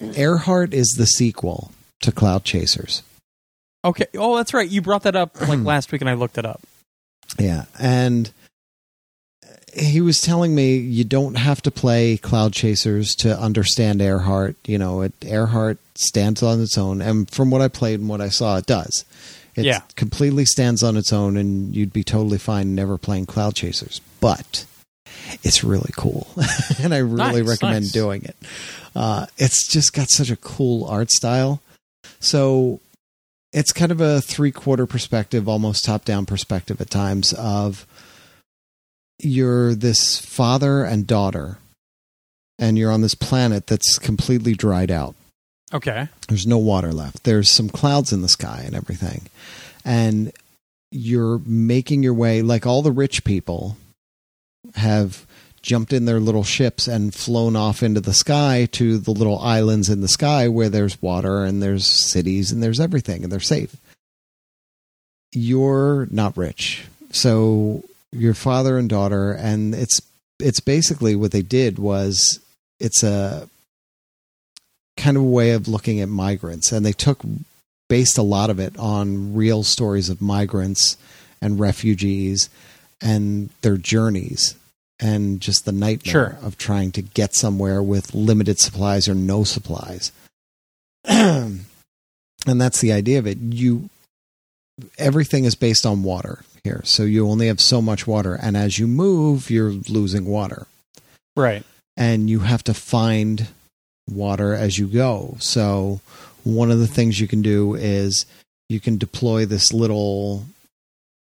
Airheart is the sequel to Cloud Chasers. Okay. Oh, that's right. You brought that up like last week, and I looked it up. Yeah, and he was telling me you don't have to play Cloud Chasers to understand Airheart. You know, it, Airheart stands on its own, and from what I played and what I saw, it does. It Yeah. completely stands on its own, and you'd be totally fine never playing Cloud Chasers. But it's really cool, and I really Nice, recommend nice. doing it. Uh, it's just got such a cool art style. So it's kind of a three quarter perspective, almost top down perspective at times of you're this father and daughter, and you're on this planet that's completely dried out. Okay. There's no water left. There's some clouds in the sky and everything. And you're making your way, like all the rich people have jumped in their little ships and flown off into the sky to the little islands in the sky where there's water and there's cities and there's everything and they're safe. You're not rich. So your father and daughter and it's it's basically what they did was it's a kind of a way of looking at migrants and they took based a lot of it on real stories of migrants and refugees and their journeys and just the nightmare Sure. of trying to get somewhere with limited supplies or no supplies. And that's the idea of it. You everything is based on water here so you only have so much water and as you move you're losing water Right. and you have to find water as you go. So one of the things you can do is you can deploy this little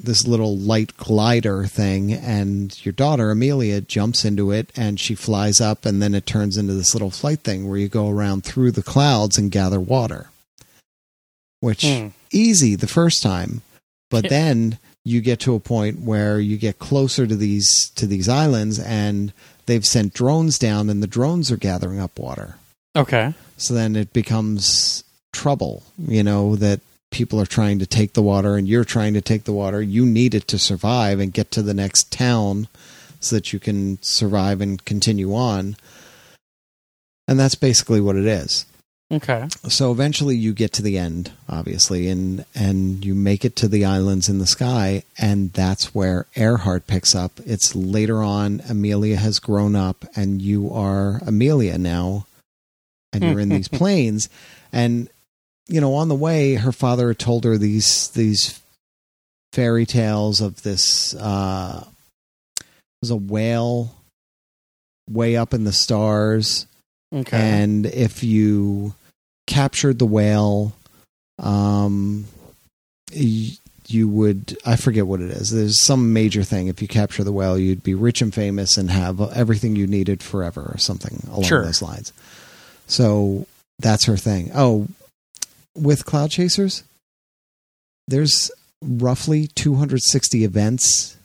this little light glider thing and your daughter Amelia jumps into it and she flies up and then it turns into this little flight thing where you go around through the clouds and gather water. Which Hmm. easy the first time, but Yeah. then you get to a point where you get closer to these to these islands and they've sent drones down and the drones are gathering up water. Okay. So then it becomes trouble, you know, that people are trying to take the water and you're trying to take the water. You need it to survive and get to the next town so that you can survive and continue on. And that's basically what it is Okay. so eventually you get to the end obviously and and you make it to the islands in the sky and that's where Airheart picks up it's later on amelia has grown up and you are amelia now and you're in these planes and you know on the way her father told her these these fairy tales of this uh there's a whale way up in the stars Okay. and if you captured the whale um you would i forget what it is. There's some major thing. If you capture the whale you'd be rich and famous and have everything you needed forever or something along Sure. those lines. So that's her thing. Oh with cloud chasers there's roughly 260 events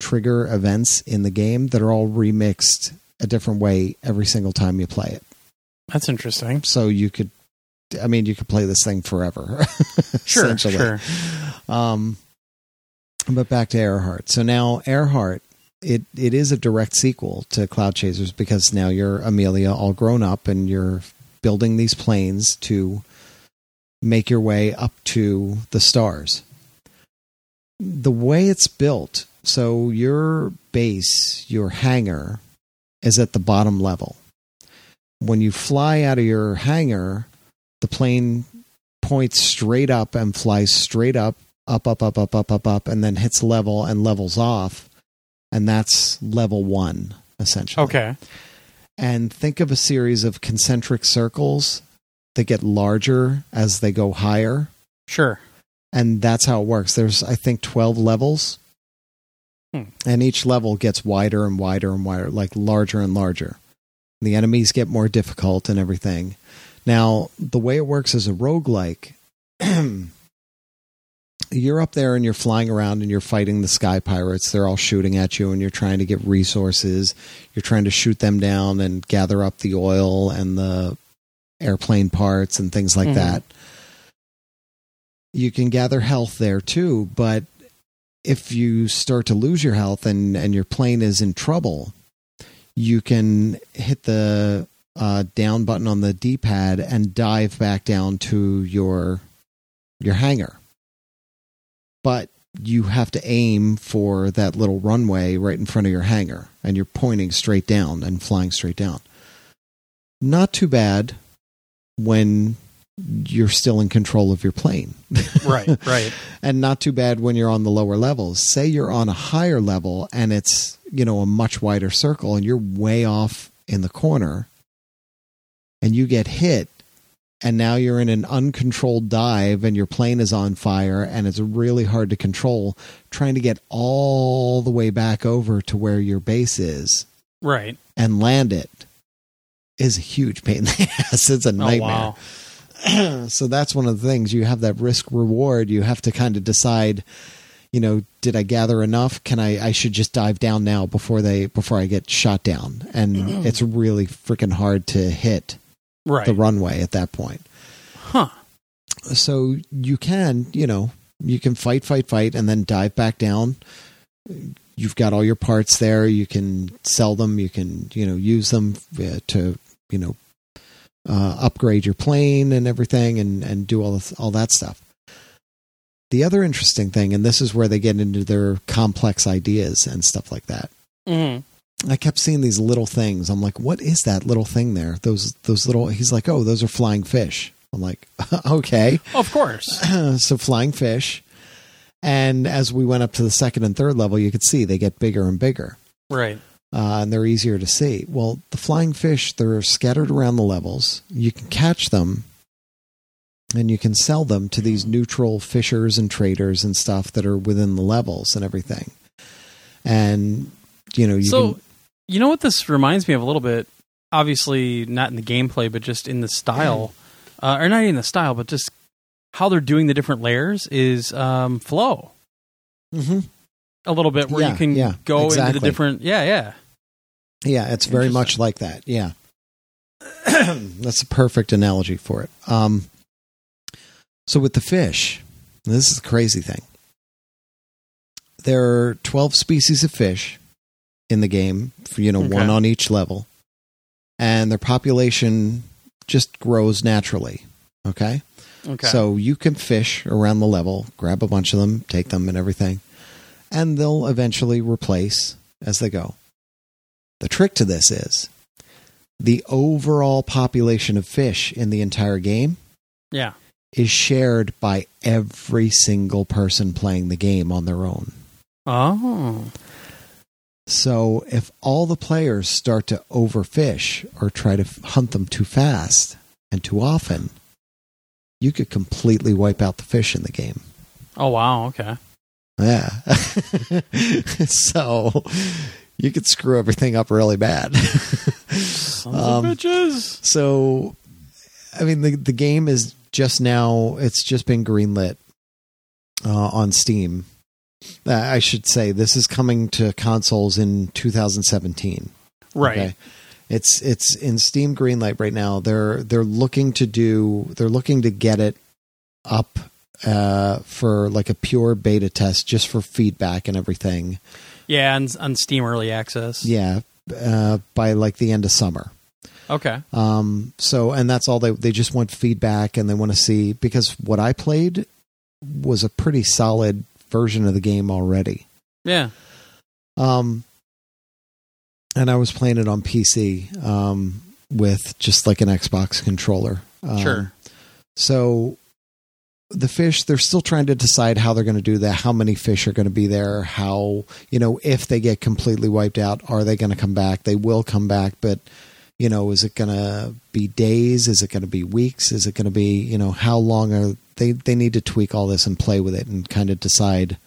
trigger events in the game that are all remixed a different way every single time you play it. That's interesting. so you could i mean you could play this thing forever Sure. essentially. Sure. um but back to Airheart so now Airheart it it is a direct sequel to cloud chasers because now you're amelia all grown up and you're building these planes to make your way up to the stars the way it's built so your base your hangar is at the bottom level when you fly out of your hangar the plane points straight up and flies straight up, up, up, up, up, up, up, up, and then hits level and levels off. And that's level one, essentially. Okay. And think of a series of concentric circles that get larger as they go higher. Sure. and that's how it works. There's I think 12 levels. Hmm. And each level gets wider and wider and wider, like larger and larger. The enemies get more difficult and everything. Now, the way it works as a roguelike, you're up there and you're flying around and you're fighting the sky pirates. They're all shooting at you and you're trying to get resources. You're trying to shoot them down and gather up the oil and the airplane parts and things like Mhm. that. You can gather health there too, but if you start to lose your health and, and your plane is in trouble, you can hit the uh, down button on the D pad and dive back down to your your hangar. But you have to aim for that little runway right in front of your hangar, and you're pointing straight down and flying straight down. Not too bad when you're still in control of your plane. Right, right. and not too bad when you're on the lower levels. Say you're on a higher level and it's, you know, a much wider circle and you're way off in the corner and you get hit and now you're in an uncontrolled dive and your plane is on fire and it's really hard to control trying to get all the way back over to where your base is Right. and land it is a huge pain in the ass. It's a nightmare Oh, wow. so that's one of the things you have that risk reward you have to kind of decide you know did i gather enough can i i should just dive down now before they before i get shot down and it's really freaking hard to hit Right. the runway at that point. Huh. so you can you know you can fight fight fight and then dive back down. You've got all your parts there. You can sell them. You can you know use them uh, to you know uh, upgrade your plane and everything and and do all this, all that stuff. The other interesting thing and this is where they get into their complex ideas and stuff like that hmm I kept seeing these little things. I'm like, what is that little thing there? Those those little. He's like, oh, those are flying fish. I'm like, okay. Of course. so flying fish. And as we went up to the second and third level, you could see they get bigger and bigger, Right. uh, and they're easier to see. Well, the flying fish, they're scattered around the levels. You can catch them, and you can sell them to these neutral fishers and traders and stuff that are within the levels and everything. And you know, you so, can, you know what this reminds me of a little bit? Obviously, not in the gameplay, but just in the style, uh, or not even the style, but just how they're doing the different layers is um, flow Mhm. a little bit, where Yeah, you can yeah, go into the different. Yeah, yeah. Yeah, it's very much like that. Yeah. That's a perfect analogy for it. Um, so with the fish, this is the crazy thing. There are 12 species of fish in the game, for, you know, Okay. one on each level. And their population just grows naturally. Okay? Okay. So you can fish around the level, grab a bunch of them, take them and everything, and they'll eventually replace as they go. The trick to this is the overall population of fish in the entire game yeah. is shared by every single person playing the game on their own. Oh. So if all the players start to overfish or try to hunt them too fast and too often, you could completely wipe out the fish in the game. Oh wow. Okay. Yeah. so you could screw everything up really bad. Sons Um, bitches. so I mean the the game is just now it's just been greenlit uh, on Steam. Uh, I should say this is coming to consoles in 2017. Right. Okay. It's it's in Steam Greenlight right now. They're they're looking to do they're looking to get it up uh, for like a pure beta test, just for feedback and everything. Yeah, and on Steam Early Access. Yeah, uh, by like the end of summer. Okay. Um, so and that's all they they just want feedback and they want to see because what I played was a pretty solid version of the game already. Yeah. Um, and I was playing it on PC um, with just like an Xbox controller. Um, Sure. So the fish, they're still trying to decide how they're going to do that. How many fish are going to be there? How you know if they get completely wiped out, are they going to come back? They will come back, but you know, is it going to be days? Is it going to be weeks? Is it going to be, you know, how long are they? They need to tweak all this and play with it and kind of decide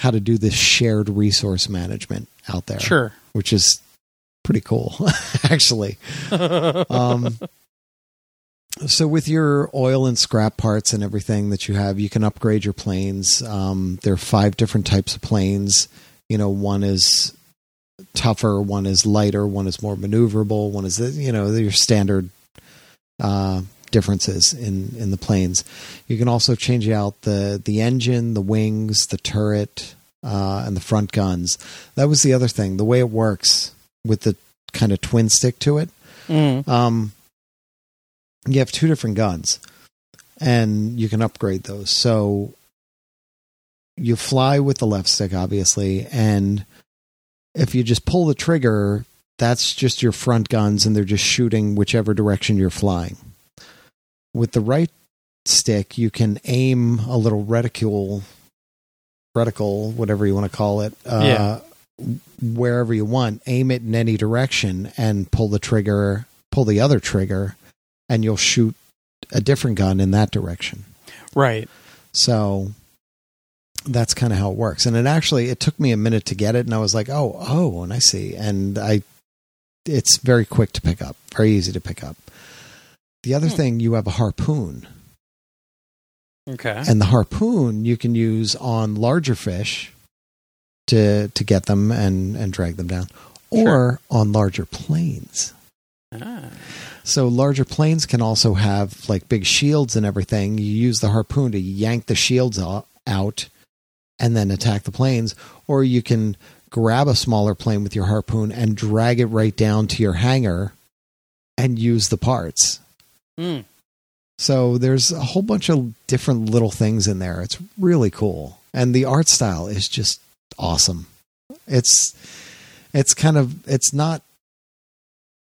how to do this shared resource management out there. Sure. which is pretty cool, actually. Um, so with your oil and scrap parts and everything that you have, you can upgrade your planes. Um, there are five different types of planes. You know, one is tougher, one is lighter, one is more maneuverable, one is you know your standard uh, differences in in the planes. You can also change out the the engine, the wings, the turret, uh, and the front guns. That was the other thing. The way it works with the kind of twin stick to it. Mm. Um, you have two different guns, and you can upgrade those. So you fly with the left stick, obviously, and if you just pull the trigger, that's just your front guns, and they're just shooting whichever direction you're flying. With the right stick, you can aim a little reticule, reticle, whatever you want to call it, uh, Yeah. wherever you want. Aim it in any direction, and pull the trigger, pull the other trigger, and you'll shoot a different gun in that direction. Right. So that's kind of how it works. And it actually it took me a minute to get it, and I was like, oh, oh, and I see. And I, it's very quick to pick up, very easy to pick up. The other Hmm. thing, you have a harpoon, Okay. and the harpoon you can use on larger fish to to get them and and drag them down, or Sure. on larger planes. Ah. So larger planes can also have like big shields and everything. You use the harpoon to yank the shields out and then attack the planes, or you can grab a smaller plane with your harpoon and drag it right down to your hangar and use the parts. Mm. So there's a whole bunch of different little things in there. It's really cool. And the art style is just awesome. It's it's kind of it's not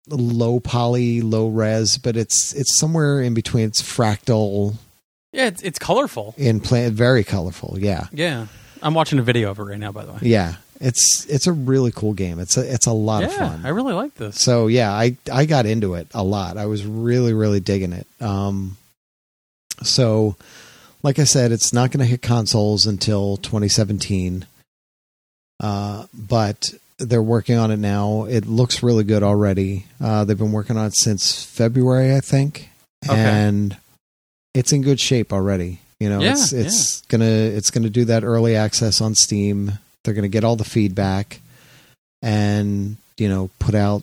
low poly, low res, but it's it's somewhere in between. It's fractal Yeah, it's, it's colorful. in play very colorful. Yeah. Yeah. I'm watching a video of it right now, by the way. Yeah. It's it's a really cool game. It's a it's a lot yeah, of fun. I really like this. So yeah, I I got into it a lot. I was really really digging it. Um, so, like I said, it's not going to hit consoles until 2017. Uh, but they're working on it now. It looks really good already. Uh, they've been working on it since February, I think, Okay. and it's in good shape already. You know, Yeah, it's it's gonna it's gonna do that early access on Steam. They're gonna get all the feedback, and you know, put out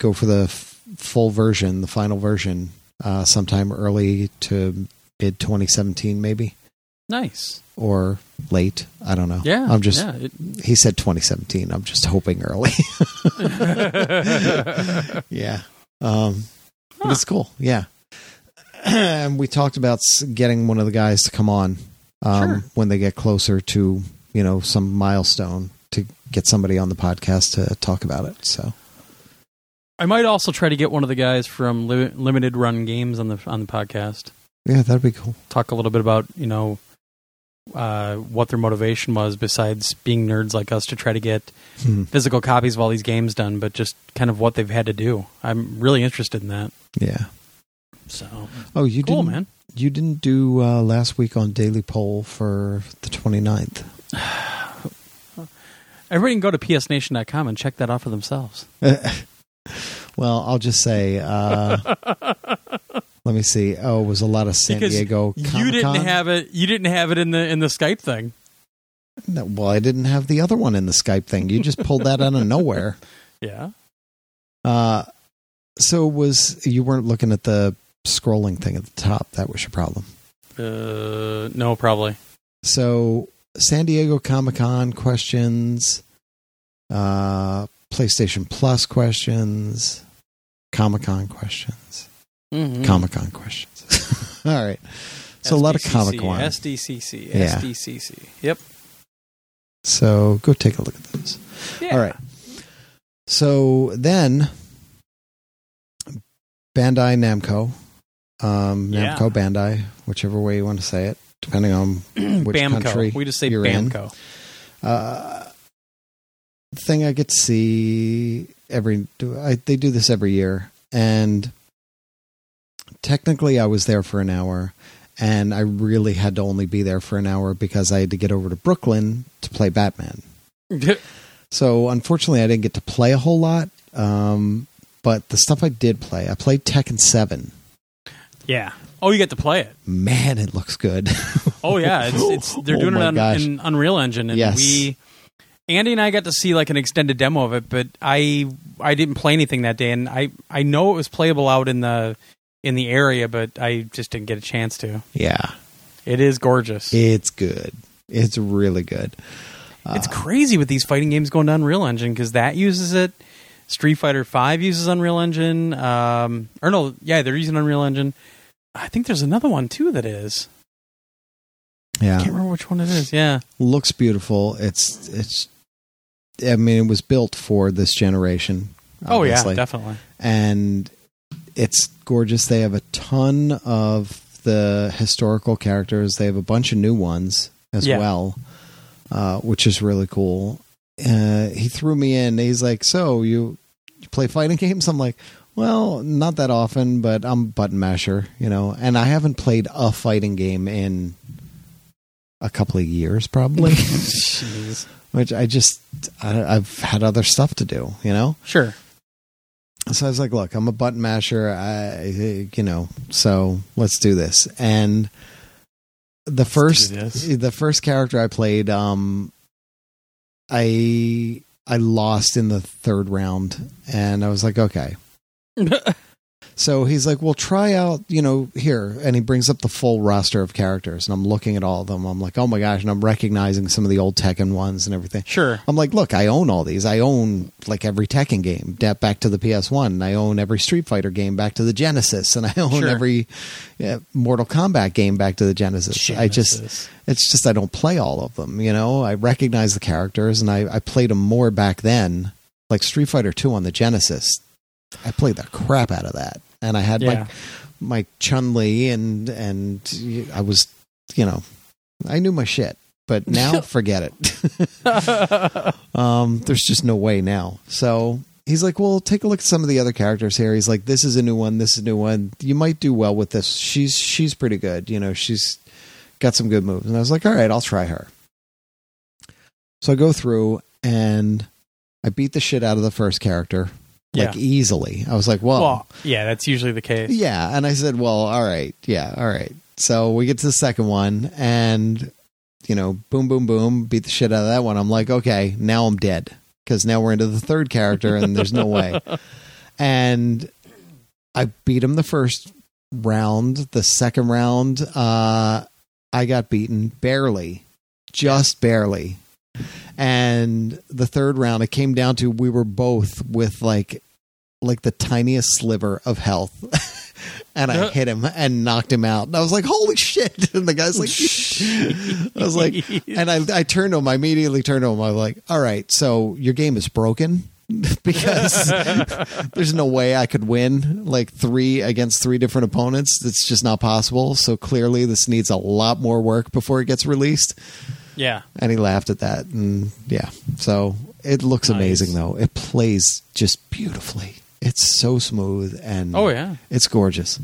go for the f- full version, the final version, uh, sometime early to mid 2017, maybe Nice. or late. I don't know. Yeah. I'm just. yeah, it- He said 2017. I'm just hoping early. yeah. Um, but it's cool. Yeah. And we talked about getting one of the guys to come on um, Sure. when they get closer to you know some milestone to get somebody on the podcast to talk about it. So I might also try to get one of the guys from Li- Limited Run Games on the on the podcast. yeah, that'd be cool. Talk a little bit about you know uh, what their motivation was besides being nerds like us to try to get Hmm. physical copies of all these games done, but just kind of what they've had to do. I'm really interested in that. Yeah. So Oh, you cool, didn't. man. You didn't do uh, last week on Daily Poll for the 29th. Everybody can go to psnation.com and check that out for themselves. well, I'll just say. Uh, let me see. Oh, it was a lot of San Because Diego. You Comic-Con. didn't have it. You didn't have it in the in the Skype thing. No, well, I didn't have the other one in the Skype thing. You just pulled that out of nowhere. Yeah. Uh, so was you weren't looking at the scrolling thing at the top? That was your problem. Uh, no, probably. So San Diego Comic Con questions, uh, PlayStation Plus questions, Comic Con questions, Mhm. Comic Con questions. All right. So a lot of Comic Con. SDCC. Yeah. SDCC. Yep. So go take a look at those. Yeah. All right. So then, Bandai Namco, um, Yeah. Namco Bandai, whichever way you want to say it, depending on which Bamco. country We just say you're in. Bamco. uh, thing I get to see. every I, they do this every year, and technically I was there for an hour, and I really had to only be there for an hour because I had to get over to Brooklyn to play Batman. So unfortunately, I didn't get to play a whole lot. Um, but the stuff I did play, I played Tekken Seven. Yeah. Oh, you get to play it. Man, it looks good. Oh yeah, it's, it's they're Oh doing it on gosh. in Unreal Engine, and Yes. we Andy and I got to see like an extended demo of it, but I I didn't play anything that day, and I I know it was playable out in the in the area, but I just didn't get a chance to. yeah, It is gorgeous. it's good. It's really good. it's crazy with these fighting games going to Unreal Engine because that uses it. Street Fighter Five uses Unreal Engine. Um, or no, yeah, they're using Unreal Engine. I think there's another one too that is. Yeah, I can't remember which one it is. Yeah. looks beautiful. It's it's. I mean, it was built for this generation. Oh yeah, definitely. and it's gorgeous. They have a ton of the historical characters. They have a bunch of new ones as Yeah. well, uh, which is really cool. Uh, he threw me in. He's like, "So you, you play fighting games?" I'm like, "Well, not that often, but I'm a button masher, you know." And I haven't played a fighting game in a couple of years, probably. Jeez. which I just I, I've had other stuff to do, you know. Sure. So I was like, look, I'm a button masher. I, you know, so let's do this. And the first, the first character I played, um, I, I lost in the third round and I was like, okay. So he's like, well, try out, you know, here. And he brings up the full roster of characters and I'm looking at all of them. I'm like, oh my gosh. And I'm recognizing some of the old Tekken ones and everything. sure. I'm like, look, I own all these. I own like every Tekken game back to the PS1. And I own every Street Fighter game back to the Genesis, and I own Sure. every yeah, Mortal Kombat game back to the Genesis. I just, it's just I don't play all of them. You know, I recognize the characters, and I, I played them more back then. Like Street Fighter Two on the Genesis, I played the crap out of that, and I had Yeah. my my Chun Li, and and I was, you know, I knew my shit. But now, forget it. Um, there's just no way now. So he's like, well, take a look at some of the other characters here. He's like, this is a new one. This is a new one. You might do well with this. She's she's pretty good. You know, she's got some good moves. And I was like, all right, I'll try her. So I go through and I beat the shit out of the first character like Yeah. easily. I was like, well, Well, yeah, that's usually the case. yeah. And I said, well, all right. Yeah. All right. So we get to the second one and, you know, boom, boom, boom, beat the shit out of that one. I'm like, okay, now I'm dead because now we're into the third character and there's no way. And I beat him the first round. The second round, uh, I got beaten barely, just barely. And the third round, it came down to we were both with like like the tiniest sliver of health. and I hit him and knocked him out. And I was like, holy shit. And the guy's like, I was like, and I, I turned to him, I immediately turned to him. I was like, all right, so your game is broken because there's no way I could win like three against three different opponents. It's just not possible. So clearly, this needs a lot more work before it gets released. Yeah. And he laughed at that. And yeah, so it looks Nice. amazing though. It plays just beautifully. It's so smooth and Oh yeah. it's gorgeous.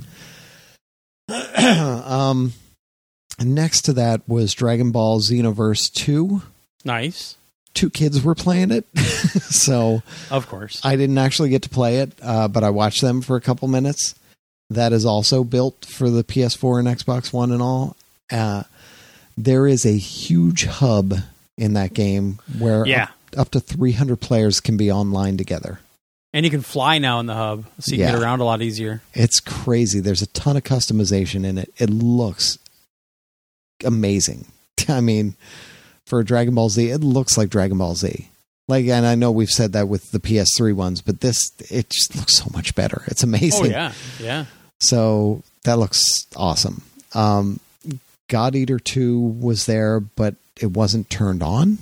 um, next to that was Dragon Ball Xenoverse 2. Nice. Two kids were playing it. so Of course. I didn't actually get to play it, uh, but I watched them for a couple minutes. That is also built for the PS4 and Xbox One and all. Uh, there is a huge hub in that game where Yeah. up, up to 300 players can be online together. And you can fly now in the hub, so you can get around a lot easier. It's crazy. There's a ton of customization in it. It looks amazing. I mean, for Dragon Ball Z, it looks like Dragon Ball Z. Like, and I know we've said that with the PS3 ones, but this it just looks so much better. It's amazing. Oh yeah. Yeah. So that looks awesome. Um, God Eater 2 was there, but it wasn't turned on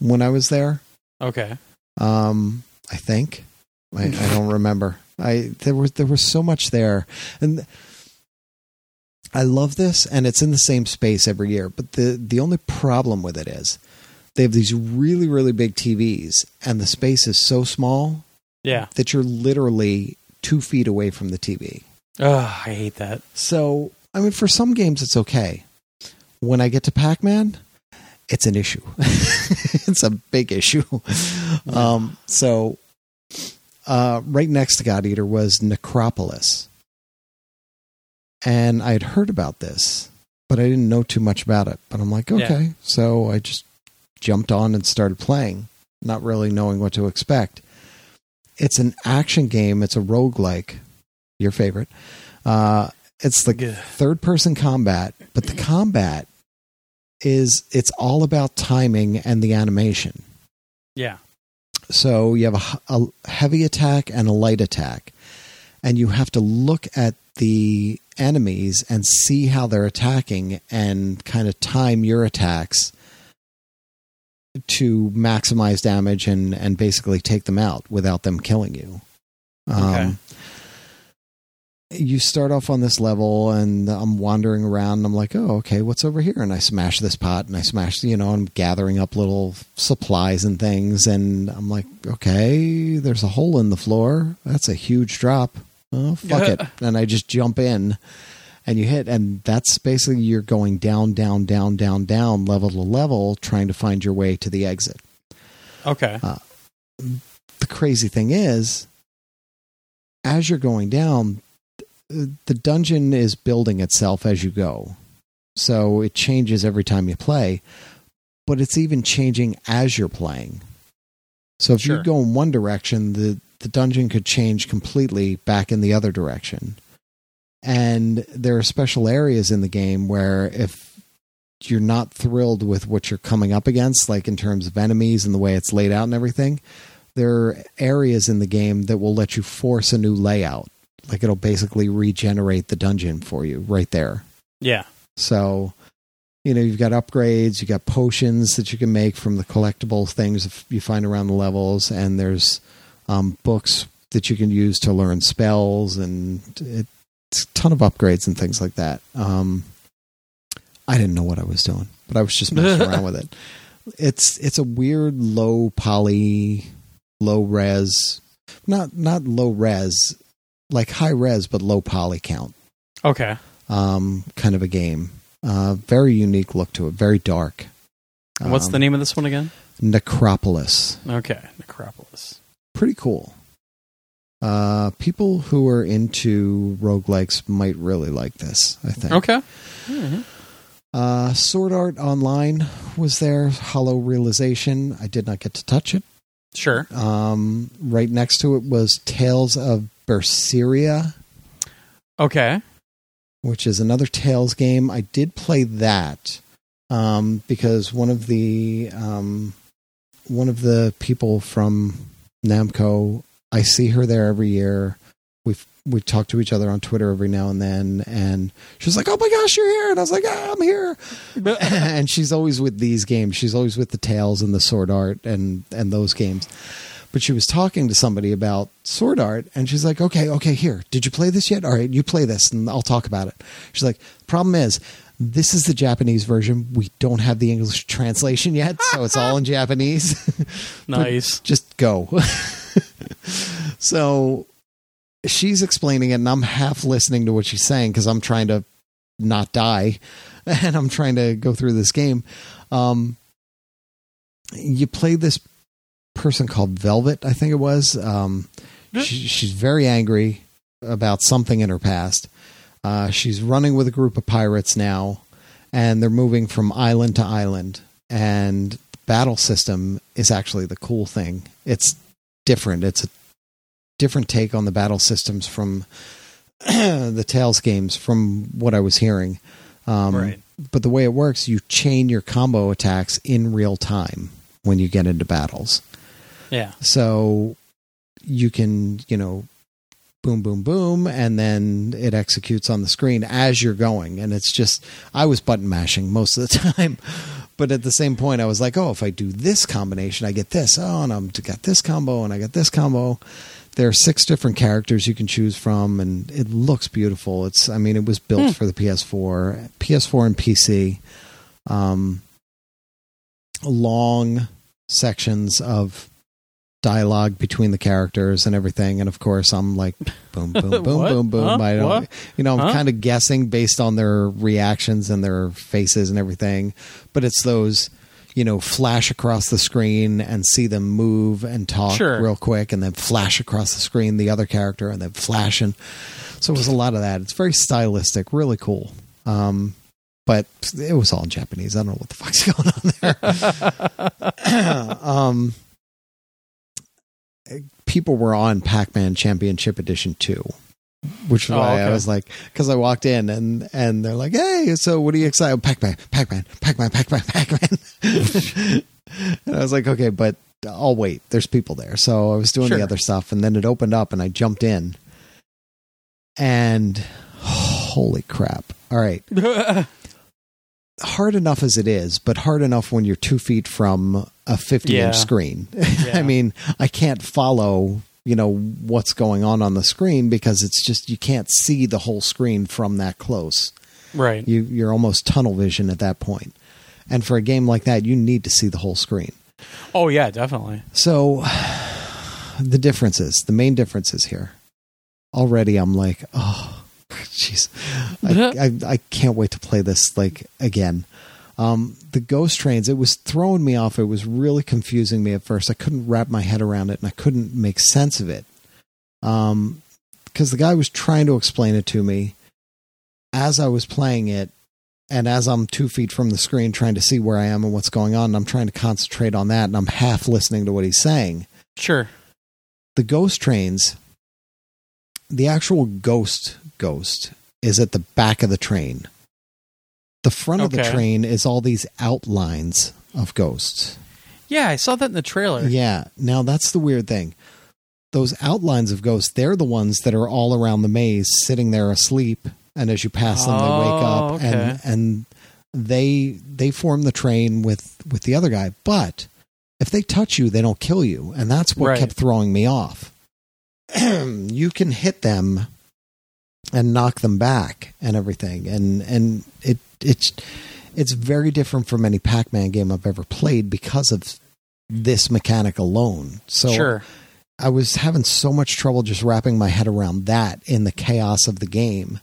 when I was there. Okay. Um, I think I, I don't remember. I there was there was so much there, and I love this, and it's in the same space every year. But the the only problem with it is they have these really really big TVs, and the space is so small Yeah. that you're literally two feet away from the TV. Oh, I hate that. So, I mean, for some games, it's okay. When I get to Pac Man, it's an issue. it's a big issue. Um, so, uh, right next to God Eater was Necropolis. And I had heard about this, but I didn't know too much about it. But I'm like, Yeah. okay. So I just jumped on and started playing, not really knowing what to expect. It's an action game, it's a roguelike, your favorite. Uh, it's like Ugh. third person combat, but the combat is it's all about timing and the animation. Yeah. So you have a heavy attack and a light attack, and you have to look at the enemies and see how they're attacking and kind of time your attacks to maximize damage and and basically take them out without them killing you. Okay. Um, You start off on this level and I'm wandering around and I'm like, oh, okay, what's over here? And I smash this pot and I smash, you know, I'm gathering up little supplies and things. And I'm like, okay, there's a hole in the floor. That's a huge drop. Oh, fuck it. And I just jump in and you hit. And that's basically you're going down, down, down, down, down, level to level, trying to find your way to the exit Okay. Uh, the crazy thing is as you're going down the dungeon is building itself as you go so it changes every time you play but it's even changing as you're playing so if Sure. you go in one direction the the dungeon could change completely back in the other direction and there are special areas in the game where if you're not thrilled with what you're coming up against like in terms of enemies and the way it's laid out and everything there are areas in the game that will let you force a new layout. Like it'll basically regenerate the dungeon for you right there. Yeah. So, you know, you've got upgrades, you've got potions that you can make from the collectible things you find around the levels, and there's um, books that you can use to learn spells, and it's a ton of upgrades and things like that. Um, I didn't know what I was doing, but I was just messing around with it. It's it's a weird low poly, low res, not not low res, like high res but low poly count Okay. um, kind of a game. Uh, very unique look to it. Very dark. And What's Um, the name of this one again? Necropolis? Okay. Necropolis. Pretty cool. Uh, people who are into roguelikes might really like this. I think. Okay. Mhm. Uh, Sword Art Online was there. Hollow Realization. I did not get to touch it. Sure. Um, right next to it was Tales of Berseria, Okay. which is another Tales game. I did play that um, because one of the um, one of the people from Namco, I see her there every year. We we talk to each other on Twitter every now and then, and she's like, "Oh my gosh, you're here!" And I was like, ah, "I'm here." and she's always with these games. She's always with the Tales and the Sword Art and and those games. But she was talking to somebody about Sword Art, and she's like, "Okay, okay, here. Did you play this yet? All right, you play this, and I'll talk about it." She's like, "Problem is." This is the Japanese version. We don't have the English translation yet, so it's all in Japanese. nice. Just go. so she's explaining it, and I'm half listening to what she's saying because I'm trying to not die, and I'm trying to go through this game. Um, you play this person called Velvet, I think it was. Um, she, she's very angry about something in her past. Uh, she's running with a group of pirates now, and they're moving from island to island. And the battle system is actually the cool thing. It's different. It's a different take on the battle systems from the Tales games, from what I was hearing. Um, Right. But the way it works, you chain your combo attacks in real time when you get into battles. Yeah. So you can, you know, boom, boom, boom, and then it executes on the screen as you're going. And it's just, I was button mashing most of the time. But at the same point, I was like, oh, if I do this combination, I get this. Oh, and I've got this combo, and I got this combo. There are six different characters you can choose from, and it looks beautiful. It's, I mean, it was built Hmm. for the PS4, PS4 and PC. Um, long sections of dialogue between the characters and everything. And of course, I'm like, boom, boom, boom, boom, boom. Huh? I don't, What? you know, I'm Huh? kind of guessing based on their reactions and their faces and everything. But it's those, you know, flash across the screen and see them move and talk Sure. real quick, and then flash across the screen the other character, and then flash and so it was a lot of that. It's very stylistic, really cool. Um, but it was all in Japanese. I don't know what the fuck's going on there. um, people were on Pac-Man Championship Edition two, which is Oh, why I was like, because I walked in and and they're like, "Hey, so what are you excited? Pac-Man, Pac-Man, Pac-Man, Pac-Man, Pac-Man." and I was like, "Okay, but I'll wait. There's people there." So I was doing Sure. the other stuff, and then it opened up, and I jumped in, and holy crap! All right, hard enough as it is, but hard enough when you're two feet from a 50 Yeah. inch screen. Yeah. I mean, I can't follow, you know, what's going on on the screen because it's just, you can't see the whole screen from that close. right. You, you're almost tunnel vision at that point. And for a game like that, you need to see the whole screen. Oh yeah, definitely. So the differences, the main differences here. Already I'm like, oh, jeez. I, I, I can't wait to play this like again. Um, the ghost trains, it was throwing me off. It was really confusing me at first. I couldn't wrap my head around it and I couldn't make sense of it. Um, because the guy was trying to explain it to me as I was playing it and as I'm two feet from the screen trying to see where I am and what's going on, and I'm trying to concentrate on that and I'm half listening to what he's saying. Sure. The ghost trains, the actual ghost ghost is at the back of the train. The front of the train is all these outlines of ghosts. Yeah, I saw that in the trailer. Yeah. Now that's the weird thing. Those outlines of ghosts, they're the ones that are all around the maze, sitting there asleep, and as you pass them, they wake Oh, up, and and they they form the train with with the other guy. But if they touch you, they don't kill you, and that's what Right. kept throwing me off. you can hit them and knock them back and everything, and and it it's it's very different from any Pac-Man game I've ever played because of this mechanic alone. So sure. I was having so much trouble just wrapping my head around that in the chaos of the game.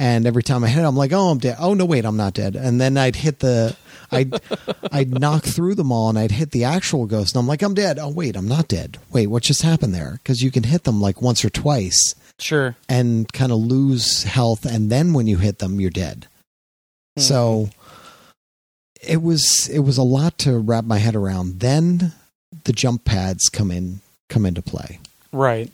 And every time I hit it, I'm like, oh, I'm dead. Oh, no, wait, I'm not dead. And then I'd hit the, I'd, I'd knock through them all and I'd hit the actual ghost. And I'm like, I'm dead. Oh, wait, I'm not dead. Wait, what just happened there? Because you can hit them like once or twice Sure. and kind of lose health. And then when you hit them, you're dead. Hmm. So it was it was a lot to wrap my head around. Then the jump pads come in come into play. Right.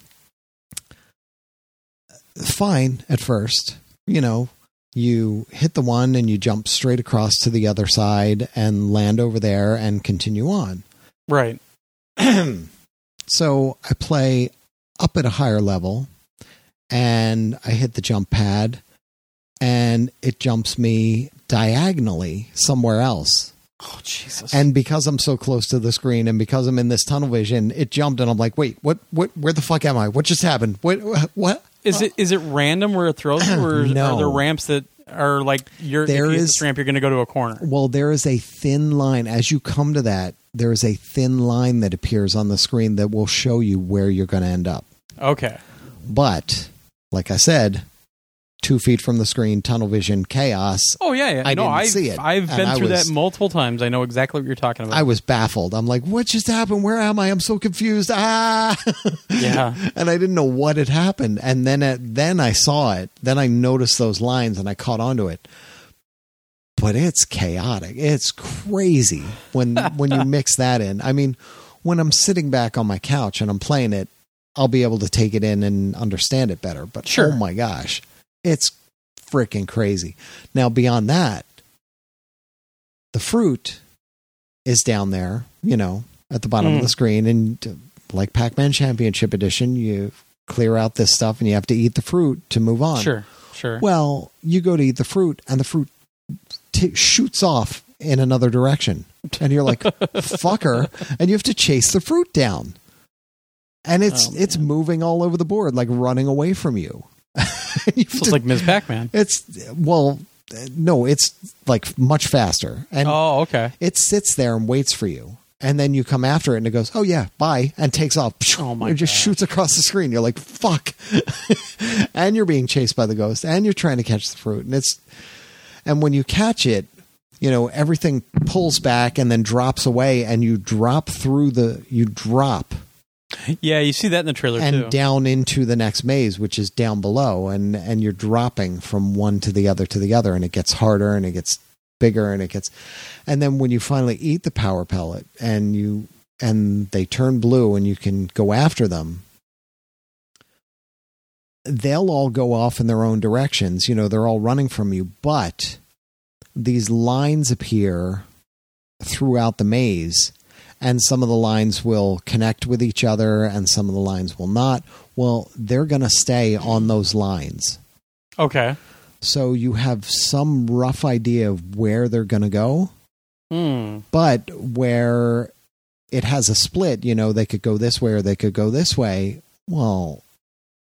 Fine at first, you know, you hit the one and you jump straight across to the other side and land over there and continue on. Right. so I play up at a higher level and I hit the jump pad and it jumps me diagonally somewhere else. Oh Jesus. And because I'm so close to the screen and because I'm in this tunnel vision, it jumped and I'm like, wait, what, what, where the fuck am I? What just happened? What, what? is it is it random where it throws you, or No. are there ramps that are like you're There you is- this ramp you're going to go to a corner? Well, there is a thin line. As you come to that, there is a thin line that appears on the screen that will show you where you're going to end up. Okay. But, like I said, two feet from the screen, tunnel vision, chaos. Oh yeah, yeah. I no, didn't I've, see it, I've been I through was- that multiple times. I know exactly what you're talking about. I was baffled. I'm like, what just happened? Where am I? I'm so confused. Ah. yeah. and I didn't know what had happened. And then it, then I saw it. Then I noticed those lines and I caught onto it. But it's chaotic. It's crazy when when you mix that in. I mean, when I'm sitting back on my couch and I'm playing it, I'll be able to take it in and understand it better. But Sure. oh my gosh, it's freaking crazy. Now beyond that, the fruit is down there, you know, at the bottom of Mm. the screen and uh, like Pac-Man Championship Edition, you clear out this stuff and you have to eat the fruit to move on. Sure. Sure. Well, you go to eat the fruit and the fruit t- shoots off in another direction. And you're like, fucker. And you have to chase the fruit down. And it's Oh, it's moving all over the board, like running away from you. So to- it's like Ms. Pac-Man. it's well, no, it's like much faster. And oh, okay. it sits there and waits for you. and then you come after it and it goes, "Oh yeah, bye," and takes off. Oh, my It just shoots across the screen. You're like, "Fuck!" and you're being chased by the ghost, and you're trying to catch the fruit, and it's and when you catch it, you know everything pulls back and then drops away, and you drop through the you drop Yeah, you see that in the trailer and too. down into the next maze, which is down below, and and you're dropping from one to the other to the other, and it gets harder and it gets bigger and it gets, and then when you finally eat the power pellet and you and they turn blue and you can go after them, they'll all go off in their own directions. You know, they're all running from you, but these lines appear throughout the maze and some of the lines will connect with each other and some of the lines will not. Well, they're going to stay on those lines. okay. So you have some rough idea of where they're going to go, Hmm. but where it has a split, you know, they could go this way or they could go this way. Well,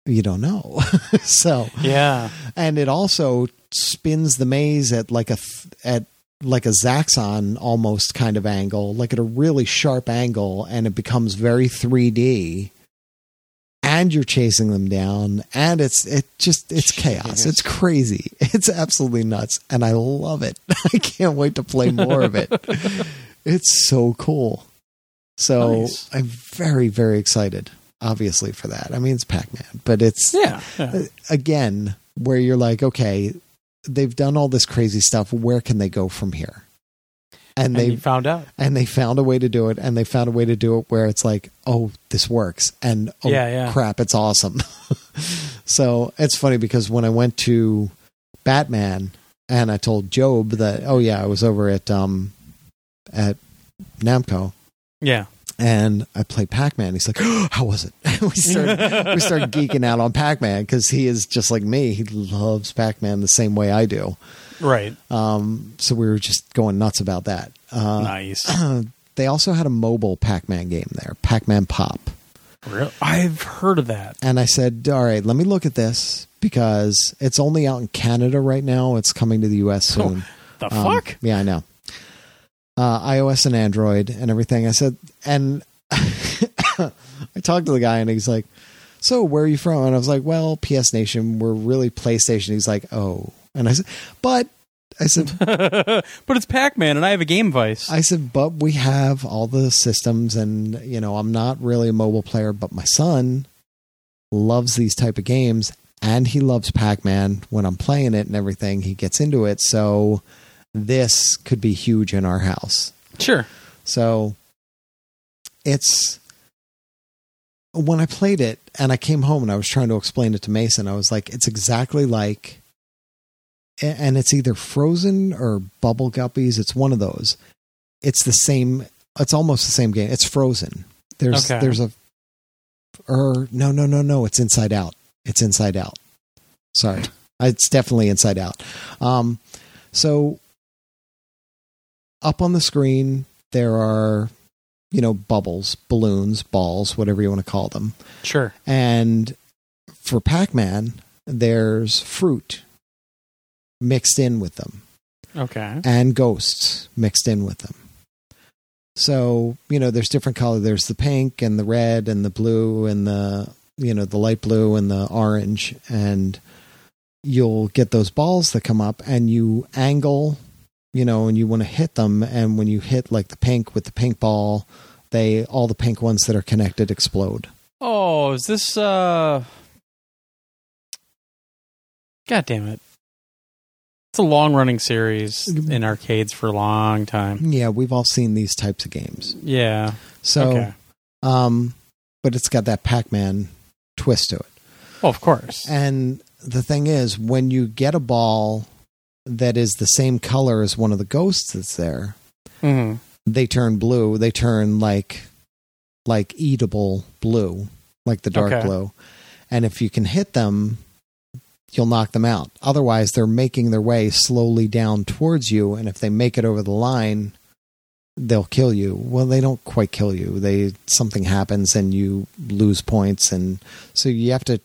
you don't know. so, Yeah. and it also spins the maze at like a th- at like a Zaxxon almost kind of angle, like at a really sharp angle, and it becomes very 3D. And you're chasing them down, and it's it just it's chaos. It's crazy. It's absolutely nuts, and I love it. I can't wait to play more of it. It's so cool. So Nice. I'm very very excited. Obviously for that. I mean, it's Pac-Man, but it's Yeah. yeah. uh, again where you're like okay they've done all this crazy stuff where can they go from here and And they found out. and they found a way to do it and they found a way to do it where it's like oh this works and oh Yeah, yeah. crap it's awesome so it's funny because when i went to batman and i told job that oh yeah i was over at um at namco Yeah. And I played Pac Man. He's like, "How was it?" we started we started geeking out on Pac Man because he is just like me. He loves Pac Man the same way I do. Right. Um, so we were just going nuts about that. Uh, nice. they also had a mobile Pac Man game there, Pac Man Pop. Real- I've heard of that. And I said, "All right, let me look at this because it's only out in Canada right now. It's coming to the U.S. soon." The Um, fuck? Yeah, I know. Uh, iOS and Android and everything. I said, and I talked to the guy and he's like, "So where are you from?" And I was like, "Well, PS Nation. We're really PlayStation." He's like, "Oh," and I said, "But." I said, but it's Pac-Man, and I have a Gamevice. I said, but we have all the systems, and you know, I'm not really a mobile player, but my son loves these type of games, and he loves Pac-Man. When I'm playing it and everything, he gets into it. So this could be huge in our house. sure. So it's when I played it and I came home and I was trying to explain it to Mason, I was like, it's exactly like, and it's either Frozen or Bubble Guppies. It's one of those. It's the same. It's almost the same game. It's Frozen. There's Okay. there's a, or no no no no. It's Inside Out. It's Inside Out. Sorry, it's definitely Inside Out. Um, so up on the screen there are you know bubbles balloons balls whatever you want to call them. Sure. and for pac-man there's fruit mixed in with them. Okay. and ghosts mixed in with them. So you know there's different color. There's the pink and the red and the blue and the you know the light blue and the orange. And you'll get those balls that come up and you angle you know and you want to hit them and when you hit like the pink with the pink ball they all the pink ones that are connected explode Oh, is this uh God damn it. It's a long running series in arcades for a long time. yeah we've all seen these types of games Yeah. so okay. um but it's got that pac-man twist to it Well, of course. And the thing is, when you get a ball that is the same color as one of the ghosts that's there, Mhm. they turn blue. They turn like like eatable blue, like the dark Okay. blue. And if you can hit them, you'll knock them out. Otherwise, they're making their way slowly down towards you, and if they make it over the line, they'll kill you. Well, they don't quite kill you. They something happens and you lose points and so you have to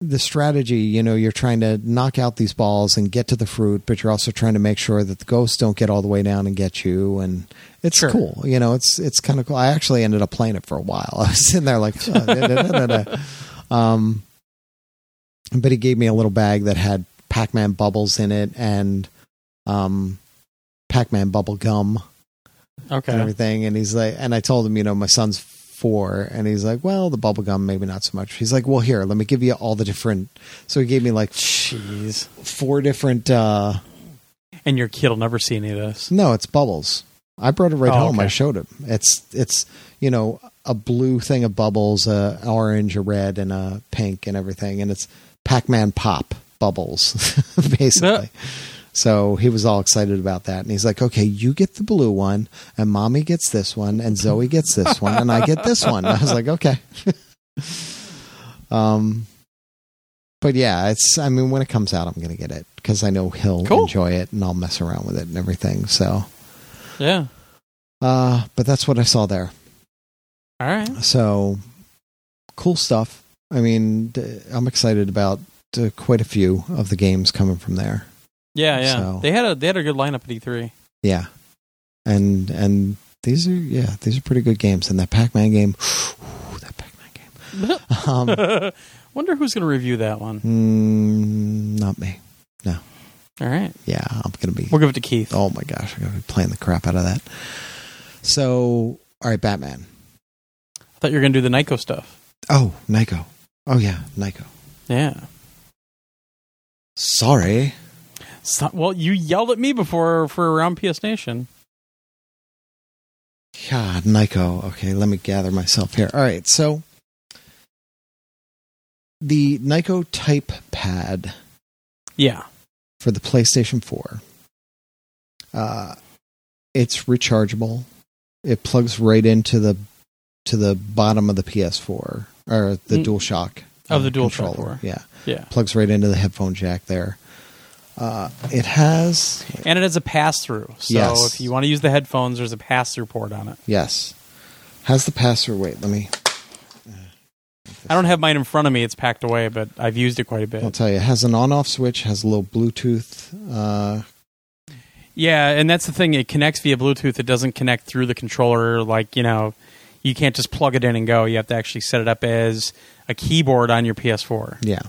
the strategy, you know, you're trying to knock out these balls and get to the fruit, but you're also trying to make sure that the ghosts don't get all the way down and get you and it's Sure. cool. You know, it's it's kind of cool. I actually ended up playing it for a while. I was sitting there like, da, da, da, um, but he gave me a little bag that had Pac-Man bubbles in it and um, Pac-Man bubble gum and Okay. everything. And he's like, and I told him, you know, my son's four, and he's like, well, the bubble gum maybe not so much. He's like, well, here, let me give you all the different. So he gave me like Jeez. four different. uh And your kid will never see any of this. No, it's bubbles. I brought it right Oh, home. I showed him. It's it's you know a blue thing of bubbles, a orange, a red, and a pink, and everything, and it's Pac-Man pop bubbles, basically. So he was all excited about that, and he's like, "Okay, you get the blue one, and mommy gets this one, and Zoe gets this one, and I get this one." I was like, "Okay." um, but yeah, it's. I mean, when it comes out, I'm going to get it because I know he'll Cool. enjoy it, and I'll mess around with it and everything. So. Yeah. Uh, but that's what I saw there. All right. So cool stuff. I mean, I'm excited about uh, quite a few of the games coming from there. Yeah, yeah. So- They had a they had a good lineup at E E3. Yeah, and and these are yeah these are pretty good games. And that Pac-Man game, ooh, that Pac-Man game. Um, Wonder who's going to review that one. mm, not me. No. All right. Yeah, I'm gonna be. We'll give it to Keith. Oh my gosh, I'm gonna be playing the crap out of that. So all right, Batman. I thought you were going to do the Nyko stuff. Oh, Nyko. Oh yeah, Nyko. Yeah. Sorry. So, well, you yelled at me before for around PS Nation. God, Nyko. Okay, let me gather myself here. All right, so the Nyko Type Pad Yeah. for the PlayStation 4. Uh, it's rechargeable. It plugs right into the to the bottom of the PS4 or the Mm. DualShock Of the Dual DualShock controller. 4. Yeah, Yeah. plugs right into the headphone jack there. Uh, it has And it has a pass through. So Yes. if you want to use the headphones, there's a pass through port on it. yes, has the pass through. Wait, let me. I don't have mine in front of me. It's packed away, but I've used it quite a bit. I'll tell you, it has an on-off switch, has a little Bluetooth. Uh, Yeah, and that's the thing. It connects via Bluetooth. It doesn't connect through the controller. Like you know, you can't just plug it in and go. You have to actually set it up as a keyboard on your PS4. yeah,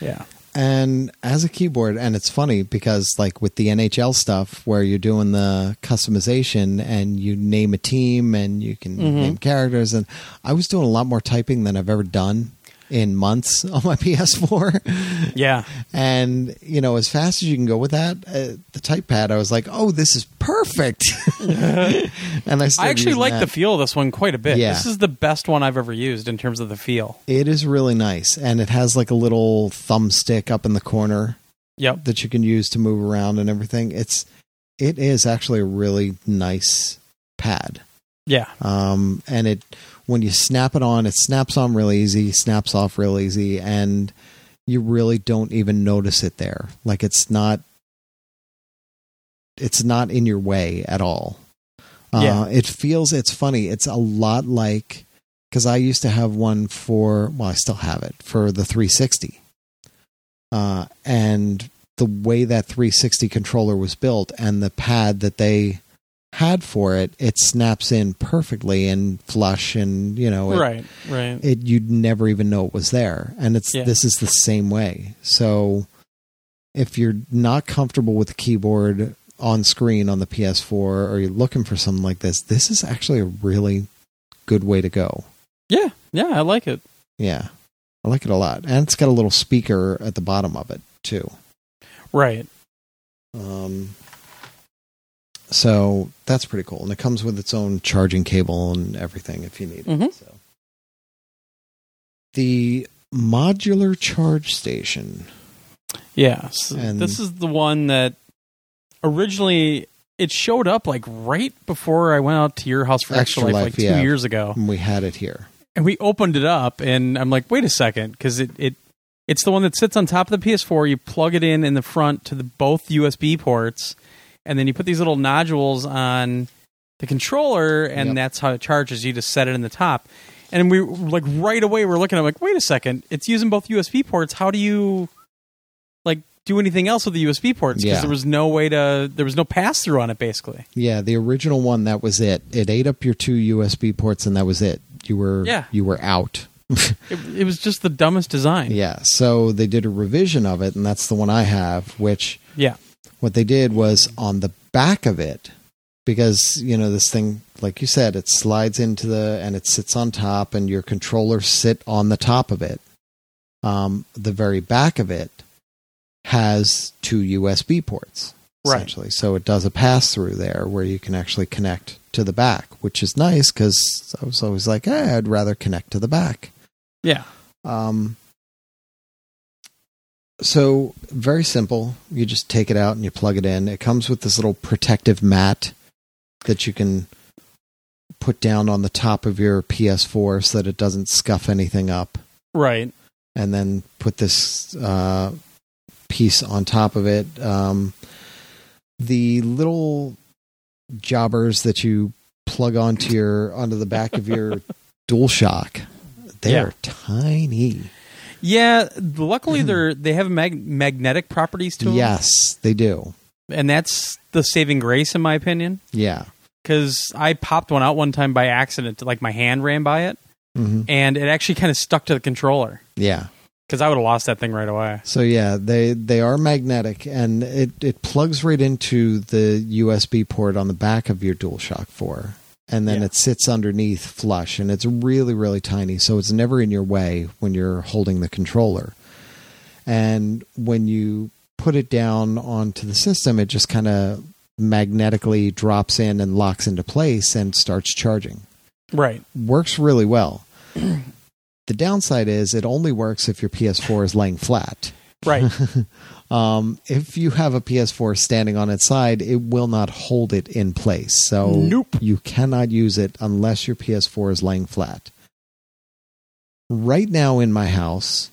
Yeah, and as a keyboard, and it's funny because like with the NHL stuff, where you're doing the customization and you name a team and you can Mhm. name characters, and I was doing a lot more typing than I've ever done in months on my PS4. yeah, And you know, as fast as you can go with that, uh, the type pad, I was like, "Oh, this is perfect." and I, I actually like that. the feel of this one quite a bit. Yeah. This is the best one I've ever used in terms of the feel. It is really nice, and it has like a little thumbstick up in the corner Yep. that you can use to move around and everything. It's it is actually a really nice pad. Yeah. Um, and it when you snap it on, it snaps on real easy, snaps off real easy, and you really don't even notice it there. Like it's not it's not in your way at all. Uh, Yeah. It feels it's funny. It's a lot like because I used to have one for well, I still have it for the 360, uh, and the way that 360 controller was built and the pad that they had for it, it snaps in perfectly and flush, and you know, it, right. Right. it you'd never even know it was there. And it's Yeah. this is the same way. So if you're not comfortable with the keyboard on screen on the PS4 or you're looking for something like this, this is actually a really good way to go. yeah. Yeah. I like it. Yeah. I like it a lot. And it's got a little speaker at the bottom of it too. Right. Um so that's pretty cool. And it comes with its own charging cable and everything if you need it. Mhm. So the modular charge station. Yeah. So And- this is the one that originally it showed up like right before I went out to your house for Extra Extra Life, Life, like two yeah. years ago. And we had it here. and we opened it up and i'm like wait a second because it, it it's the one that sits on top of the ps4 you plug it in in the front to the both usb ports and then you put these little nodules on the controller and Yep. that's how it charges you just set it in the top and we like right away we're looking at like wait a second it's using both usb ports how do you like do anything else with the USB ports because Yeah. there was no way to there was no pass through on it basically. Yeah, the original one that was it. It ate up your two USB ports and that was it. You were Yeah. you were out. It, it was just the dumbest design. yeah, so they did a revision of it and that's the one I have which Yeah. What they did was on the back of it because you know this thing like you said it slides into the and it sits on top and your controllers sit on the top of it um, the very back of it has two usb ports Right. essentially so it does a pass through there where you can actually connect to the back which is nice because i was always like eh, i'd rather connect to the back Yeah. um, so very simple. You just take it out and you plug it in. It comes with this little protective mat that you can put down on the top of your PS4 so that it doesn't scuff anything up, Right. and then put this uh, piece on top of it. Um, the little jobbers that you plug onto your onto the back of your DualShock, they're tiny. Yeah. Luckily, they're they have mag- magnetic properties to them. Yes, they do. and that's the saving grace in my opinion. Yeah. Because I popped one out one time by accident, like my hand ran by it, hmm and it actually kind of stuck to the controller. Yeah. Because I would have lost that thing right away. So yeah, they they are magnetic, and it it plugs right into the USB port on the back of your DualShock Four, and then Yeah. it sits underneath flush, and it's really really tiny, so it's never in your way when you're holding the controller. And when you put it down onto the system, it just kind of magnetically drops in and locks into place and starts charging. Right. Works really well. the downside is it only works if your PS4 is laying flat. Right. Um, if you have a PS4 standing on its side, it will not hold it in place. So Nope. you cannot use it unless your PS4 is laying flat. Right now in my house,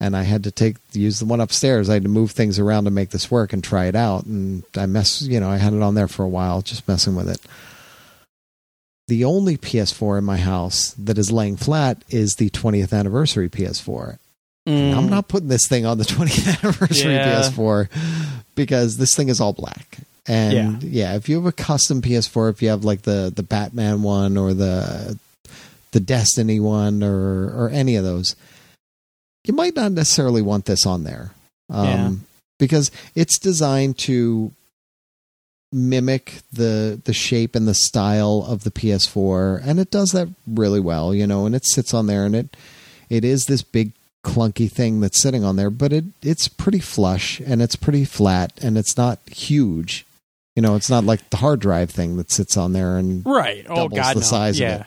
and I had to take use the one upstairs. I had to move things around to make this work and try it out. And I mess, you know, I had it on there for a while, just messing with it. The only PS4 in my house that is laying flat is the 20th anniversary PS4. Mm. I'm not putting this thing on the 20th anniversary Yeah. PS4 because this thing is all black. And yeah. if you have a custom PS4, if you have like the the Batman one or the the Destiny one or or any of those, you might not necessarily want this on there. Um Yeah. because it's designed to mimic the the shape and the style of the PS4 and it does that really well, you know, and it sits on there and it it is this big clunky thing that's sitting on there, but it it's pretty flush and it's pretty flat and it's not huge. You know, it's not like the hard drive thing that sits on there and Right. Oh doubles God, the no. size yeah. of it.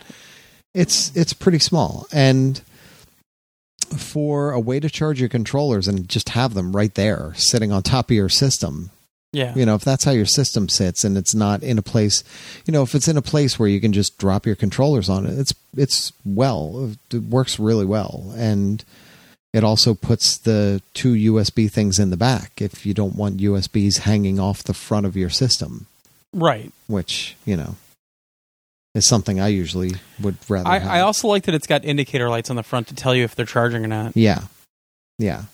It's it's pretty small and for a way to charge your controllers and just have them right there sitting on top of your system Yeah. you know if that's how your system sits and it's not in a place you know if it's in a place where you can just drop your controllers on it it's it's well it works really well and it also puts the two USB things in the back if you don't want USBs hanging off the front of your system Right. which you know is something I usually would rather I, have. I also like that it's got indicator lights on the front to tell you if they're charging or not. Yeah. Yeah.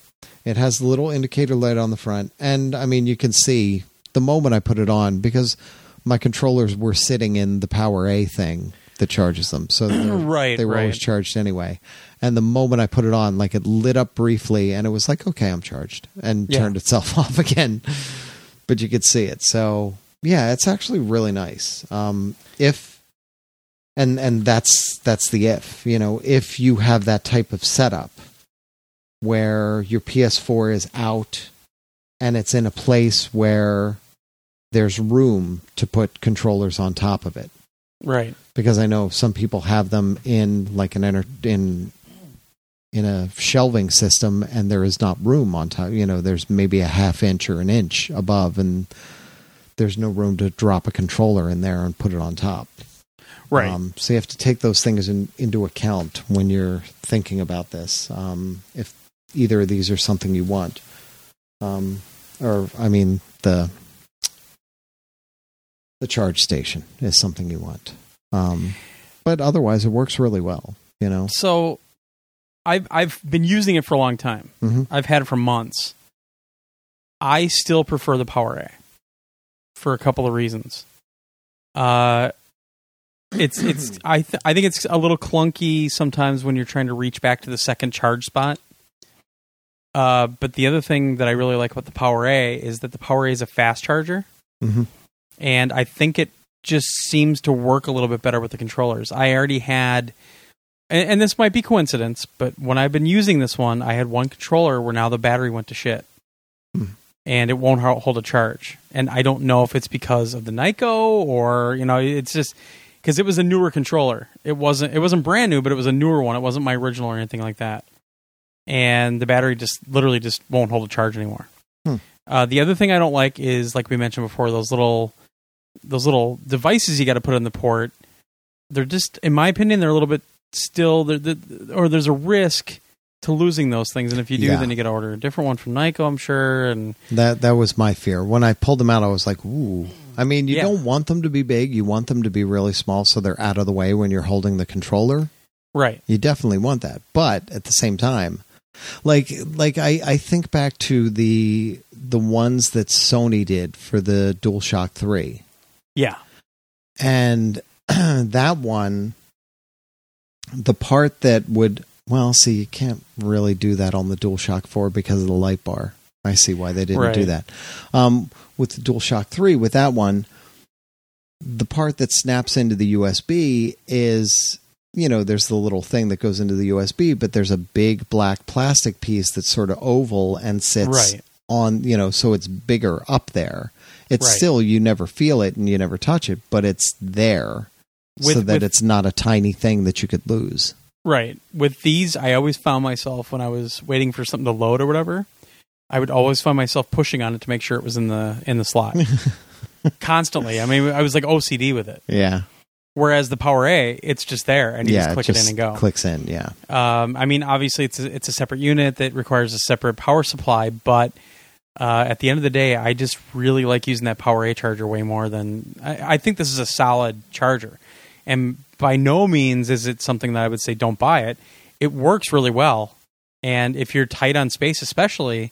It has the little indicator light on the front. And I mean, you can see the moment I put it on because my controllers were sitting in the Power A thing that charges them. So they were, Right, they were always charged anyway. And the moment I put it on, like it lit up briefly and it was like, okay, I'm charged and Yeah. turned itself off again. But you could see it. So yeah, it's actually really nice. Um, if and and that's that's the if you know if you have that type of setup where your PS4 is out and it's in a place where there's room to put controllers on top of it Right. because I know some people have them in like an enter in in a shelving system and there is not room on top you know there's maybe a half inch or an inch above and there's no room to drop a controller in there and put it on top Right. um, so you have to take those things in, into account when you're thinking about this. Um, if either of these are something you want, um, or I mean the the charge station is something you want. Um, but otherwise, it works really well. You know. so I've I've been using it for a long time. hmm I've had it for months. I still prefer the Power A for a couple of reasons. Uh, it's it's I th- I think it's a little clunky sometimes when you're trying to reach back to the second charge spot. Uh, but the other thing that I really like about the Power A is that the Power A is a fast charger, hmm and I think it just seems to work a little bit better with the controllers. I already had, and, and this might be coincidence, but when I've been using this one, I had one controller where now the battery went to shit, Hmm. and it won't hold a charge. And I don't know if it's because of the Nyko or you know, it's just because it was a newer controller. It wasn't it wasn't brand new, but it was a newer one. It wasn't my original or anything like that. And the battery just literally just won't hold a charge anymore. Hmm. Uh, the other thing I don't like is like we mentioned before, those little those little devices you got to put in the port. They're just, in my opinion, they're a little bit still, they're, they're- or there's a risk to losing those things. And if you do, Yeah. then you got to order a different one from Nyko, I'm sure. And That that was my fear when I pulled them out. I was like, ooh. I mean, you Yeah. don't want them to be big. You want them to be really small, so they're out of the way when you're holding the controller. right, You definitely want that, but at the same time, like like I, I think back to the the ones that Sony did for the DualShock Three, yeah, and that one, the part that would well, see, you can't really do that on the DualShock Four because of the light bar. I see why they didn't do that. Um, with the DualShock Three, with that one, the part that snaps into the USB is you know there's the little thing that goes into the USB, but there's a big black plastic piece that's sort of oval and sits right, on you know so it's bigger up there. It's Right. still you never feel it and you never touch it, but it's there so that with- it's not a tiny thing that you could lose. right. With these, I always found myself when I was waiting for something to load or whatever, I would always find myself pushing on it to make sure it was in the in the slot constantly. I mean, I was like OCD with it. Yeah, Whereas the Power A, it's just there, and you yeah, just click it in and go. Clicks in, yeah. Um, I mean, obviously, it's a, it's a separate unit that requires a separate power supply, but uh, at the end of the day, I just really like using that Power A charger way more than I, I think this is a solid charger. And by no means is it something that I would say don't buy it. It works really well, and if you're tight on space, especially,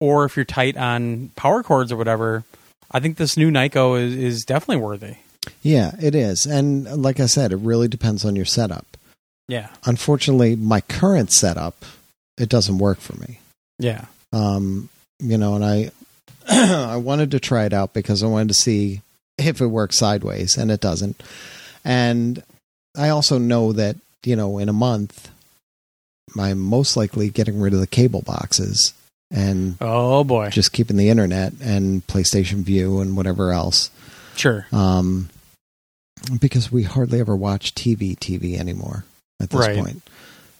or if you're tight on power cords or whatever, I think this new Nyko is, is definitely worthy. Yeah, it is. And like I said, it really depends on your setup. Yeah, Unfortunately, my current setup, it doesn't work for me. yeah, Um, you know, and I I wanted to try it out because I wanted to see if it works sideways, and it doesn't. And I also know that, you know, in a month I'm most likely getting rid of the cable boxes and oh boy, just keeping the internet and PlayStation Vue and whatever else. sure, Um, because we hardly ever watch TV TV anymore at this Right. point.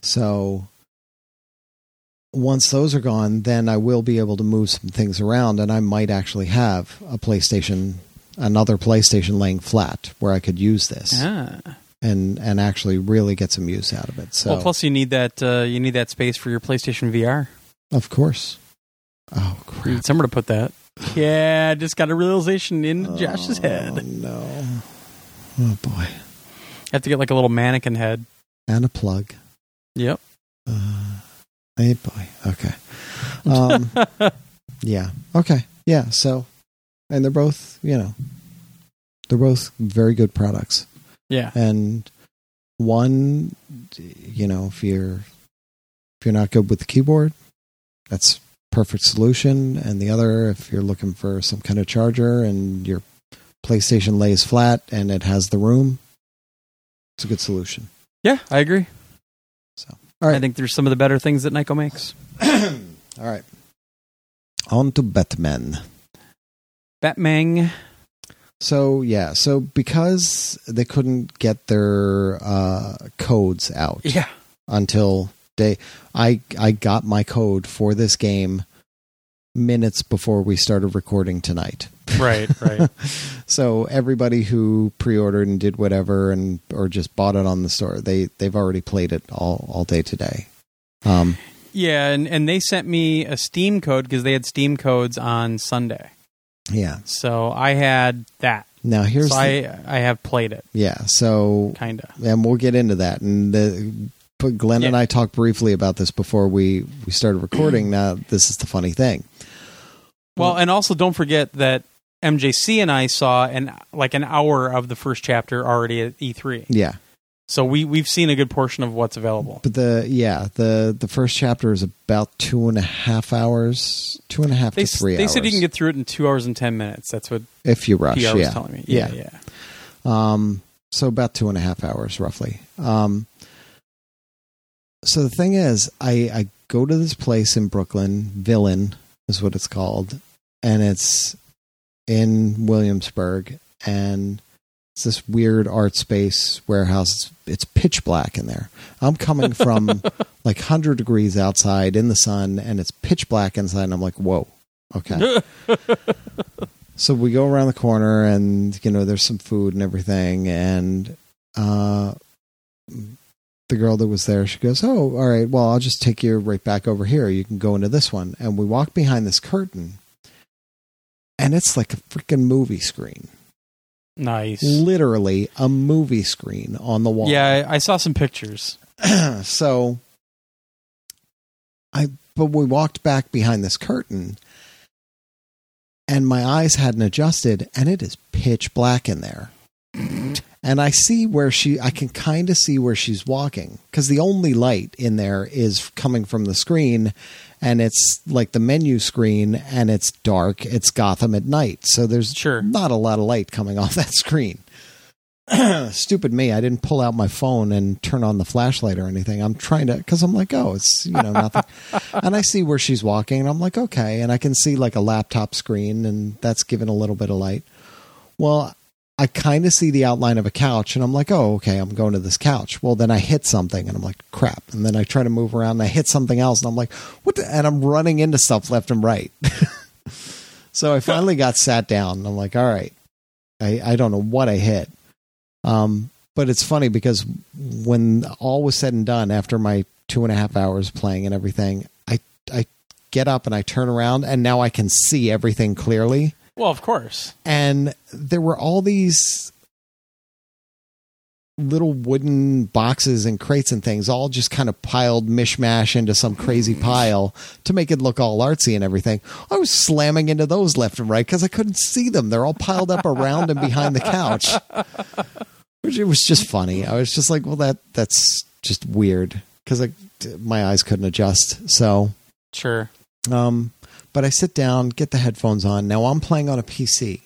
So once those are gone, then I will be able to move some things around, and I might actually have a PlayStation, another PlayStation laying flat where I could use this ah. and and actually really get some use out of it. So Well, plus you need that uh, you need that space for your PlayStation VR. of course. Oh You need somewhere to put that. Yeah, I just got a realization in Josh's Oh, head. no! Oh boy! I have to get like a little mannequin head. And a plug. Yep. Uh, hey boy. Okay. Um, yeah. Okay. Yeah. So, and they're both, you know, they're both very good products. Yeah. And one, you know, if you're if you're not good with the keyboard, that's perfect solution. And the other, if you're looking for some kind of charger and your PlayStation lays flat and it has the room, it's a good solution. Yeah, I agree. So, all I think there's some of the better things that Nyko makes. All right. On to Batman. Batman. So yeah, so because they couldn't get their uh, codes out Yeah. until they, I I got my code for this game minutes before we started recording tonight. Right, right. So everybody who pre-ordered and did whatever and or just bought it on the store, they they've already played it all all day today. Um, yeah, and, and they sent me a Steam code because they had Steam codes on Sunday. Yeah. So I had that. Now here's so the, I I have played it, yeah. So kind of. and we'll get into that. And the, but Glenn and I talked briefly about this before we we started recording. now this is the funny thing. Well, and also don't forget that MJC and I saw an like an hour of the first chapter already at E3. Yeah. So we we've seen a good portion of what's available. But the yeah the the first chapter is about two and a half hours, two and a half They, to three they hours. said you can get through it in two hours and ten minutes. That's what if you rush. PR yeah, was telling me. Yeah, yeah. yeah. Um, so about two and a half hours roughly. Um, so the thing is, I I go to this place in Brooklyn, Villain is what it's called, and it's in Williamsburg, and it's this weird art space warehouse. It's, it's pitch black in there. I'm coming from like hundred degrees outside in the sun, and it's pitch black inside. And I'm like, whoa, okay. so we go around the corner and you know there's some food and everything and uh the girl that was there she goes oh all right well i'll just take you right back over here you can go into this one and we walk behind this curtain and it's like a freaking movie screen nice. literally a movie screen on the wall Yeah, I, I saw some pictures. so I but we walked back behind this curtain and my eyes hadn't adjusted and it is pitch black in there. And I see where she I can kind of see where she's walking cuz the only light in there is coming from the screen and it's like the menu screen and it's dark. It's Gotham at night. So there's Sure. not a lot of light coming off that screen. Stupid me, I didn't pull out my phone and turn on the flashlight or anything. I'm trying to cuz I'm like, "Oh, it's, you know, nothing." and I see where she's walking and I'm like, "Okay." And I can see like a laptop screen and that's giving a little bit of light. Well, I kind of see the outline of a couch and I'm like, "Oh, okay, I'm going to this couch." Well, then I hit something and I'm like, "Crap." And then I try to move around and I hit something else and I'm like, "What?" The? And I'm running into stuff left and right. so I finally got sat down and I'm like, "All right." I, I don't know what I hit. Um, but it's funny because when all was said and done, after my two and a half hours playing and everything, I I get up and I turn around and now I can see everything clearly. Well, of course. And there were all these little wooden boxes and crates and things all just kind of piled mishmash into some crazy pile to make it look all artsy and everything. I was slamming into those left and right because I couldn't see them. They're all piled up around and behind the couch. Which it was just funny. I was just like, well, that that's just weird because my eyes couldn't adjust. So, Sure. um, but I sit down, get the headphones on. Now I'm playing on a PC.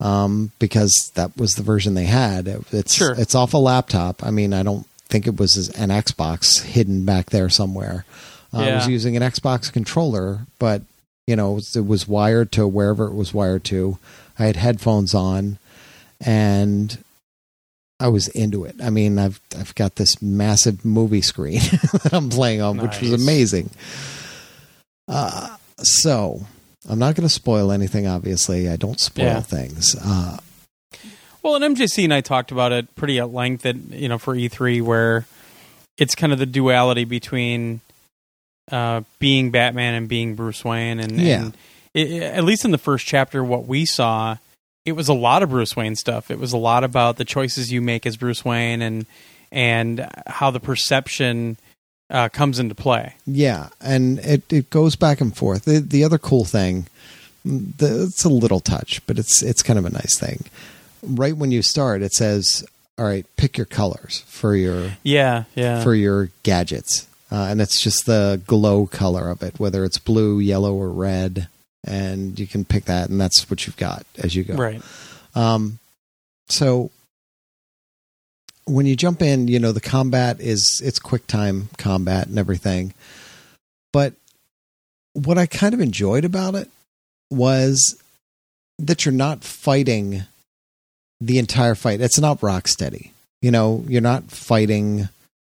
Um, because that was the version they had. It- It's Sure. it's off a laptop. I mean, I don't think it was an Xbox hidden back there somewhere. Uh, I was using an Xbox controller, but you know, it was, it was wired to wherever it was wired to. I had headphones on, and I was into it. I mean, I've I've got this massive movie screen that I'm playing on, which was amazing. Uh, so I'm not going to spoil anything. Obviously, I don't spoil Yeah. things. Uh, Well, and MJC and I talked about it pretty at length at you know for E3 where it's kind of the duality between uh, being Batman and being Bruce Wayne, and, Yeah. and it, at least in the first chapter, what we saw, it was a lot of Bruce Wayne stuff. It was a lot about the choices you make as Bruce Wayne and and how the perception uh, comes into play. yeah, and it it goes back and forth. The, the other cool thing, the, it's a little touch, but it's it's kind of a nice thing. Right when you start, it says, "All right, pick your colors for your Yeah, yeah, for your gadgets. Uh, and it's just the glow color of it, whether it's blue, yellow, or red. And you can pick that, and that's what you've got as you go. right. Um, so when you jump in, you know the combat is it's quick time combat and everything. But what I kind of enjoyed about it was that you're not fighting the entire fight. It's not Rocksteady. You know, you're not fighting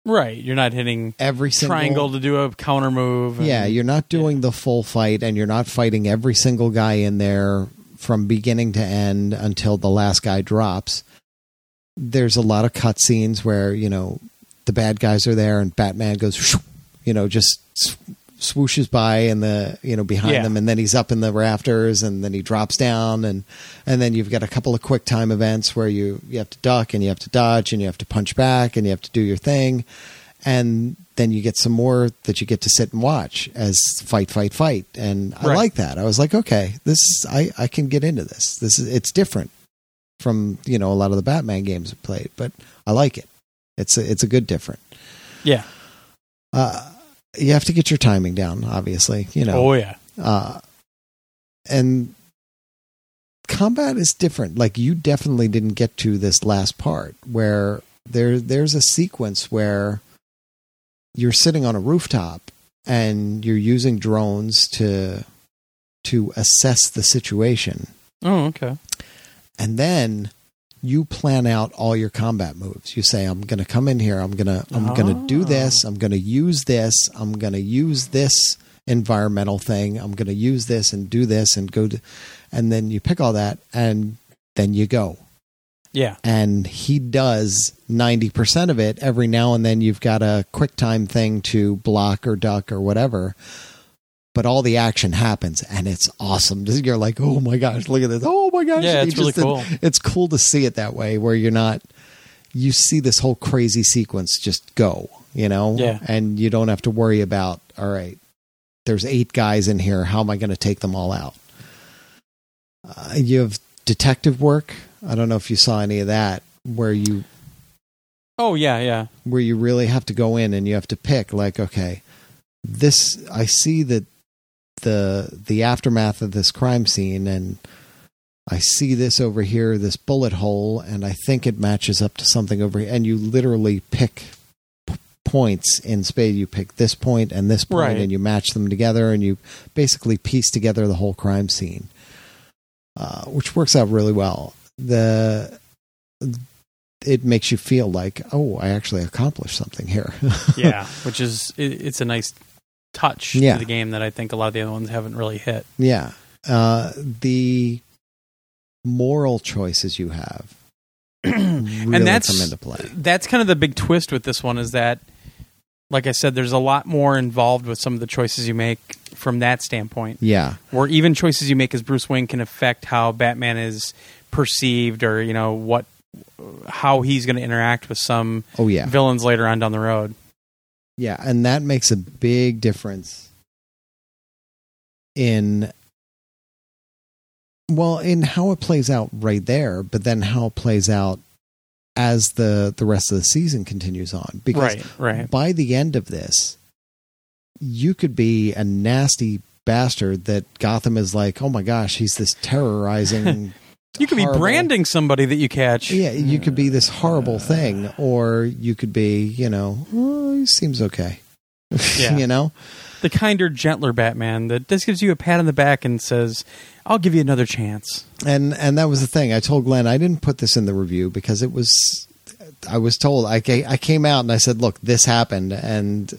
Right. You're not hitting every single triangle to do a counter move. and- Yeah, you're not doing the full fight and you're not fighting every single guy in there from beginning to end until the last guy drops. There's a lot of cutscenes where, you know, the bad guys are there and Batman goes, you know, just swooshes by and the, you know, behind Yeah. them and then he's up in the rafters and then he drops down and and then you've got a couple of quick time events where you you have to duck and you have to dodge and you have to punch back and you have to do your thing and then you get some more that you get to sit and watch as fight, fight, fight, and I like that. I was like, okay, this is I I can get into this. This is it's different from you know a lot of the Batman games I've played, but I like it. It's a, it's a good different. Yeah. Uh, you have to get your timing down, obviously. You know, Oh yeah. uh, and combat is different. Like you definitely didn't get to this last part where there there's a sequence where you're sitting on a rooftop and you're using drones to to assess the situation, Oh okay. And then you plan out all your combat moves. You say, "I'm going to come in here. I'm going to I'm going to do Oh. this. I'm going to use this. I'm going to use this environmental thing. I'm going to use this and do this and go to." And then you pick all that, and then you go. Yeah. And he does ninety percent of it. Every now and then, you've got a quick time thing to block or duck or whatever. But all the action happens, and it's awesome. You're like, "Oh my gosh, look at this! Oh my gosh!" Yeah, it's really did- cool. it's cool to see it that way where you're not you see this whole crazy sequence just go you know Yeah. and you don't have to worry about all right there's eight guys in here how am i going to take them all out uh, you have detective work i don't know if you saw any of that where you Oh yeah, yeah. where you really have to go in and you have to pick like okay this i see that the the aftermath of this crime scene and i see this over here this bullet hole and i think it matches up to something over here and you literally pick p- points in spade you pick this point and this point Right. and you match them together and you basically piece together the whole crime scene uh, which works out really well the it makes you feel like oh i actually accomplished something here Yeah. Which is it, it's a nice touch Yeah. to the game that I think a lot of the other ones haven't really hit. Yeah. Uh, the moral choices you have really and that's come into play. that's kind of the big twist with this one is that like I said, there's a lot more involved with some of the choices you make from that standpoint. Yeah. Where even choices you make as Bruce Wayne can affect how Batman is perceived or, you know, what how he's going to interact with some Oh, yeah. villains later on down the road. Yeah. And that makes a big difference in, well, in how it plays out right there, but then how it plays out as the, the rest of the season continues on. Because Right, right. by the end of this, you could be a nasty bastard that Gotham is like, oh my gosh, he's this terrorizing. You could be branding somebody that you catch. Yeah, you could be this horrible uh. thing, or you could be, you know, oh, he seems okay. Yeah. you know, The kinder, gentler Batman that just gives you a pat on the back and says, I'll give you another chance. and and that was the thing. I told Glenn I didn't put this in the review because it was. I was told I I came out and I said, look, this happened, and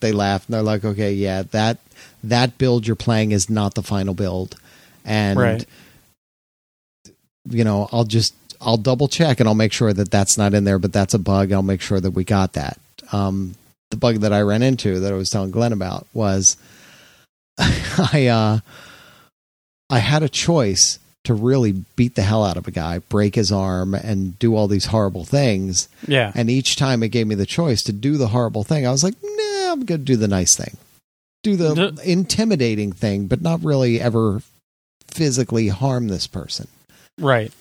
they laughed and they're like, okay, yeah, that that build you're playing is not the final build, and Right. you know, I'll just I'll double check and I'll make sure that that's not in there, but that's a bug. I'll make sure that we got that. Um, the bug that I ran into that I was telling Glenn about was I uh, I had a choice to really beat the hell out of a guy, break his arm, and do all these horrible things. Yeah. And each time it gave me the choice to do the horrible thing, I was like, nah, I'm going to do the nice thing. Do the The- intimidating thing, but not really ever physically harm this person. Right.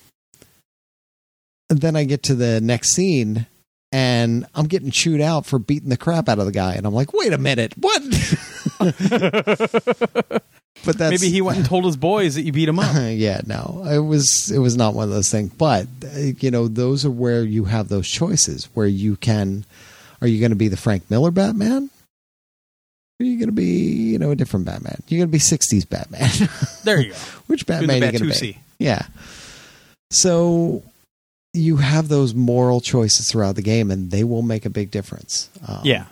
And then I get to the next scene and I'm getting chewed out for beating the crap out of the guy. And I'm like, wait a minute, what? but that's Maybe he went and told his boys that you beat him up. yeah, no, it was it was not one of those things. But you know, those are where you have those choices where you can. Are you going to be the Frank Miller Batman? Are you going to be, you know, a different Batman? You're going to be '60s Batman. There you go. Which Batman the are you going to be? Yeah. So you have those moral choices throughout the game, and they will make a big difference. Um, Yeah.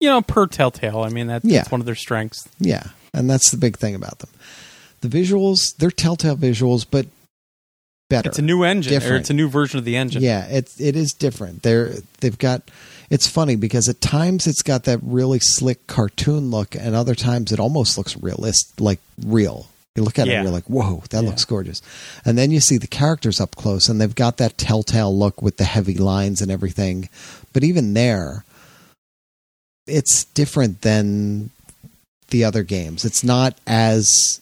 You know, per Telltale. I mean, that, Yeah. that's one of their strengths. Yeah, and that's the big thing about them. The visuals, they're Telltale visuals, but better. It's a new engine, or it's a new version of the engine. Yeah, it it is different. They're they've got. It's funny because at times it's got that really slick cartoon look, and other times it almost looks realist, like real. You look at it, and you're like, "Whoa, that Yeah. looks gorgeous." And then you see the characters up close, and they've got that telltale look with the heavy lines and everything. But even there, it's different than the other games. It's not as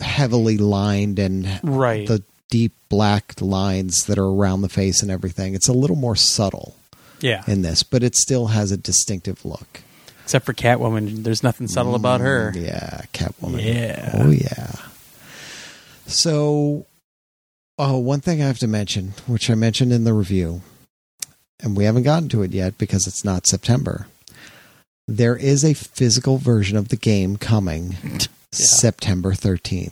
heavily lined and Right. the deep black lines that are around the face and everything. It's a little more subtle yeah. in this, but it still has a distinctive look. Except for Catwoman, there's nothing subtle about her. Mm, Yeah, Catwoman. Yeah. Oh yeah. So, oh, one thing I have to mention, which I mentioned in the review, and we haven't gotten to it yet because it's not September. There is a physical version of the game coming September 13th.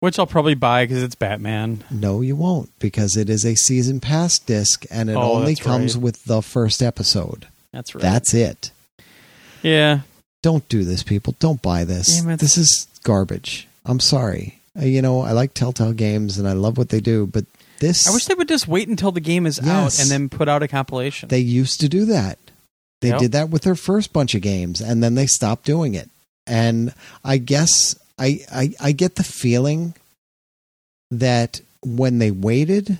Which I'll probably buy because it's Batman. No, you won't because it is a season pass disc and it Oh, only comes right. with the first episode. That's right. That's it. Yeah. Don't do this, people. Don't buy this. This is garbage. I'm sorry. Uh, You know, I like Telltale games and I love what they do, but this I wish they would just wait until the game is out and then put out a compilation. they used to do that. They Yep. did that with their first bunch of games and then they stopped doing it. And I guess I, I I get the feeling that when they waited,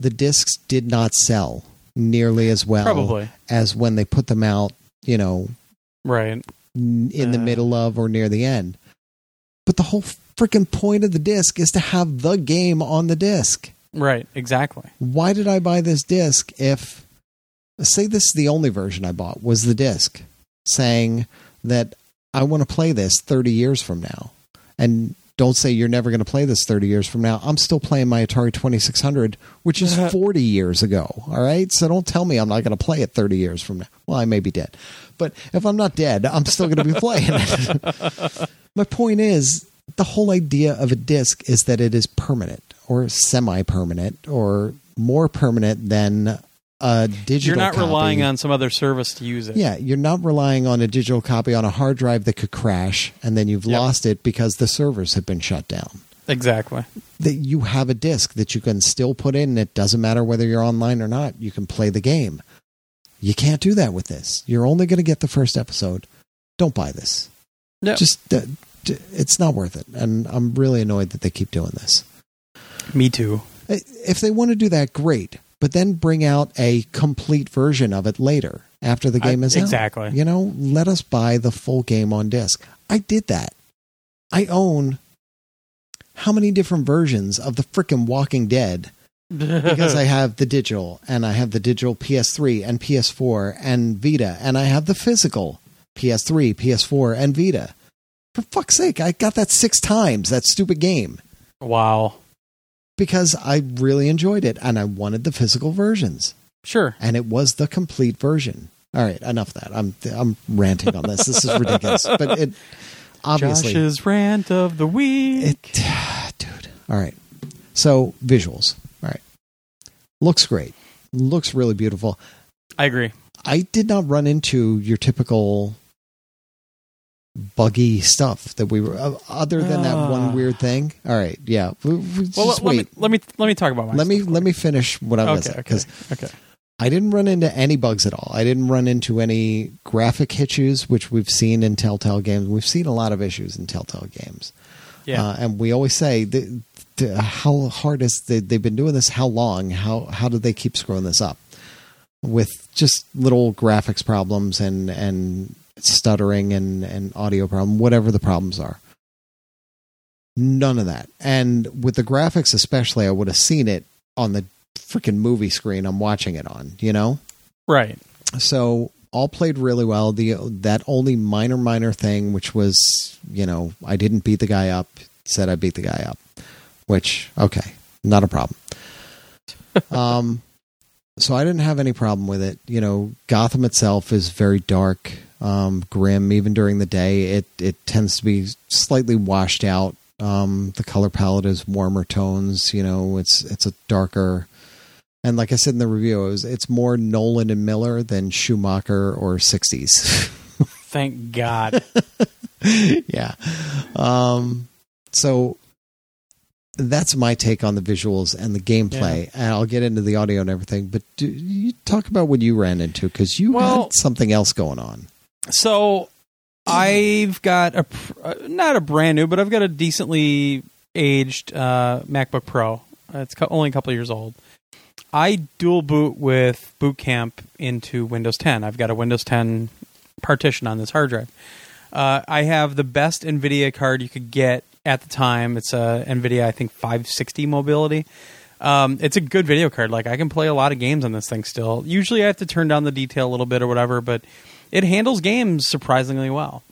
the discs did not sell nearly as well Probably. as when they put them out, you know, Right. in the Uh. middle of or near the end. But the whole freaking point of the disc is to have the game on the disc. Right. Exactly. Why did I buy this disc if say this is the only version I bought was the disc saying that I want to play this 30 years from now. And don't say you're never going to play this 30 years from now. I'm still playing my Atari 2600, which is 40 years ago. All right. So don't tell me I'm not going to play it 30 years from now. Well, I may be dead. But if I'm not dead, I'm still going to be playing it. my point is the whole idea of a disc is that it is permanent or semi permanent or more permanent than a digital You're not copy. relying on some other service to use it. Yeah, you're not relying on a digital copy on a hard drive that could crash and then you've Yep. lost it because the servers have been shut down. Exactly. That you have a disc that you can still put in. It doesn't matter whether you're online or not. You can play the game. You can't do that with this. You're only going to get the first episode. Don't buy this. No. Just uh, it's not worth it. And I'm really annoyed that they keep doing this. Me too. If they want to do that, great. But then bring out a complete version of it later after the game I- is out. exactly. You know, let us buy the full game on disc. I did that. I own how many different versions of the frickin' Walking Dead because I have the digital and I have the digital PS3 and PS4 and Vita and I have the physical PS3, PS4 and Vita. For fuck's sake, I got that six times, that stupid game, wow. Because I really enjoyed it and I wanted the physical versions. Sure. and it was the complete version. All right, enough of that. I'm I'm ranting on this. This is ridiculous, but it obviously Josh's rant of the week. it, dude. All right, so visuals. All right, looks great. Looks really beautiful. I agree. I did not run into your typical buggy stuff that we were uh, other than that Ah. one weird thing. All right, yeah. We, we just Well, let, let wait. me let me let me talk about my let me let me finish what I was Okay, okay, because okay. I didn't run into any bugs at all. I didn't run into any graphic issues, which we've seen in Telltale games. We've seen a lot of issues in Telltale games. Yeah. Uh, and we always say, the, the, how hard is they, they've been doing this? How long? How how do they keep screwing this up? With just little graphics problems and and stuttering and and audio problem, whatever the problems are. None of that. And with the graphics, especially, I would have seen it on the freaking movie screen I'm watching it on. You know, right. so all played really well. The that only minor minor thing, which was you know I didn't beat the guy up, said I beat the guy up, which okay, not a problem. um, so I didn't have any problem with it. You know, Gotham itself is very dark, um, grim. Even during the day, it it tends to be slightly washed out. Um, the color palette is warmer tones. You know, it's it's a darker. And like I said in the review, it was, it's more Nolan and Miller than Schumacher or 60s. Thank God. yeah. Um, so that's my take on the visuals and the gameplay. And I'll get into the audio and everything. But do you talk about what you ran into because you Well- had something else going on. So I've got a uh, not a brand new, but I've got a decently aged uh, MacBook Pro. Uh, It's only a couple years old. I dual boot with Boot Camp into Windows 10. I've got a Windows 10 partition on this hard drive. Uh, I have the best NVIDIA card you could get at the time. It's a NVIDIA, I think, 560 mobility. Um, it's a good video card. Like I can play a lot of games on this thing still. Usually I have to turn down the detail a little bit or whatever, but it handles games surprisingly well.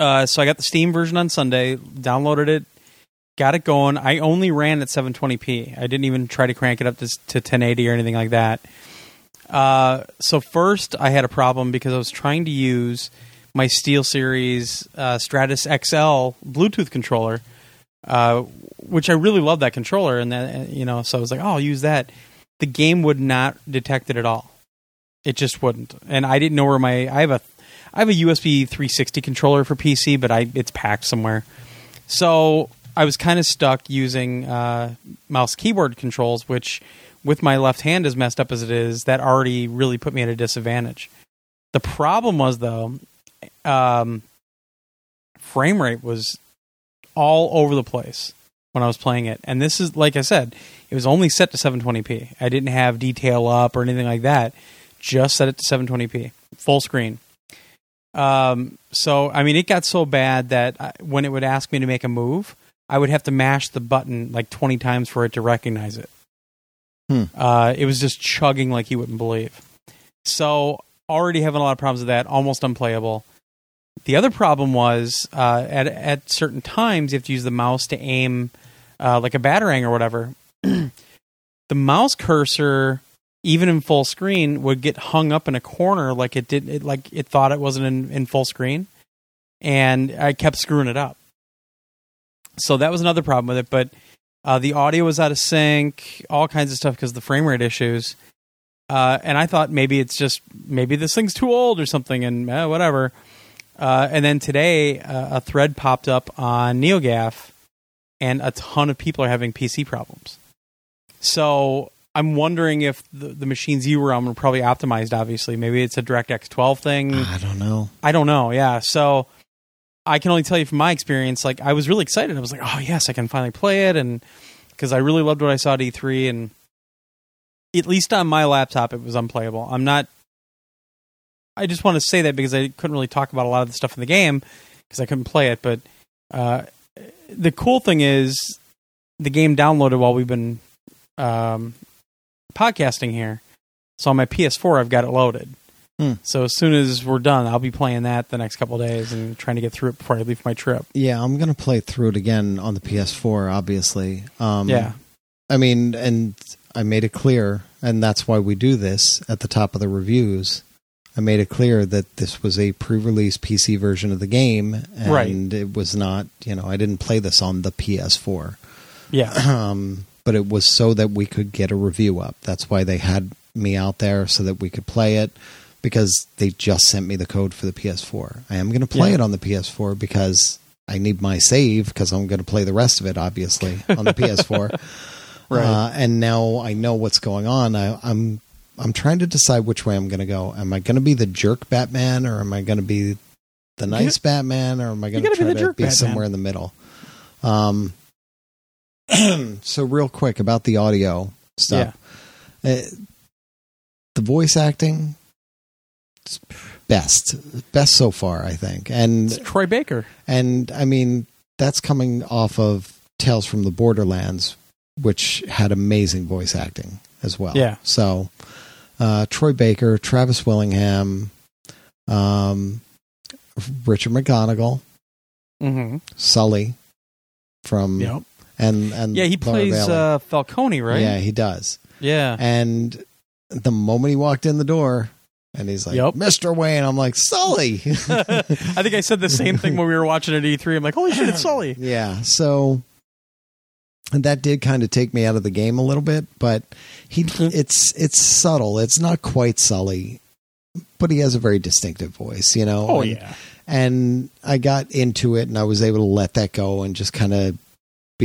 Uh, so I got the Steam version on Sunday, downloaded it, got it going. I only ran at 720p. I didn't even try to crank it up to, to 1080 or anything like that. Uh, so first, I had a problem because I was trying to use my SteelSeries uh, Stratus XL Bluetooth controller, uh, which I really love that controller, and that you know, so I was like, oh, I'll use that. The game would not detect it at all. It just wouldn't, and I didn't know where my I have a I have a USB 360 controller for PC, but I it's packed somewhere. So I was kind of stuck using uh, mouse keyboard controls, which with my left hand as messed up as it is, that already really put me at a disadvantage. The problem was though, um, frame rate was all over the place when I was playing it, and this is like I said, it was only set to 720p. I didn't have detail up or anything like that. Just set it to 720p, full screen. Um, so I mean, it got so bad that I, when it would ask me to make a move, I would have to mash the button like 20 times for it to recognize it. Hmm. Uh, it was just chugging like you wouldn't believe. So already having a lot of problems with that, almost unplayable. The other problem was uh, at at certain times you have to use the mouse to aim uh, like a batarang or whatever. the mouse cursor, even in full screen, would get hung up in a corner like it did, it, like it thought it wasn't in, in full screen, and I kept screwing it up. So that was another problem with it. But uh, the audio was out of sync, all kinds of stuff because of the frame rate issues. Uh, and I thought maybe it's just maybe this thing's too old or something, and eh, whatever. Uh, and then today, uh, a thread popped up on NeoGAF, and a ton of people are having PC problems. So I'm wondering if the, the machines you were on were probably optimized. Obviously, maybe it's a DirectX 12 thing. I don't know. I don't know. Yeah. So I can only tell you from my experience. Like I was really excited. I was like, oh yes, I can finally play it, and because I really loved what I saw at E3, and at least on my laptop, it was unplayable. I'm not. I just want to say that because I couldn't really talk about a lot of the stuff in the game because I couldn't play it. But uh, the cool thing is, the game downloaded while we've been um, podcasting here. So on my PS4, I've got it loaded. Hmm. So as soon as we're done, I'll be playing that the next couple of days and trying to get through it before I leave for my trip. Yeah, I'm gonna play through it again on the PS4. Obviously. Um, Yeah. I mean, and I made it clear, and that's why we do this at the top of the reviews. I made it clear that this was a pre-release PC version of the game, and Right. it was not. You know, I didn't play this on the PS4, Yeah. um, but it was so that we could get a review up. That's why they had me out there so that we could play it because they just sent me the code for the PS4. I am going to play Yeah. it on the PS4 because I need my save because I'm going to play the rest of it obviously on the PS4. Right. Uh, and now I know what's going on. I, I'm I'm trying to decide which way I'm going to go. Am I going to be the jerk Batman or am I going to be the nice Batman or am I going to gotta be try to be Batman. somewhere in the middle? Um. so real quick about the audio stuff. Uh, the voice acting it's best best so far i think and It's Troy Baker. and i mean that's coming off of tales from the borderlands which had amazing voice acting as well Yeah. so uh, troy baker travis willingham um, richard mcgonagle Mm-hmm. sully from Yep. And and Yeah, he Laura plays Bailey. uh, Falcone, right? yeah he does Yeah. and the moment he walked in the door and he's like Yep. mr wayne i'm like sully I think I said the same thing when we were watching at E3. I'm like, holy shit, it's Sully. Yeah. So and that did kind of take me out of the game a little bit, but he Mhm. it's it's subtle. It's not quite Sully, but he has a very distinctive voice, you know. Oh, and, yeah. And I got into it and I was able to let that go and just kind of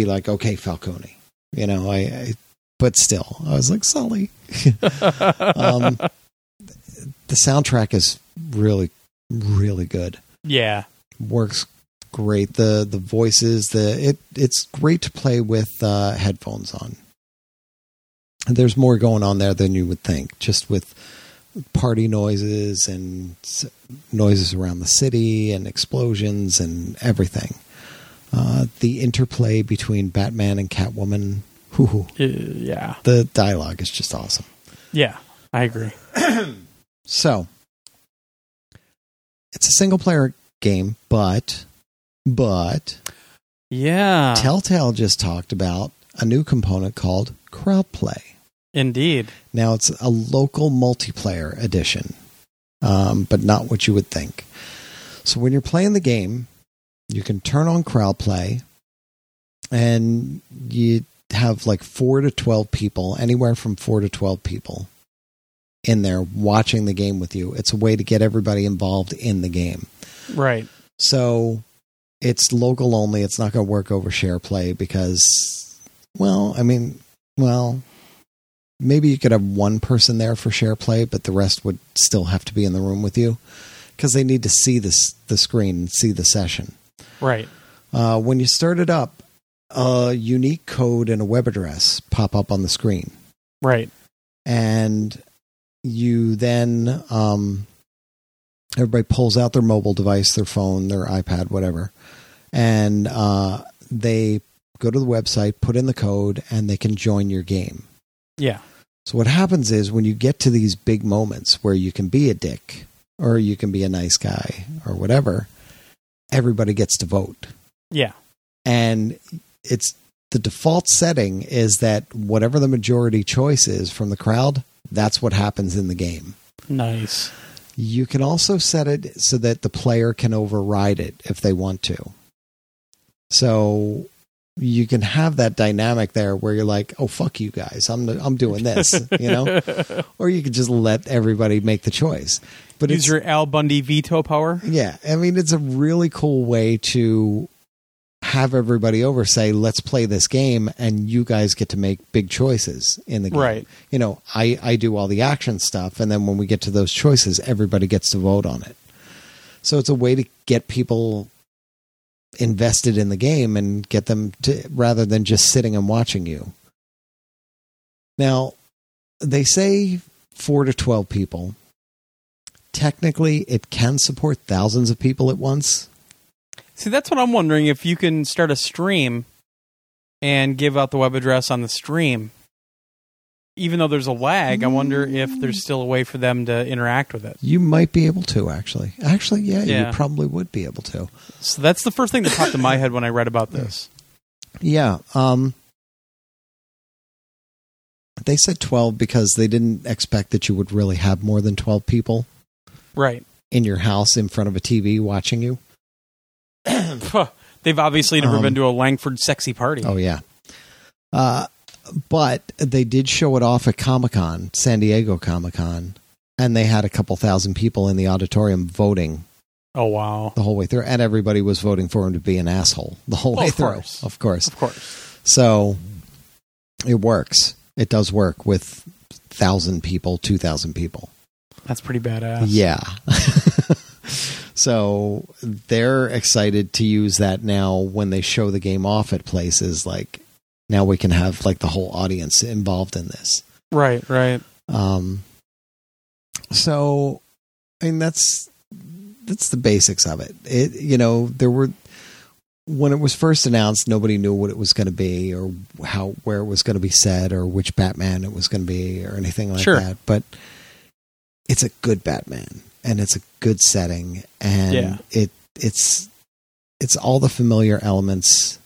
be like, okay, Falcone. You know, I, I but still, I was like Sully. um the soundtrack is really really good yeah. works great. The the voices, the it it's great to play with uh, headphones on. there's more going on there than you would think, just with party noises and noises around the city and explosions and everything. Uh, the interplay between Batman and Catwoman, whoo, Uh, yeah. the dialogue is just awesome. Yeah. I agree. So, it's a single player game, but but Yeah. Telltale just talked about a new component called crowd play. Indeed. Now it's a local multiplayer edition, um, but not what you would think. So when you're playing the game, you can turn on crowd play, and you have like four to twelve people, anywhere from four to twelve people, in there watching the game with you. It's a way to get everybody involved in the game. Right. So it's local only. It's not going to work over share play because, well, I mean, well, maybe you could have one person there for share play, but the rest would still have to be in the room with you because they need to see this the screen and see the session. Right. Uh, when you start it up, a unique code and a web address pop up on the screen Right. and you then um, everybody pulls out their mobile device, their phone, their iPad, whatever, and uh, they go to the website, put in the code, and they can join your game. Yeah. So what happens is when you get to these big moments where you can be a dick or you can be a nice guy or whatever, everybody gets to vote. Yeah. And it's the default setting is that whatever the majority choice is from the crowd, that's what happens in the game. Nice. You can also set it so that the player can override it if they want to. So you can have that dynamic there where you're like, "Oh fuck you guys, I'm I'm doing this," you know, or you could just let everybody make the choice. But Use your Al Bundy veto power. yeah, I mean, it's a really cool way to have everybody over say, "Let's play this game," and you guys get to make big choices in the game. Right. You know, I I do all the action stuff, and then when we get to those choices, everybody gets to vote on it. So it's a way to get people invested in the game and get them to rather than just sitting and watching you. Now, they say 4 to 12 people. Technically, it can support thousands of people at once. See, that's what I'm wondering if you can start a stream and give out the web address on the stream. Even though there's a lag, I wonder if there's still a way for them to interact with it. You might be able to actually. Actually, yeah, Yeah. you probably would be able to. So that's the first thing that popped in my head when I read about this. Yeah. Um, they said 12 because they didn't expect that you would really have more than 12 people Right. in your house in front of a TV watching you. They've obviously never Um, been to a Langford sexy party. Oh, yeah. Uh, but they did show it off at Comic Con, San Diego Comic Con, and they had a couple thousand people in the auditorium voting Oh, wow. the whole way through, and everybody was voting for him to be an asshole the whole Well, way of through. course. Of course. Of course. So it works. It does work with thousand people, two thousand people. That's pretty badass. Yeah. so they're excited to use that now when they show the game off at places. Like now we can have like the whole audience involved in this. Right, right. Um, so I mean that's that's the basics of it. It you know there were when it was first announced, nobody knew what it was going to be or how where it was going to be set or which Batman it was going to be or anything like Sure. that. But it's a good Batman and it's a good setting and Yeah. it it's it's all the familiar elements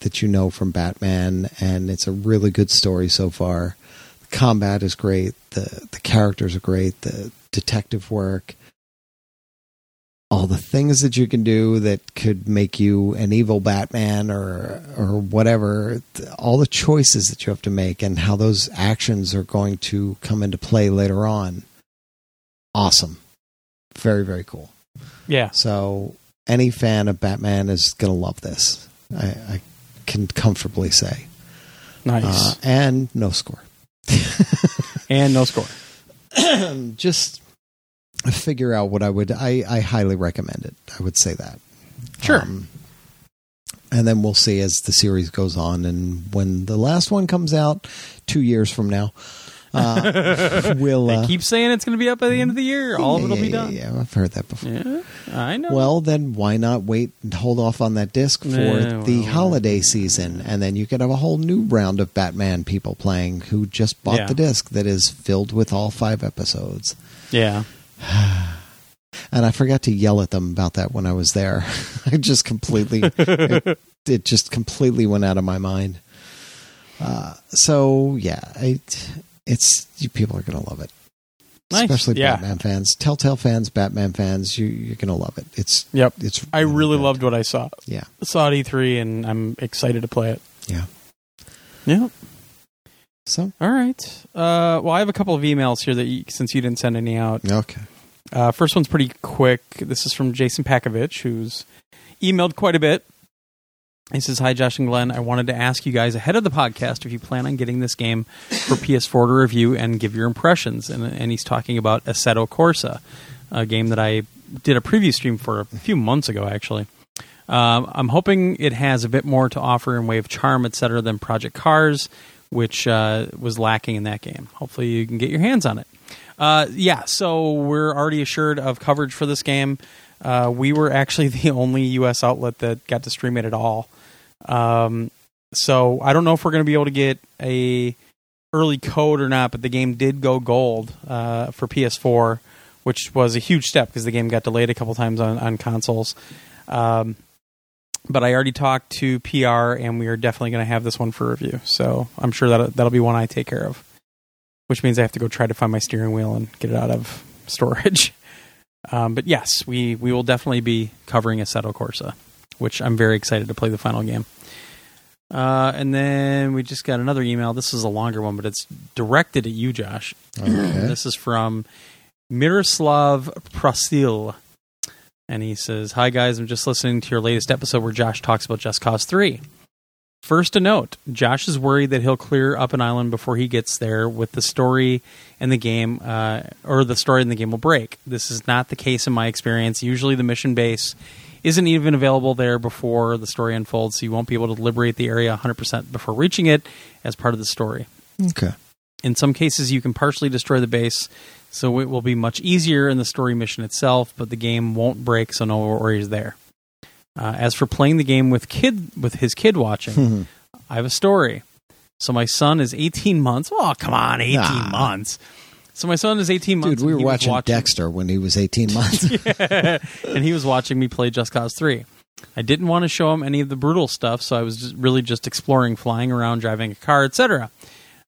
that you know from Batman and it's a really good story so far. The combat is great, the the characters are great, the detective work all the things that you can do that could make you an evil Batman or or whatever, all the choices that you have to make and how those actions are going to come into play later on. Awesome. Very very cool. Yeah. So any fan of Batman is going to love this. I, I can comfortably say. Nice. Uh, and no score. and no score. Just figure out what I would. I, I highly recommend it. I would say that. Sure. Um, and then we'll see as the series goes on. And when the last one comes out, two years from now, uh, we'll They uh, keep saying it's going to be up by the end of the year. All of it'll be done. Yeah, I've heard that before. Yeah, I know. Well, then why not wait and hold off on that disc for Yeah, the well, holiday season, and then you could have a whole new round of Batman people playing who just bought Yeah. the disc that is filled with all five episodes. yeah. And I forgot to yell at them about that when I was there. I just completely, it, it just completely went out of my mind. Uh, so yeah, it, it's you people are gonna love it, Nice. especially Yeah. Batman fans, Telltale fans, Batman fans. You you're gonna love it. It's Yep. it's. I really good. loved what I saw. Yeah, Saw it E3, and I'm excited to play it. yeah. Yeah. So All right. Uh, well, I have a couple of emails here that you, since you didn't send any out. okay, Uh, first one's pretty quick. This is from Jason Pakovich, who's emailed quite a bit. He says, Hi, Josh and Glenn. I wanted to ask you guys ahead of the podcast if you plan on getting this game for PS4 to review and give your impressions. And, and he's talking about Assetto Corsa, a game that I did a preview stream for a few months ago, actually. Um, I'm hoping it has a bit more to offer in way of charm, etc., than Project Cars, which uh, was lacking in that game. Hopefully, you can get your hands on it. Uh, yeah, so we're already assured of coverage for this game. Uh, we were actually the only U.S. outlet that got to stream it at all. Um, so I don't know if we're going to be able to get a early code or not, but the game did go gold uh, for PS4, which was a huge step because the game got delayed a couple times on, on consoles. Um, but I already talked to PR, and we are definitely going to have this one for review. So I'm sure that that'll be one I take care of, which means I have to go try to find my steering wheel and get it out of storage. Um, but yes, we we will definitely be covering Assetto Corsa, which I'm very excited to play the final game. Uh, and then we just got another email. This is a longer one, but it's directed at you, Josh. okay. This is from Miroslav Prasil. And he says, Hi, guys. I'm just listening to your latest episode where Josh talks about Just Cause 3. First, a note Josh is worried that he'll clear up an island before he gets there with the story and the game, uh, or the story in the game will break. This is not the case in my experience. Usually, the mission base isn't even available there before the story unfolds, so you won't be able to liberate the area 100% before reaching it as part of the story. okay. In some cases, you can partially destroy the base, so it will be much easier in the story mission itself, but the game won't break, so no worries there. Uh, as for playing the game with kid with his kid watching, I have a story. So my son is 18 months. Oh, come on, 18 Ah. months. So my son is 18 months. Dude, we were was watching, Dexter when he was 18 months. and he was watching me play Just Cause 3. I didn't want to show him any of the brutal stuff, so I was just really just exploring, flying around, driving a car, etc.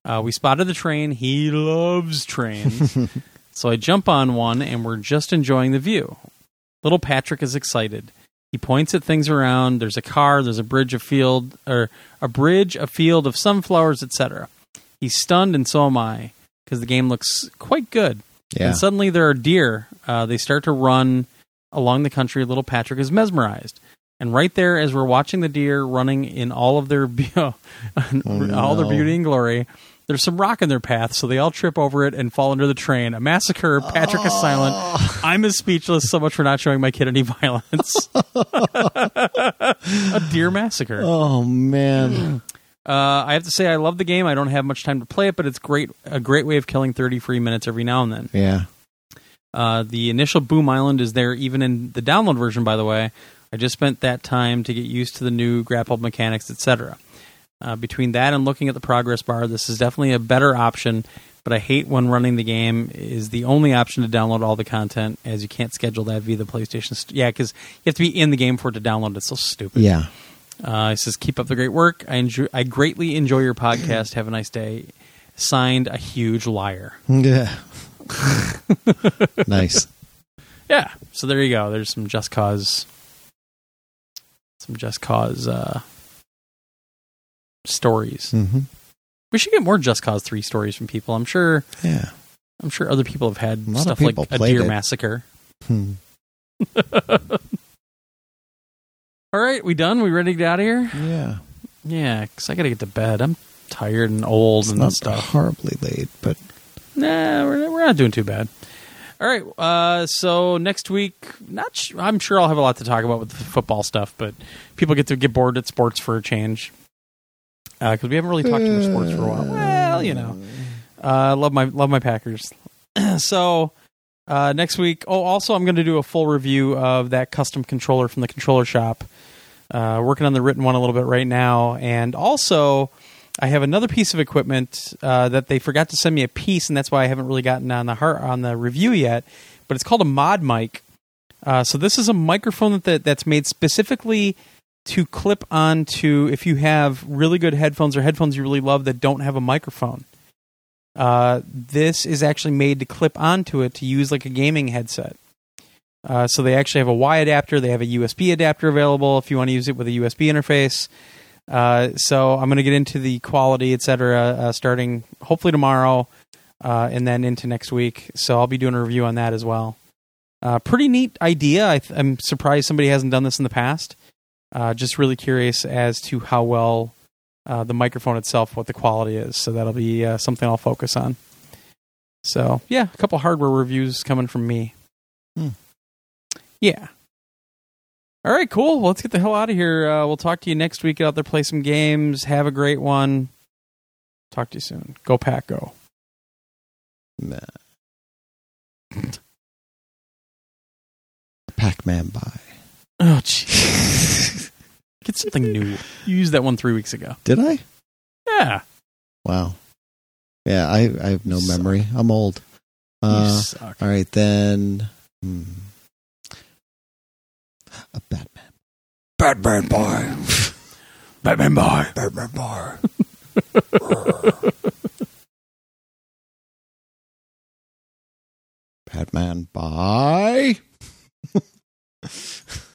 Uh, we spotted the train. He loves trains. so I jump on one, and we're just enjoying the view. Little Patrick is excited. He points at things around. There's a car. There's a bridge, a field, or a bridge, a field of sunflowers, etc. He's stunned, and so am I, because the game looks quite good. yeah. And suddenly there are deer. Uh, they start to run along the country. Little Patrick is mesmerized. And right there, as we're watching the deer running in all of their be- all their beauty and glory, there's some rock in their path, so they all trip over it and fall under the train. A massacre. Patrick is silent. I'm as speechless. So much for not showing my kid any violence. a deer massacre. oh, man. Uh, I have to say, I love the game. I don't have much time to play it, but it's great. A great way of killing 30 free minutes every now and then. Yeah. Uh, the initial Boom Island is there even in the download version, by the way. I just spent that time to get used to the new grapple mechanics, etc. Uh, between that and looking at the progress bar, this is definitely a better option. But I hate when running the game is the only option to download all the content, as you can't schedule that via the PlayStation. St- yeah, because you have to be in the game for it to download. It's so stupid. Yeah. Uh, he says, "Keep up the great work. I enjoy. I greatly enjoy your podcast. Have a nice day." Signed, a huge liar. Yeah. nice. Yeah. So there you go. There's some Just Cause, some Just Cause uh, stories. hmm We should get more Just Cause three stories from people. I'm sure. Yeah. I'm sure other people have had A lot of stuff like a deer it. massacre. Hmm. All right, we done? We ready to get out of here? Yeah. Yeah, because I got to get to bed. I'm tired and old It's and not stuff. horribly late, but Nah, we're, we're not doing too bad. All right. Uh, so next week, not sh- I'm sure I'll have a lot to talk about with the football stuff, but people get to get bored at sports for a change because we haven't really talked much sports for a while. Well, you know, uh, love my love my Packers. so uh, next week, oh, also I'm going to do a full review of that custom controller from the controller shop. Uh, working on the written one a little bit right now, and also I have another piece of equipment uh, that they forgot to send me a piece, and that's why I haven't really gotten on the heart, on the review yet. But it's called a mod mic. Uh, so this is a microphone that that's made specifically to clip onto if you have really good headphones or headphones you really love that don't have a microphone. Uh, this is actually made to clip onto it to use like a gaming headset. Uh, so they actually have a Y adapter. They have a USB adapter available if you want to use it with a USB interface. Uh, so I'm going to get into the quality, etc., uh, starting hopefully tomorrow, uh, and then into next week. So I'll be doing a review on that as well. Uh, pretty neat idea. I I'm surprised somebody hasn't done this in the past. Just really curious as to how well uh, the microphone itself, what the quality is. So that'll be uh, something I'll focus on. So yeah, a couple hardware reviews coming from me. Hmm. Yeah. All right, cool. Well, let's get the hell out of here. Uh, we'll talk to you next week. Get out there, play some games. Have a great one. Talk to you soon. Go Pack, go. Nah. Pac-Man by. Oh, jeez. Get something new. You used that one three weeks ago. Did I? Yeah. Wow. Yeah, I I have no suck. memory. I'm old. you Uh, suck. all right then. Hmm. A Batman. Batman boy. Batman boy. Batman boy. Batman by.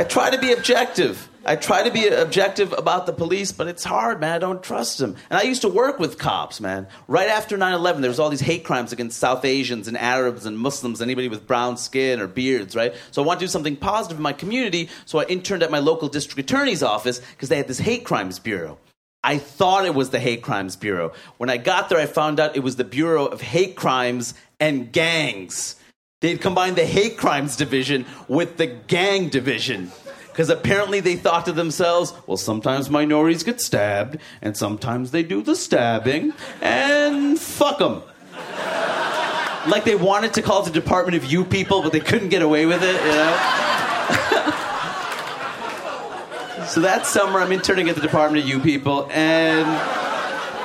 I try to be objective. I try to be objective about the police, but it's hard, man. I don't trust them. And I used to work with cops, man. Right after 9 11, there was all these hate crimes against South Asians and Arabs and Muslims, anybody with brown skin or beards, right? So I wanted to do something positive in my community, so I interned at my local district attorney's office because they had this hate crimes bureau. I thought it was the Hate Crimes Bureau. When I got there, I found out it was the Bureau of Hate Crimes and Gangs. They'd combined the Hate Crimes Division with the Gang Division. Because apparently they thought to themselves, well, sometimes minorities get stabbed, and sometimes they do the stabbing, and fuck them. like they wanted to call it the Department of You People, but they couldn't get away with it, you know? So that summer, I'm interning at the Department of You People, and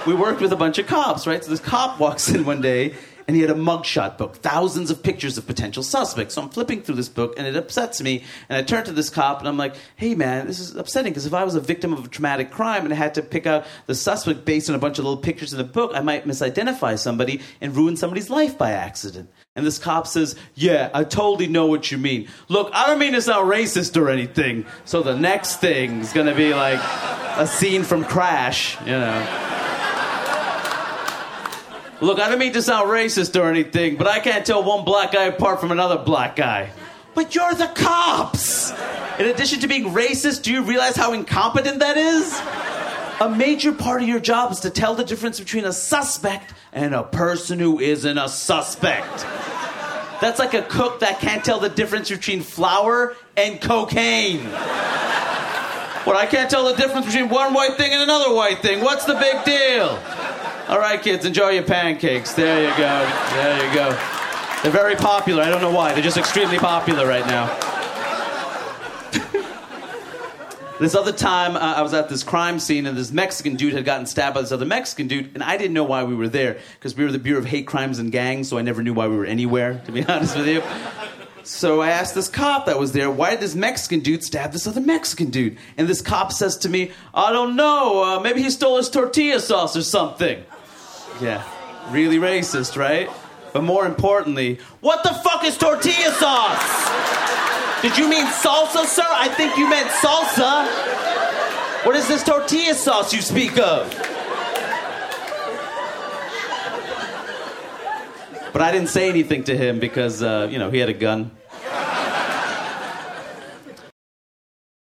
we worked with a bunch of cops, right? So this cop walks in one day, and he had a mugshot book, thousands of pictures of potential suspects. So I'm flipping through this book, and it upsets me. And I turn to this cop, and I'm like, "Hey, man, this is upsetting because if I was a victim of a traumatic crime and I had to pick out the suspect based on a bunch of little pictures in the book, I might misidentify somebody and ruin somebody's life by accident." And this cop says, Yeah, I totally know what you mean. Look, I don't mean to sound racist or anything. So the next thing's gonna be like a scene from Crash, you know. Look, I don't mean to sound racist or anything, but I can't tell one black guy apart from another black guy. But you're the cops! In addition to being racist, do you realize how incompetent that is? A major part of your job is to tell the difference between a suspect and a person who isn't a suspect. That's like a cook that can't tell the difference between flour and cocaine. What, I can't tell the difference between one white thing and another white thing. What's the big deal? All right, kids, enjoy your pancakes. There you go. There you go. They're very popular. I don't know why. They're just extremely popular right now. This other time, uh, I was at this crime scene, and this Mexican dude had gotten stabbed by this other Mexican dude, and I didn't know why we were there because we were the Bureau of Hate Crimes and Gangs, so I never knew why we were anywhere, to be honest with you. So I asked this cop that was there, why did this Mexican dude stab this other Mexican dude? And this cop says to me, I don't know, uh, maybe he stole his tortilla sauce or something. Yeah, really racist, right? But more importantly, what the fuck is tortilla sauce? Did you mean salsa, sir? I think you meant salsa. What is this tortilla sauce you speak of? But I didn't say anything to him because, uh, you know, he had a gun.